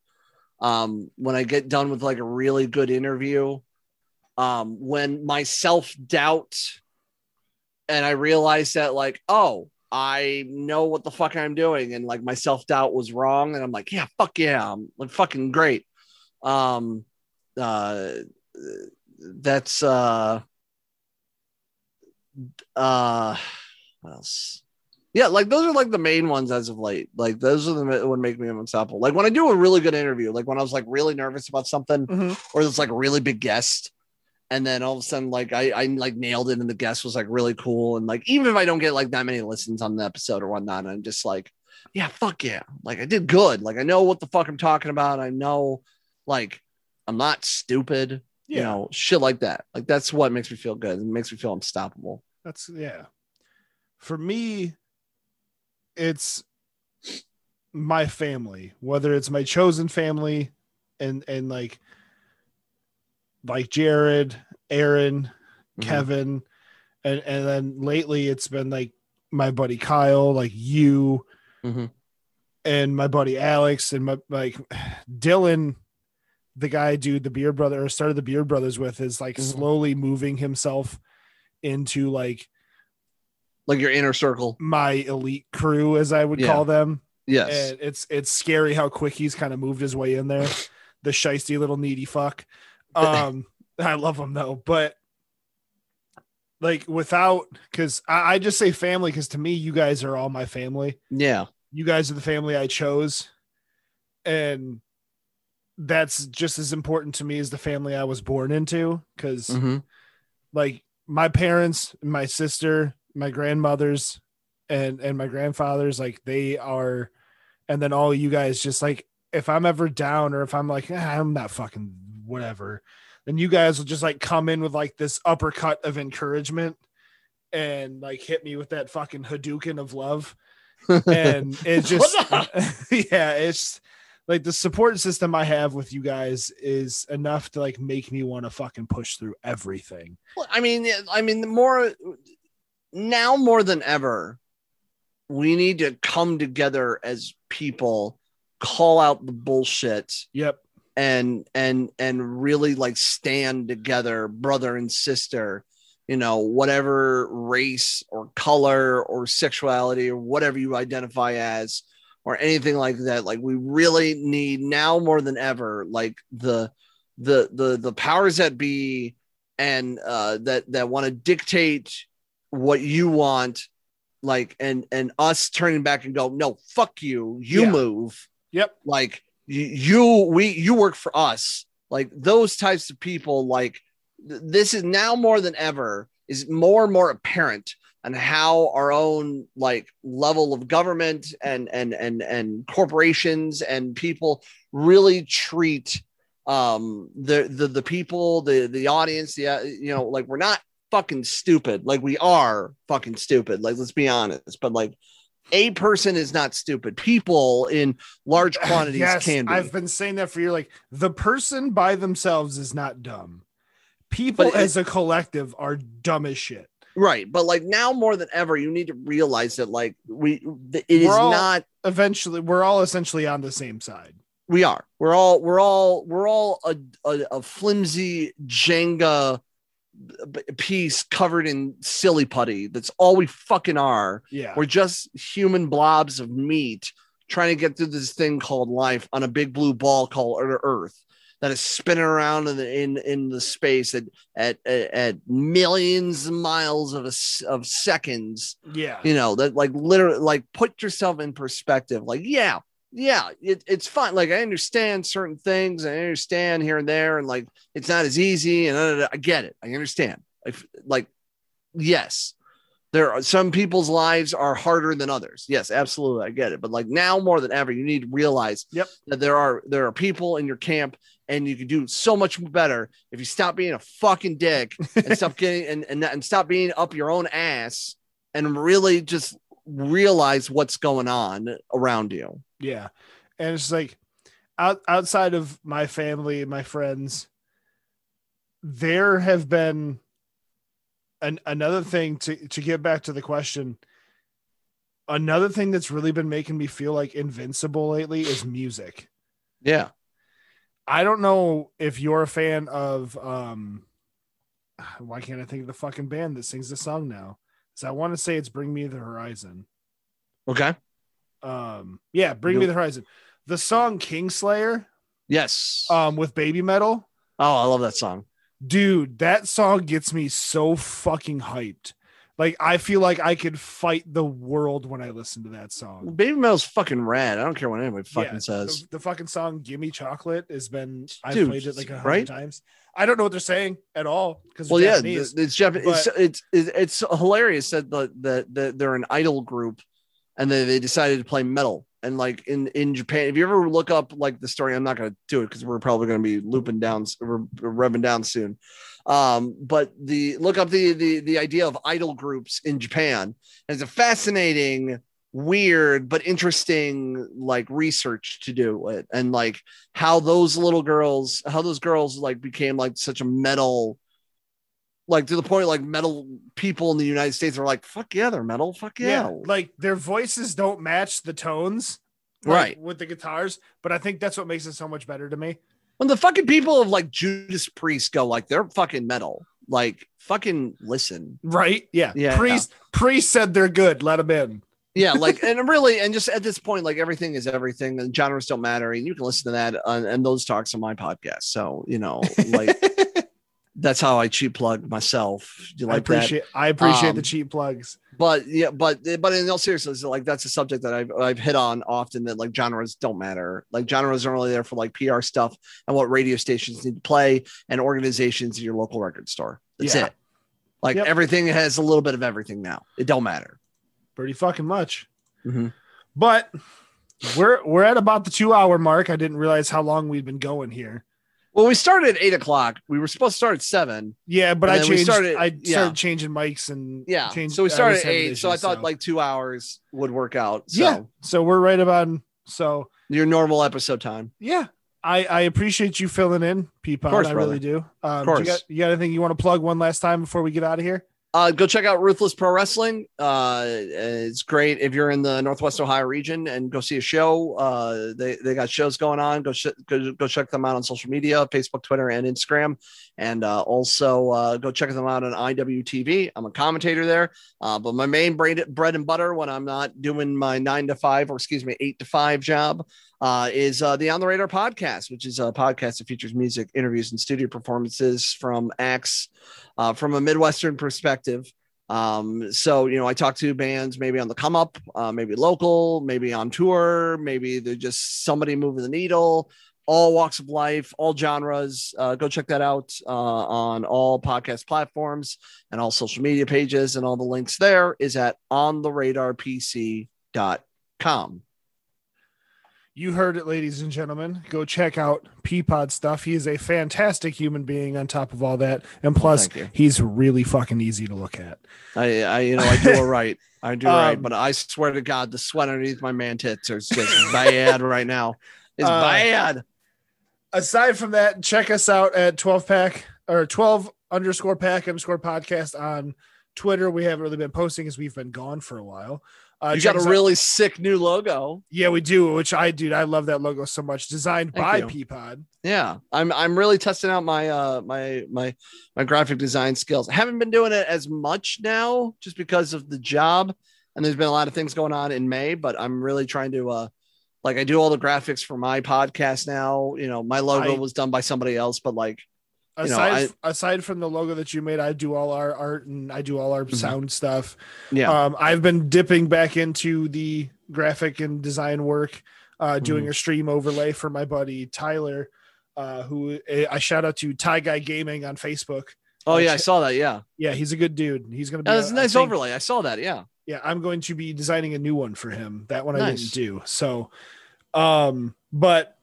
A: Um when I get done with like a really good interview, um when my self-doubt and I realized that like, oh, I know what the fuck I'm doing, and like my self doubt was wrong, and I'm like, yeah, fuck yeah, I'm like fucking great. Um, uh, that's uh, uh, what else? Yeah, like those are like the main ones as of late. Like those are the that would make me unstoppable. Like when I do a really good interview, like when I was like really nervous about something, or it's like a really big guest, and then all of a sudden like I I like nailed it, and the guest was like really cool, and like even if I don't get like that many listens on the episode or whatnot, I'm just like, yeah, fuck yeah, like I did good. Like I know what the fuck I'm talking about. I know, like I'm not stupid. You know, shit like that. Like that's what makes me feel good. It makes me feel unstoppable.
B: That's yeah. For me, it's my family, whether it's my chosen family and and like like Jared, Aaron,
A: Mhm.
B: Kevin, and and then lately it's been like my buddy Kyle, like you,
A: Mhm.
B: and my buddy Alex, and my like Dylan, the guy, dude, the Beard Brother, or started the Beard Brothers with, is like
A: Mhm.
B: slowly moving himself into like
A: Like your inner circle.
B: my elite crew, as I would
A: Yeah.
B: call them.
A: Yes.
B: And it's it's scary how quick he's kind of moved his way in there. The shisty little needy fuck. Um, I love them though, but like without because I, I just say family because to me you guys are all my family.
A: yeah.
B: You guys are the family I chose, and that's just as important to me as the family I was born into. Because
A: Mhm.
B: like my parents, my sister, my grandmothers, and and my grandfathers, like they are, and then all you guys just like if I'm ever down or if I'm like "Ah, I'm not fucking whatever, then you guys will just like come in with like this uppercut of encouragement and like hit me with that fucking Hadouken of love. And it just yeah, it's like the support system I have with you guys is enough to like make me want to fucking push through everything.
A: Well, I mean, I mean, the more now more than ever, we need to come together as people, call out the bullshit,
B: Yep.
A: And and and really like stand together, brother and sister. You know, whatever race or color or sexuality or whatever you identify as, or anything like that. Like we really need now more than ever, like the the the the powers that be and uh that that want to dictate what you want like and and us turning back and go no fuck you you
B: Yeah.
A: move
B: Yep.
A: like you, we you work for us. Like those types of people like th- this is now more than ever is more and more apparent on how our own like level of government and and and and corporations and people really treat um the the the people the the audience the uh, you know like we're not fucking stupid. Like we are fucking stupid. Like let's be honest. But like a person is not stupid people in large quantities
B: yes,
A: can be
B: I've been saying that for you. Like the person by themselves is not dumb. People
A: it-
B: as a collective are dumb as shit.
A: right but like now more than ever you need to realize that like we it is not
B: Eventually, we're all essentially on the same side.
A: we are we're all we're all we're all a, a, a flimsy jenga piece covered in silly putty that's all we fucking are
B: Yeah.
A: we're just human blobs of meat trying to get through this thing called life on a big blue ball called earth that is spinning around in the in, in the space at, at at at millions of miles of a of seconds
B: yeah.
A: you know that like literally like put yourself in perspective like yeah yeah it, it's fine. Like i understand certain things. I understand here and there and like it's not as easy and uh, i get it. I understand. If like yes there are some people's lives are harder than others. Yes absolutely i get it. But like now more than ever you need to realize
B: Yep.
A: that there are there are people in your camp and you can do so much better if you stop being a fucking dick and stop getting and, and, and stop being up your own ass and really just realize what's going on around you.
B: Yeah. And it's like out, outside of my family and my friends, there have been an, another thing to, to get back to the question. Another thing that's really been making me feel like invincible lately is music.
A: Yeah.
B: I don't know if you're a fan of um why can't I think of the fucking band that sings the song now? So I want to say it's Bring Me the Horizon.
A: Okay.
B: Um yeah, Bring Me the Horizon. The song Kingslayer
A: Yes.
B: um with Baby Metal.
A: oh, I love that song.
B: Dude, that song gets me so fucking hyped. Like I feel like I could fight the world when I listen to that song.
A: Baby metal's fucking rad. I don't care what anybody fucking
B: Yeah,
A: says.
B: The, the fucking song "Gimme Chocolate" has been I've
A: Dude,
B: played it like a hundred
A: right?
B: times. I don't know what they're saying at all because
A: Well, yeah,
B: Japanese.
A: th- it's Japanese. It's, it's it's hilarious that the, the, the they're an idol group, and then they decided to play metal. And like in in Japan, if you ever look up like the story, I'm not going to do it because we're probably going to be looping down, we're revving down soon. Um, but the look up the the the idea of idol groups in Japan. And it's a fascinating, weird but interesting like research to do it, and like how those little girls, how those girls like became like such a metal like to the point like metal people in the United States are like, fuck yeah, they're metal. Fuck yeah.
B: yeah, like their voices don't match the tones, like,
A: Right.
B: with the guitars. But I think that's what makes it so much better to me.
A: when the fucking people of like Judas Priest go like they're fucking metal, like fucking listen.
B: Right? Yeah.
A: Yeah.
B: Priest Priest said they're good. Let them in.
A: Yeah, like and really, and just at this point, like everything is everything, and genres don't matter, and you can listen to that on, and those talks on my podcast. So you know, like that's how I cheap plug myself. Do you
B: I
A: like that?
B: appreciate I appreciate the
A: Um,
B: cheap plugs.
A: but yeah, but but in all seriousness, like that's a subject that I've I've hit on often that like genres don't matter. Like genres are only there for like PR stuff and what radio stations need to play and organizations in your local record store. That's
B: Yeah.
A: it. Like
B: Yep.
A: everything has a little bit of everything now. It don't matter.
B: Pretty fucking much.
A: Mhm.
B: But we're we're at about the two hour mark. I didn't realize how long we'd been going here.
A: Well, we started at eight o'clock. We were supposed to start at seven.
B: Yeah, but I changed.
A: started-
B: I
A: yeah.
B: started changing mics and
A: Yeah.
B: changed,
A: so we started at eight. so I thought like two hours would work out. So
B: yeah. So we're right about. So
A: your normal episode time.
B: yeah, I I appreciate you filling in, Peapod. I
A: brother.
B: really do. Um,
A: Of course.
B: You got, you got anything you want to plug one last time before we get out of here?
A: Uh, go check out Ruthless Pro Wrestling. Uh, it's great if you're in the Northwest Ohio region and go see a show. Uh, they they got shows going on. Go sh- go, go check them out on social media, Facebook, Twitter, and Instagram, and uh, also uh, go check them out on IWTV. I'm a commentator there, uh, but my main bread bread and butter when I'm not doing my nine to five or excuse me eight to five job uh, is uh, the On the Radar podcast, which is a podcast that features music, interviews, and studio performances from acts uh, from a Midwestern perspective. Um, so, you know, I talk to bands maybe on the come up, uh, maybe local, maybe on tour, maybe they're just somebody moving the needle, all walks of life, all genres. Uh, go check that out uh, on all podcast platforms and all social media pages. And all the links there is at ontheradarpc.com.
B: You heard it, ladies and gentlemen. Go check out Peapod stuff. He is a fantastic human being. On top of all that, and plus, he's really fucking easy to look at.
A: I, I, you know, I do it right. I do it right,
B: Um,
A: but I swear to God, the sweat underneath my man tits is just bad right now. It's
B: Uh,
A: bad.
B: aside from that, check us out at 12 pack or 12 underscore pack underscore podcast on Twitter. We haven't really been posting as we've been gone for a while. Uh,
A: you got a
B: us out-
A: really sick new logo.
B: yeah, we do, which I dude, I love that logo so much. Designed
A: Thank
B: by
A: you.
B: Peapod.
A: Yeah, I'm I'm really testing out my uh my my my graphic design skills. I haven't been doing it as much now just because of the job and there's been a lot of things going on in May, but I'm really trying to uh like I do all the graphics for my podcast now. You know, my logo
B: I-
A: was done by somebody else, but like You know,
B: Aside aside from the logo that you made, I do all our art and I do all our sound stuff.
A: Mm-hmm. yeah.
B: Um, I've been dipping back into the graphic and design work, uh, doing
A: Mm-hmm.
B: a stream overlay for my buddy Tyler, uh, who I shout out to Ty Guy Gaming on Facebook.
A: oh yeah, I saw that. Yeah.
B: Yeah, he's a good dude. He's gonna be.
A: That was
B: a-
A: a
B: I
A: nice
B: think-
A: overlay. I saw that. Yeah.
B: Yeah, I'm going to be designing a new one for him. That one I didn't do. So, um, but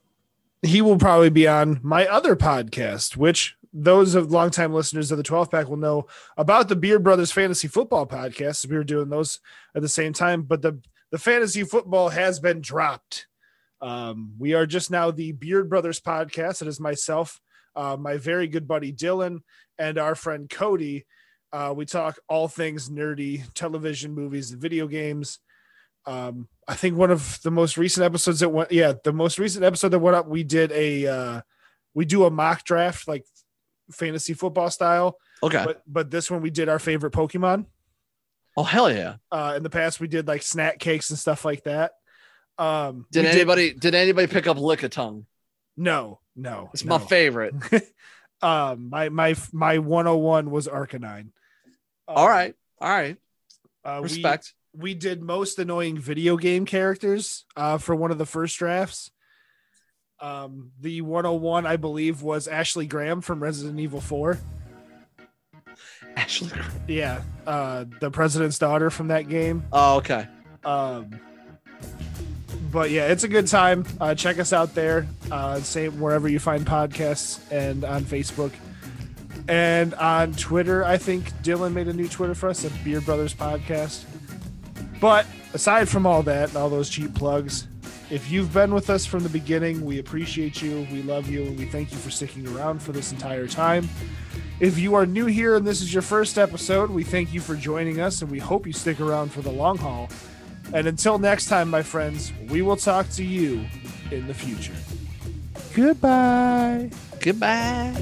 B: he will probably be on my other podcast, which those of longtime listeners of the 12 pack will know about the Beard Brothers Fantasy Football podcast. We were doing those at the same time, but the the fantasy football has been dropped. Um, we are just now the Beard Brothers podcast. It is myself, uh, my very good buddy Dylan, and our friend Cody. Uh, we talk all things nerdy, television, movies, and video games. Um, I think one of the most recent episodes that went, yeah, the most recent episode that went up, we did a, uh, we do a mock draft like fantasy football style,
A: Okay.
B: but but this one we did our favorite Pokemon.
A: oh hell yeah.
B: Uh, in the past, we did like snack cakes and stuff like that. Um,
A: Did anybody did anybody pick up Lickitung?
B: No, no,
A: It's
B: no.
A: my favorite.
B: um, my my my 101 was Arcanine. Um,
A: All right. All right.
B: Uh, we-
A: Respect.
B: we did most annoying video game characters uh, for one of the first drafts. Um, the 101, I believe, was Ashley Graham from Resident Evil 4.
A: Ashley. Graham?
B: Yeah, uh, the president's daughter from that game.
A: Oh, okay.
B: Um, but yeah, it's a good time. Uh, check us out there. Uh, same wherever you find podcasts and on Facebook. And on Twitter, I think Dylan made a new Twitter for us at Beard Brothers Podcast. But aside from all that and all those cheap plugs, if you've been with us from the beginning, we appreciate you. We love you. And we thank you for sticking around for this entire time. If you are new here and this is your first episode, we thank you for joining us and we hope you stick around for the long haul. And until next time, my friends, we will talk to you in the future. Goodbye.
A: Goodbye.